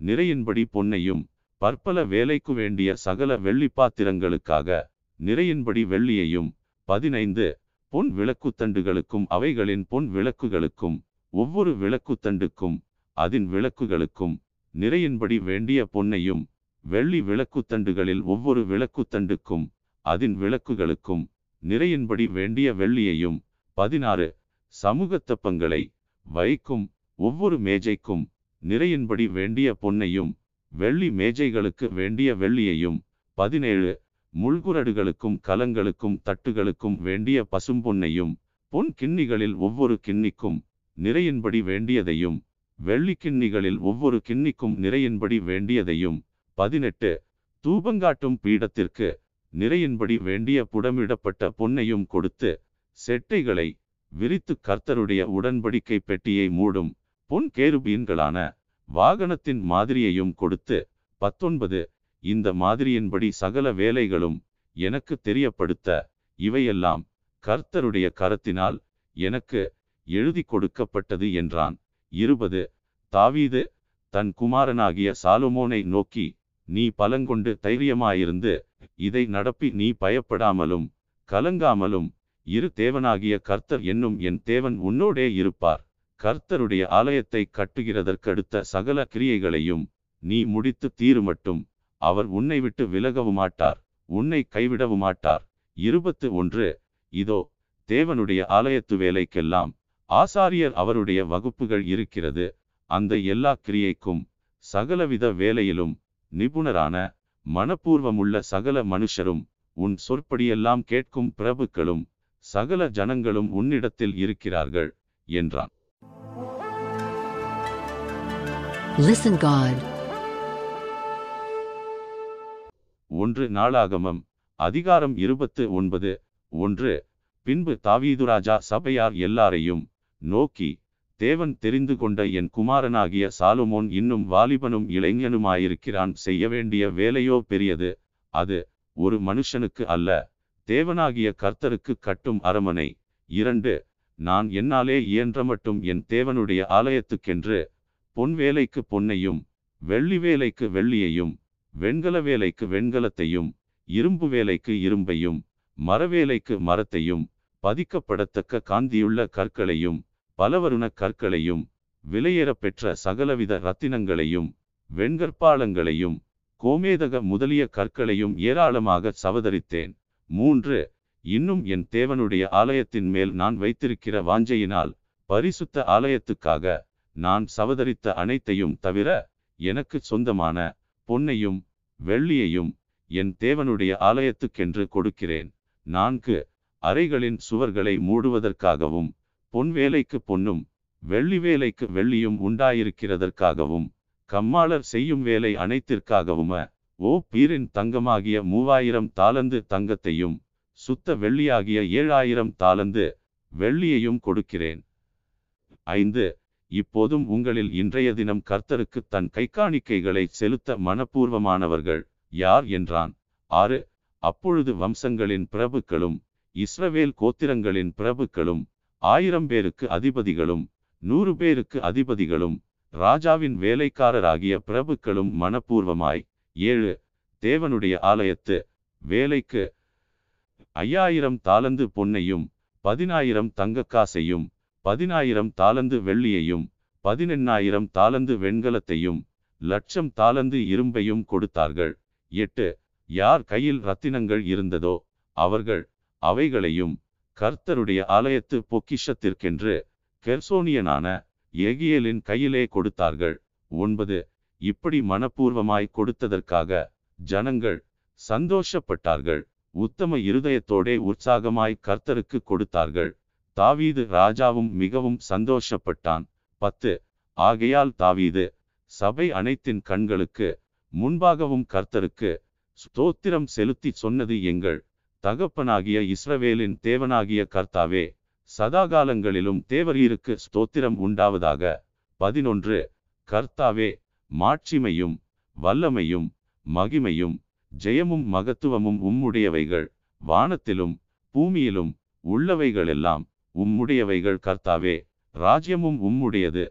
நிறையின்படி பொன்னையும் பற்பல வேலைக்கு வேண்டிய சகல வெள்ளிப்பாத்திரங்களுக்காக நிறையின்படி வெள்ளியையும். பதினைந்து. பொன் விளக்குத்தண்டுகளுக்கும் அவைகளின் பொன் விளக்குகளுக்கும் ஒவ்வொரு விளக்குத்தண்டுக்கும் அதன் விளக்குகளுக்கும் நிறையின்படி வேண்டிய பொன்னையும் வெள்ளி விளக்குத்தண்டுகளில் ஒவ்வொரு விளக்குத்தண்டுக்கும் அதன் விளக்குகளுக்கும் நிறையின்படி வேண்டிய வெள்ளியையும் பதினாறு சமூகத்தப்பங்களை வைக்கும் ஒவ்வொரு மேஜைக்கும் நிறையின்படி வேண்டிய பொன்னையும் வெள்ளி மேஜைகளுக்கு வேண்டிய வெள்ளியையும் பதினேழு முள்குரடுகளுக்கும் கலங்களுக்கும் தட்டுகளுக்கும் வேண்டிய பசும்பொன்னையும் பொன் கிண்ணிகளில் ஒவ்வொரு கிண்ணிக்கும் நிறையின்படி வேண்டியதையும் வெள்ளி கிண்ணிகளில் ஒவ்வொரு கிண்ணிக்கும் நிறையின்படி வேண்டியதையும். பதினெட்டு. தூபங்காட்டும் பீடத்திற்கு நிறையின்படி வேண்டிய புடமிடப்பட்ட பொன்னையும் கொடுத்து செட்டைகளை விரித்து கர்த்தருடைய உடன்படிக்கை பெட்டியை மூடும் பொன் கேருபீன்களான வாகனத்தின் மாதிரியையும் கொடுத்து பத்தொன்பது. இந்த மாதிரியின்படி சகல வேலைகளும் எனக்கு தெரியப்படுத்த இவையெல்லாம் கர்த்தருடைய கரத்தினால் எனக்கு எழுதி கொடுக்கப்பட்டது என்றான். இருபது. தாவீது தன் குமாரனாகிய சாலுமோனை நோக்கி நீ பலங்கொண்டு தைரியமாயிருந்து இதை நடப்பி நீ பயப்படாமலும் கலங்காமலும் இரு தேவனாகிய கர்த்தர் என்னும் என் தேவன் உன்னோடே இருப்பார். கர்த்தருடைய ஆலயத்தை கட்டுகிறதற்கடுத்த சகல கிரியைகளையும் நீ முடித்து தீருமட்டும். அவர் உன்னை விட்டு விலகவுமாட்டார் உன்னை கைவிடவுமாட்டார். இருபத்து ஒன்று. இதோ தேவனுடைய ஆலயத்து வேலைக்கெல்லாம் ஆசாரியர் அவருடைய வகுப்புகள் இருக்கிறது அந்த எல்லா கிரியைக்கும் சகலவித வேலையிலும் நிபுணரான மனப்பூர்வமுள்ள சகல மனுஷரும் உன் சொற்படியெல்லாம் கேட்கும் பிரபுக்களும் சகல ஜனங்களும் உன்னிடத்தில் இருக்கிறார்கள் என்றான் Listen God. ஒன்று நாளாகமம் அதிகாரம் இருபத்து ஒன்பது ஒன்று பின்பு தாவீதுராஜா சபையார் எல்லாரையும் நோக்கி தேவன் தெரிந்து கொண்ட என் குமாரனாகிய சாலுமோன் இன்னும் வாலிபனும் இளைஞனுமாயிருக்கிறான். செய்ய வேண்டிய வேலையோ பெரியது. அது ஒரு மனுஷனுக்கு அல்ல. தேவனாகிய கர்த்தருக்கு கட்டும் அரமனை. இரண்டு நான் என்னாலே இயன்ற மட்டும் என் தேவனுடைய ஆலயத்துக்கென்று பொன் வேலைக்கு பொன்னையும் வெள்ளி வேலைக்கு வெள்ளியையும் வெண்கல வேலைக்கு வெண்கலத்தையும் இரும்பு வேலைக்கு இரும்பையும் மரவேலைக்கு மரத்தையும் பதிக்கப்படத்தக்க காந்தியுள்ள கற்களையும் பலவருண கற்களையும் விலையேறப் பெற்ற சகலவித ரத்தினங்களையும் வெண்கற்பாலங்களையும் கோமேதக முதலிய கற்களையும் ஏராளமாக சவதரித்தேன். மூன்று இன்னும் என் தேவனுடைய ஆலயத்தின் மேல் நான் வைத்திருக்கிற வாஞ்சையினால் பரிசுத்த ஆலயத்துக்காக நான் சவதரித்த அனைத்தையும் தவிர எனக்கு சொந்தமான பொன்னையும் வெள்ளியையும் என் தேவனுடைய ஆலயத்துக்கென்று கொடுக்கிறேன். நான்கு அறைகளின் சுவர்களை மூடுவதற்காகவும் பொன் வேலைக்கு பொன்னும் வெள்ளி வேலைக்கு வெள்ளியும் உண்டாயிருக்கிறதற்காகவும் கம்மாளர் செய்யும் வேலை அனைத்திற்காகவும் ஓ பீரின் தங்கமாகிய மூவாயிரம் தாளந்து தங்கத்தையும் சுத்த வெள்ளியாகிய ஏழாயிரம் தாளந்து வெள்ளியையும் கொடுக்கிறேன். ஐந்து இப்போதும் உங்களில் இன்றைய தினம் கர்த்தருக்கு தன் கைக்காணிக்கைகளை செலுத்த மனப்பூர்வமானவர்கள் யார் என்றான். ஆறு அப்பொழுது வம்சங்களின் பிரபுக்களும் இஸ்ரவேல் கோத்திரங்களின் பிரபுக்களும் ஆயிரம் பேருக்கு அதிபதிகளும் நூறு பேருக்கு அதிபதிகளும் ராஜாவின் வேலைக்காரராகிய பிரபுக்களும் மனப்பூர்வமாய். ஏழு தேவனுடைய ஆலயத்து வேலைக்கு ஐயாயிரம் தாளந்து பொன்னையும் பதினாயிரம் தங்கக்காசையும் பதினாயிரம் தாளந்து வெள்ளியையும் பதினெண்ணாயிரம் தாளந்து வெண்கலத்தையும் லட்சம் தாளந்து இரும்பையும் கொடுத்தார்கள். எட்டு யார் கையில் ரத்தினங்கள் இருந்ததோ அவர்கள் அவைகளையும் கர்த்தருடைய ஆலயத்து பொக்கிஷத்திற்கென்று கெர்சோனியனான எகியலின் கையிலே கொடுத்தார்கள். ஒன்பது. இப்படி மனப்பூர்வமாய் கொடுத்ததற்காக ஜனங்கள் சந்தோஷப்பட்டார்கள். உத்தம இருதயத்தோடே உற்சாகமாய் கர்த்தருக்கு கொடுத்தார்கள். தாவீது ராஜாவும் மிகவும் சந்தோஷப்பட்டான். பத்து. ஆகையால் தாவீது சபை அனைத்தின் கண்களுக்கு முன்பாகவும் கர்த்தருக்கு ஸ்தோத்திரம் செலுத்தி சொன்னது எங்கள் தகப்பனாகிய இஸ்ரவேலின் தேவனாகிய கர்த்தாவே சதாகாலங்களிலும் தேவரீருக்கு ஸ்தோத்திரம் உண்டாவதாக. பதினொன்று கர்த்தாவே மாட்சிமையும் வல்லமையும் மகிமையும் ஜெயமும் மகத்துவமும் உம்முடையவைகள். வானத்திலும் பூமியிலும் உள்ளவைகளெல்லாம் உம்முடையவைகள் கர்த்தாவே ராஜ்யமும் உம்முடையது.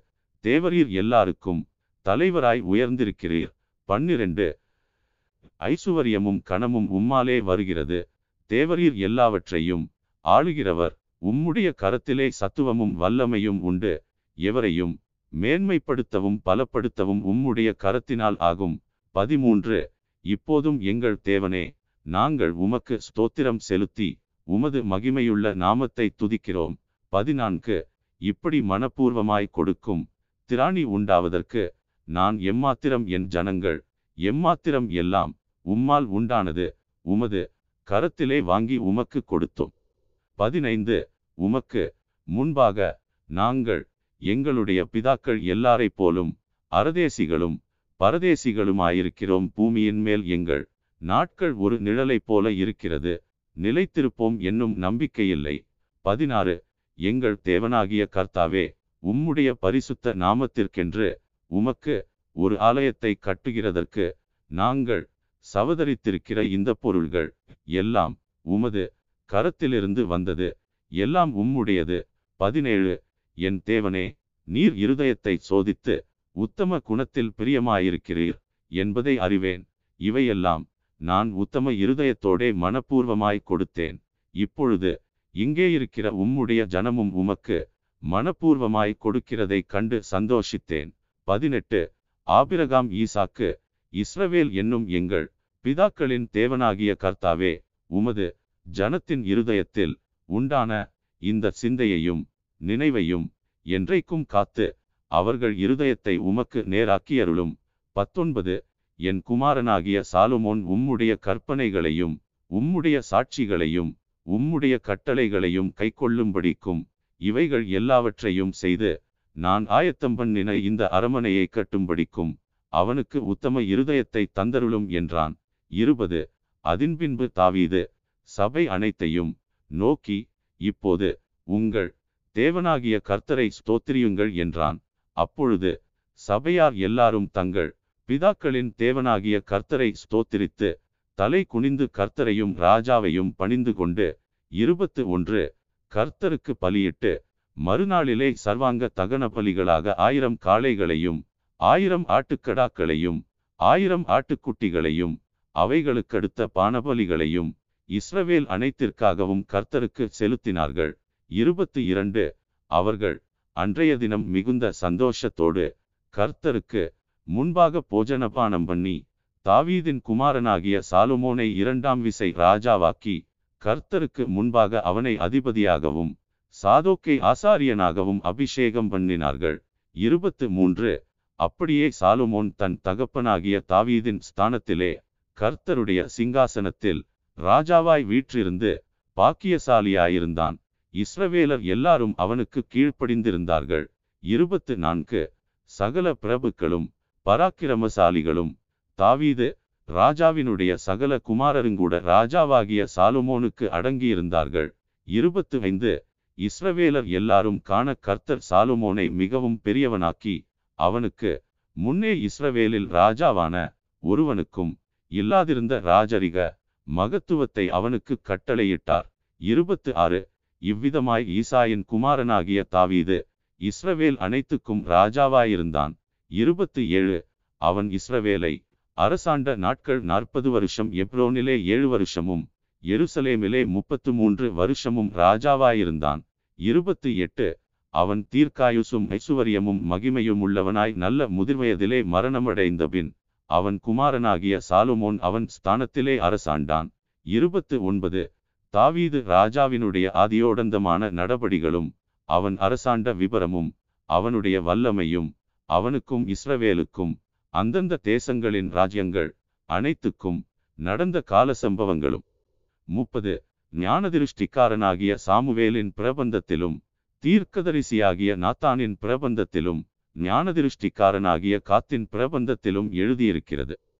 தேவரீர் எல்லாருக்கும் தலைவராய் உயர்ந்திருக்கிறீர். பன்னிரண்டு ஐசுவரியமும் கணமும் உம்மாலே வருகிறது. தேவரீர் எல்லாவற்றையும் ஆளுகிறவர். உம்முடைய கரத்திலே சத்துவமும் வல்லமையும் உண்டு. எவரையும் மேன்மைப்படுத்தவும் பலப்படுத்தவும் உம்முடைய கரத்தினால் ஆகும். பதிமூன்று. இப்போதும் எங்கள் தேவனே நாங்கள் உமக்கு ஸ்தோத்திரம் செலுத்தி உமது மகிமையுள்ள நாமத்தை துதிக்கிறோம். பதினான்கு. இப்படி மனப்பூர்வமாய் கொடுக்கும் திராணி உண்டாவதற்கு நான் எம்மாத்திரம் என் ஜனங்கள் எம்மாத்திரம் எல்லாம் உம்மால் உண்டானது. உமது கரத்திலே வாங்கி உமக்கு கொடுத்தோம். பதினைந்து உமக்கு முன்பாக நாங்கள் எங்களுடைய பிதாக்கள் எல்லாரைப் போலும் அரதேசிகளும் பரதேசிகளுமாயிருக்கிறோம். பூமியின் மேல் எங்கள் நாட்கள் ஒரு நிழலைப் போல இருக்கிறது. நிலைத்திருப்போம் என்னும் நம்பிக்கையில்லை. பதினாறு எங்கள் தேவனாகிய கர்த்தாவே உம்முடைய பரிசுத்த நாமத்திற்கென்று உமக்கு ஒரு ஆலயத்தை கட்டுகிறதற்கு நாங்கள் சவதரித்திருக்கிற இந்த பொருள்கள். எல்லாம் உமது கரத்திலிருந்து வந்தது. எல்லாம் உம்முடையது. பதினேழு என் தேவனே நீர் இருதயத்தை சோதித்து உத்தம குணத்தில் பிரியமாயிருக்கிறீர் என்பதை அறிவேன். இவையெல்லாம் நான் உத்தம இருதயத்தோடே மனப்பூர்வமாய் கொடுத்தேன். இப்பொழுது இங்கே இருக்கிற உம்முடைய ஜனமும் உமக்கு மனப்பூர்வமாய் கொடுக்கிறதைக் கண்டு சந்தோஷித்தேன். பதினெட்டு ஆபிரகாம் ஈசாக்கு இஸ்ரவேல் என்னும் எங்கள் பிதாக்களின் தேவனாகிய கர்த்தாவே உமது ஜனத்தின் இருதயத்தில் உண்டான இந்த சிந்தையையும் நினைவையும் என்றைக்கும் காத்து அவர்கள் இருதயத்தை உமக்கு நேராக்கியருளும். பத்தொன்பது என் குமாரனாகிய சாலுமோன் உம்முடைய கற்பனைகளையும் உம்முடைய சாட்சிகளையும் உம்முடைய கட்டளைகளையும் கைக்கொள்ளும்படிக்கும் இவைகள் எல்லாவற்றையும் செய்து நான் ஆயத்தம் பண்ணின இந்த அரமனையை கட்டும்படிக்கும் அவனுக்கு உத்தம இருதயத்தை தந்தருளும் என்றான். இருபது அதின்பின்பு தாவீது சபை அனைத்தையும் நோக்கி இப்போது உங்கள் தேவனாகிய கர்த்தரை ஸ்தோத்திரியுங்கள் என்றான். அப்பொழுது சபையார் எல்லாரும் தங்கள் பிதாக்களின் தேவனாகிய கர்த்தரை ஸ்தோத்திரித்து தலை குனிந்து கர்த்தரையும் ராஜாவையும் பணிந்து கொண்டு இருபத்து ஒன்று கர்த்தருக்கு பலியிட்டு மறுநாளிலே சர்வாங்க தகன பலிகளாக ஆயிரம் காளைகளையும் ஆயிரம் ஆட்டுக்கடாக்களையும் ஆயிரம் ஆட்டுக்குட்டிகளையும் அவைகளுக்கடுத்த பானபலிகளையும் இஸ்ரவேல் அனைத்திற்காகவும் கர்த்தருக்கு செலுத்தினார்கள். இருபத்து இரண்டு அவர்கள் அன்றைய தினம் மிகுந்த சந்தோஷத்தோடு கர்த்தருக்கு முன்பாக போஜனபானம் பண்ணி தாவீதின் குமாரனாகிய சாலுமோனை இரண்டாம் விசை ராஜாவாக்கி கர்த்தருக்கு முன்பாக அவனை அதிபதியாகவும் சாதோக்கை ஆசாரியனாகவும் அபிஷேகம் பண்ணினார்கள். இருபத்து மூன்று. அப்படியே சாலுமோன் தன் தகப்பனாகிய தாவீதின் ஸ்தானத்திலே கர்த்தருடைய சிங்காசனத்தில் ராஜாவாய் வீற்றிருந்து பாக்கியசாலியாயிருந்தான். இஸ்ரவேலர் எல்லாரும் அவனுக்கு கீழ்ப்படிந்திருந்தார்கள். இருபத்து நான்கு. சகல பிரபுக்களும் பராக்கிரமசாலிகளும் தாவீது ராஜாவினுடைய சகல குமாரருங்கூட ராஜாவாகிய சாலுமோனுக்கு அடங்கியிருந்தார்கள். இருபத்து ஐந்து. இஸ்ரவேலர் எல்லாரும் காண கர்த்தர் சாலுமோனை மிகவும் பெரியவனாக்கி அவனுக்கு முன்னே இஸ்ரவேலில் ராஜாவான ஒருவனுக்கும் இல்லாதிருந்த ராஜரிக மகத்துவத்தை அவனுக்கு கட்டளையிட்டார். இருபத்து ஆறு இவ்விதமாய் ஈசாயின் குமாரனாகிய தாவீது இஸ்ரவேல் அனைத்துக்கும் ராஜாவாயிருந்தான். இருபத்து ஏழு அவன் இஸ்ரவேலை அரசாண்ட நாட்கள் நாற்பது வருஷம் எப்ரோனிலே ஏழு வருஷமும் எருசலேமிலே முப்பத்து மூன்று வருஷமும் ராஜாவாயிருந்தான். இருபத்து எட்டு அவன் தீர்க்காயுசும் ஐசுவரியமும் மகிமையும் உள்ளவனாய் நல்ல முதிர்வயதிலே மரணமடைந்த பின் அவன் குமாரனாகிய சாலுமோன் அவன் ஸ்தானத்திலே அரசாண்டான். இருபத்து ஒன்பது. தாவீது ராஜாவினுடைய ஆதியோடந்தமான நடபடிகளும் அவன் அரசாண்ட விபரமும் அவனுடைய வல்லமையும் அவனுக்கும் இஸ்ரவேலுக்கும் அந்தந்த தேசங்களின் ராஜ்யங்கள் அனைத்துக்கும் நடந்த கால சம்பவங்களும். முப்பது. ஞானதிருஷ்டிக்காரனாகிய சாமுவேலின் பிரபந்தத்திலும் தீர்க்கதரிசியாகிய நாத்தானின் பிரபந்தத்திலும் ஞானதிருஷ்டிக்காரனாகிய காத்தின் பிரபந்தத்திலும் எழுதியிருக்கிறது.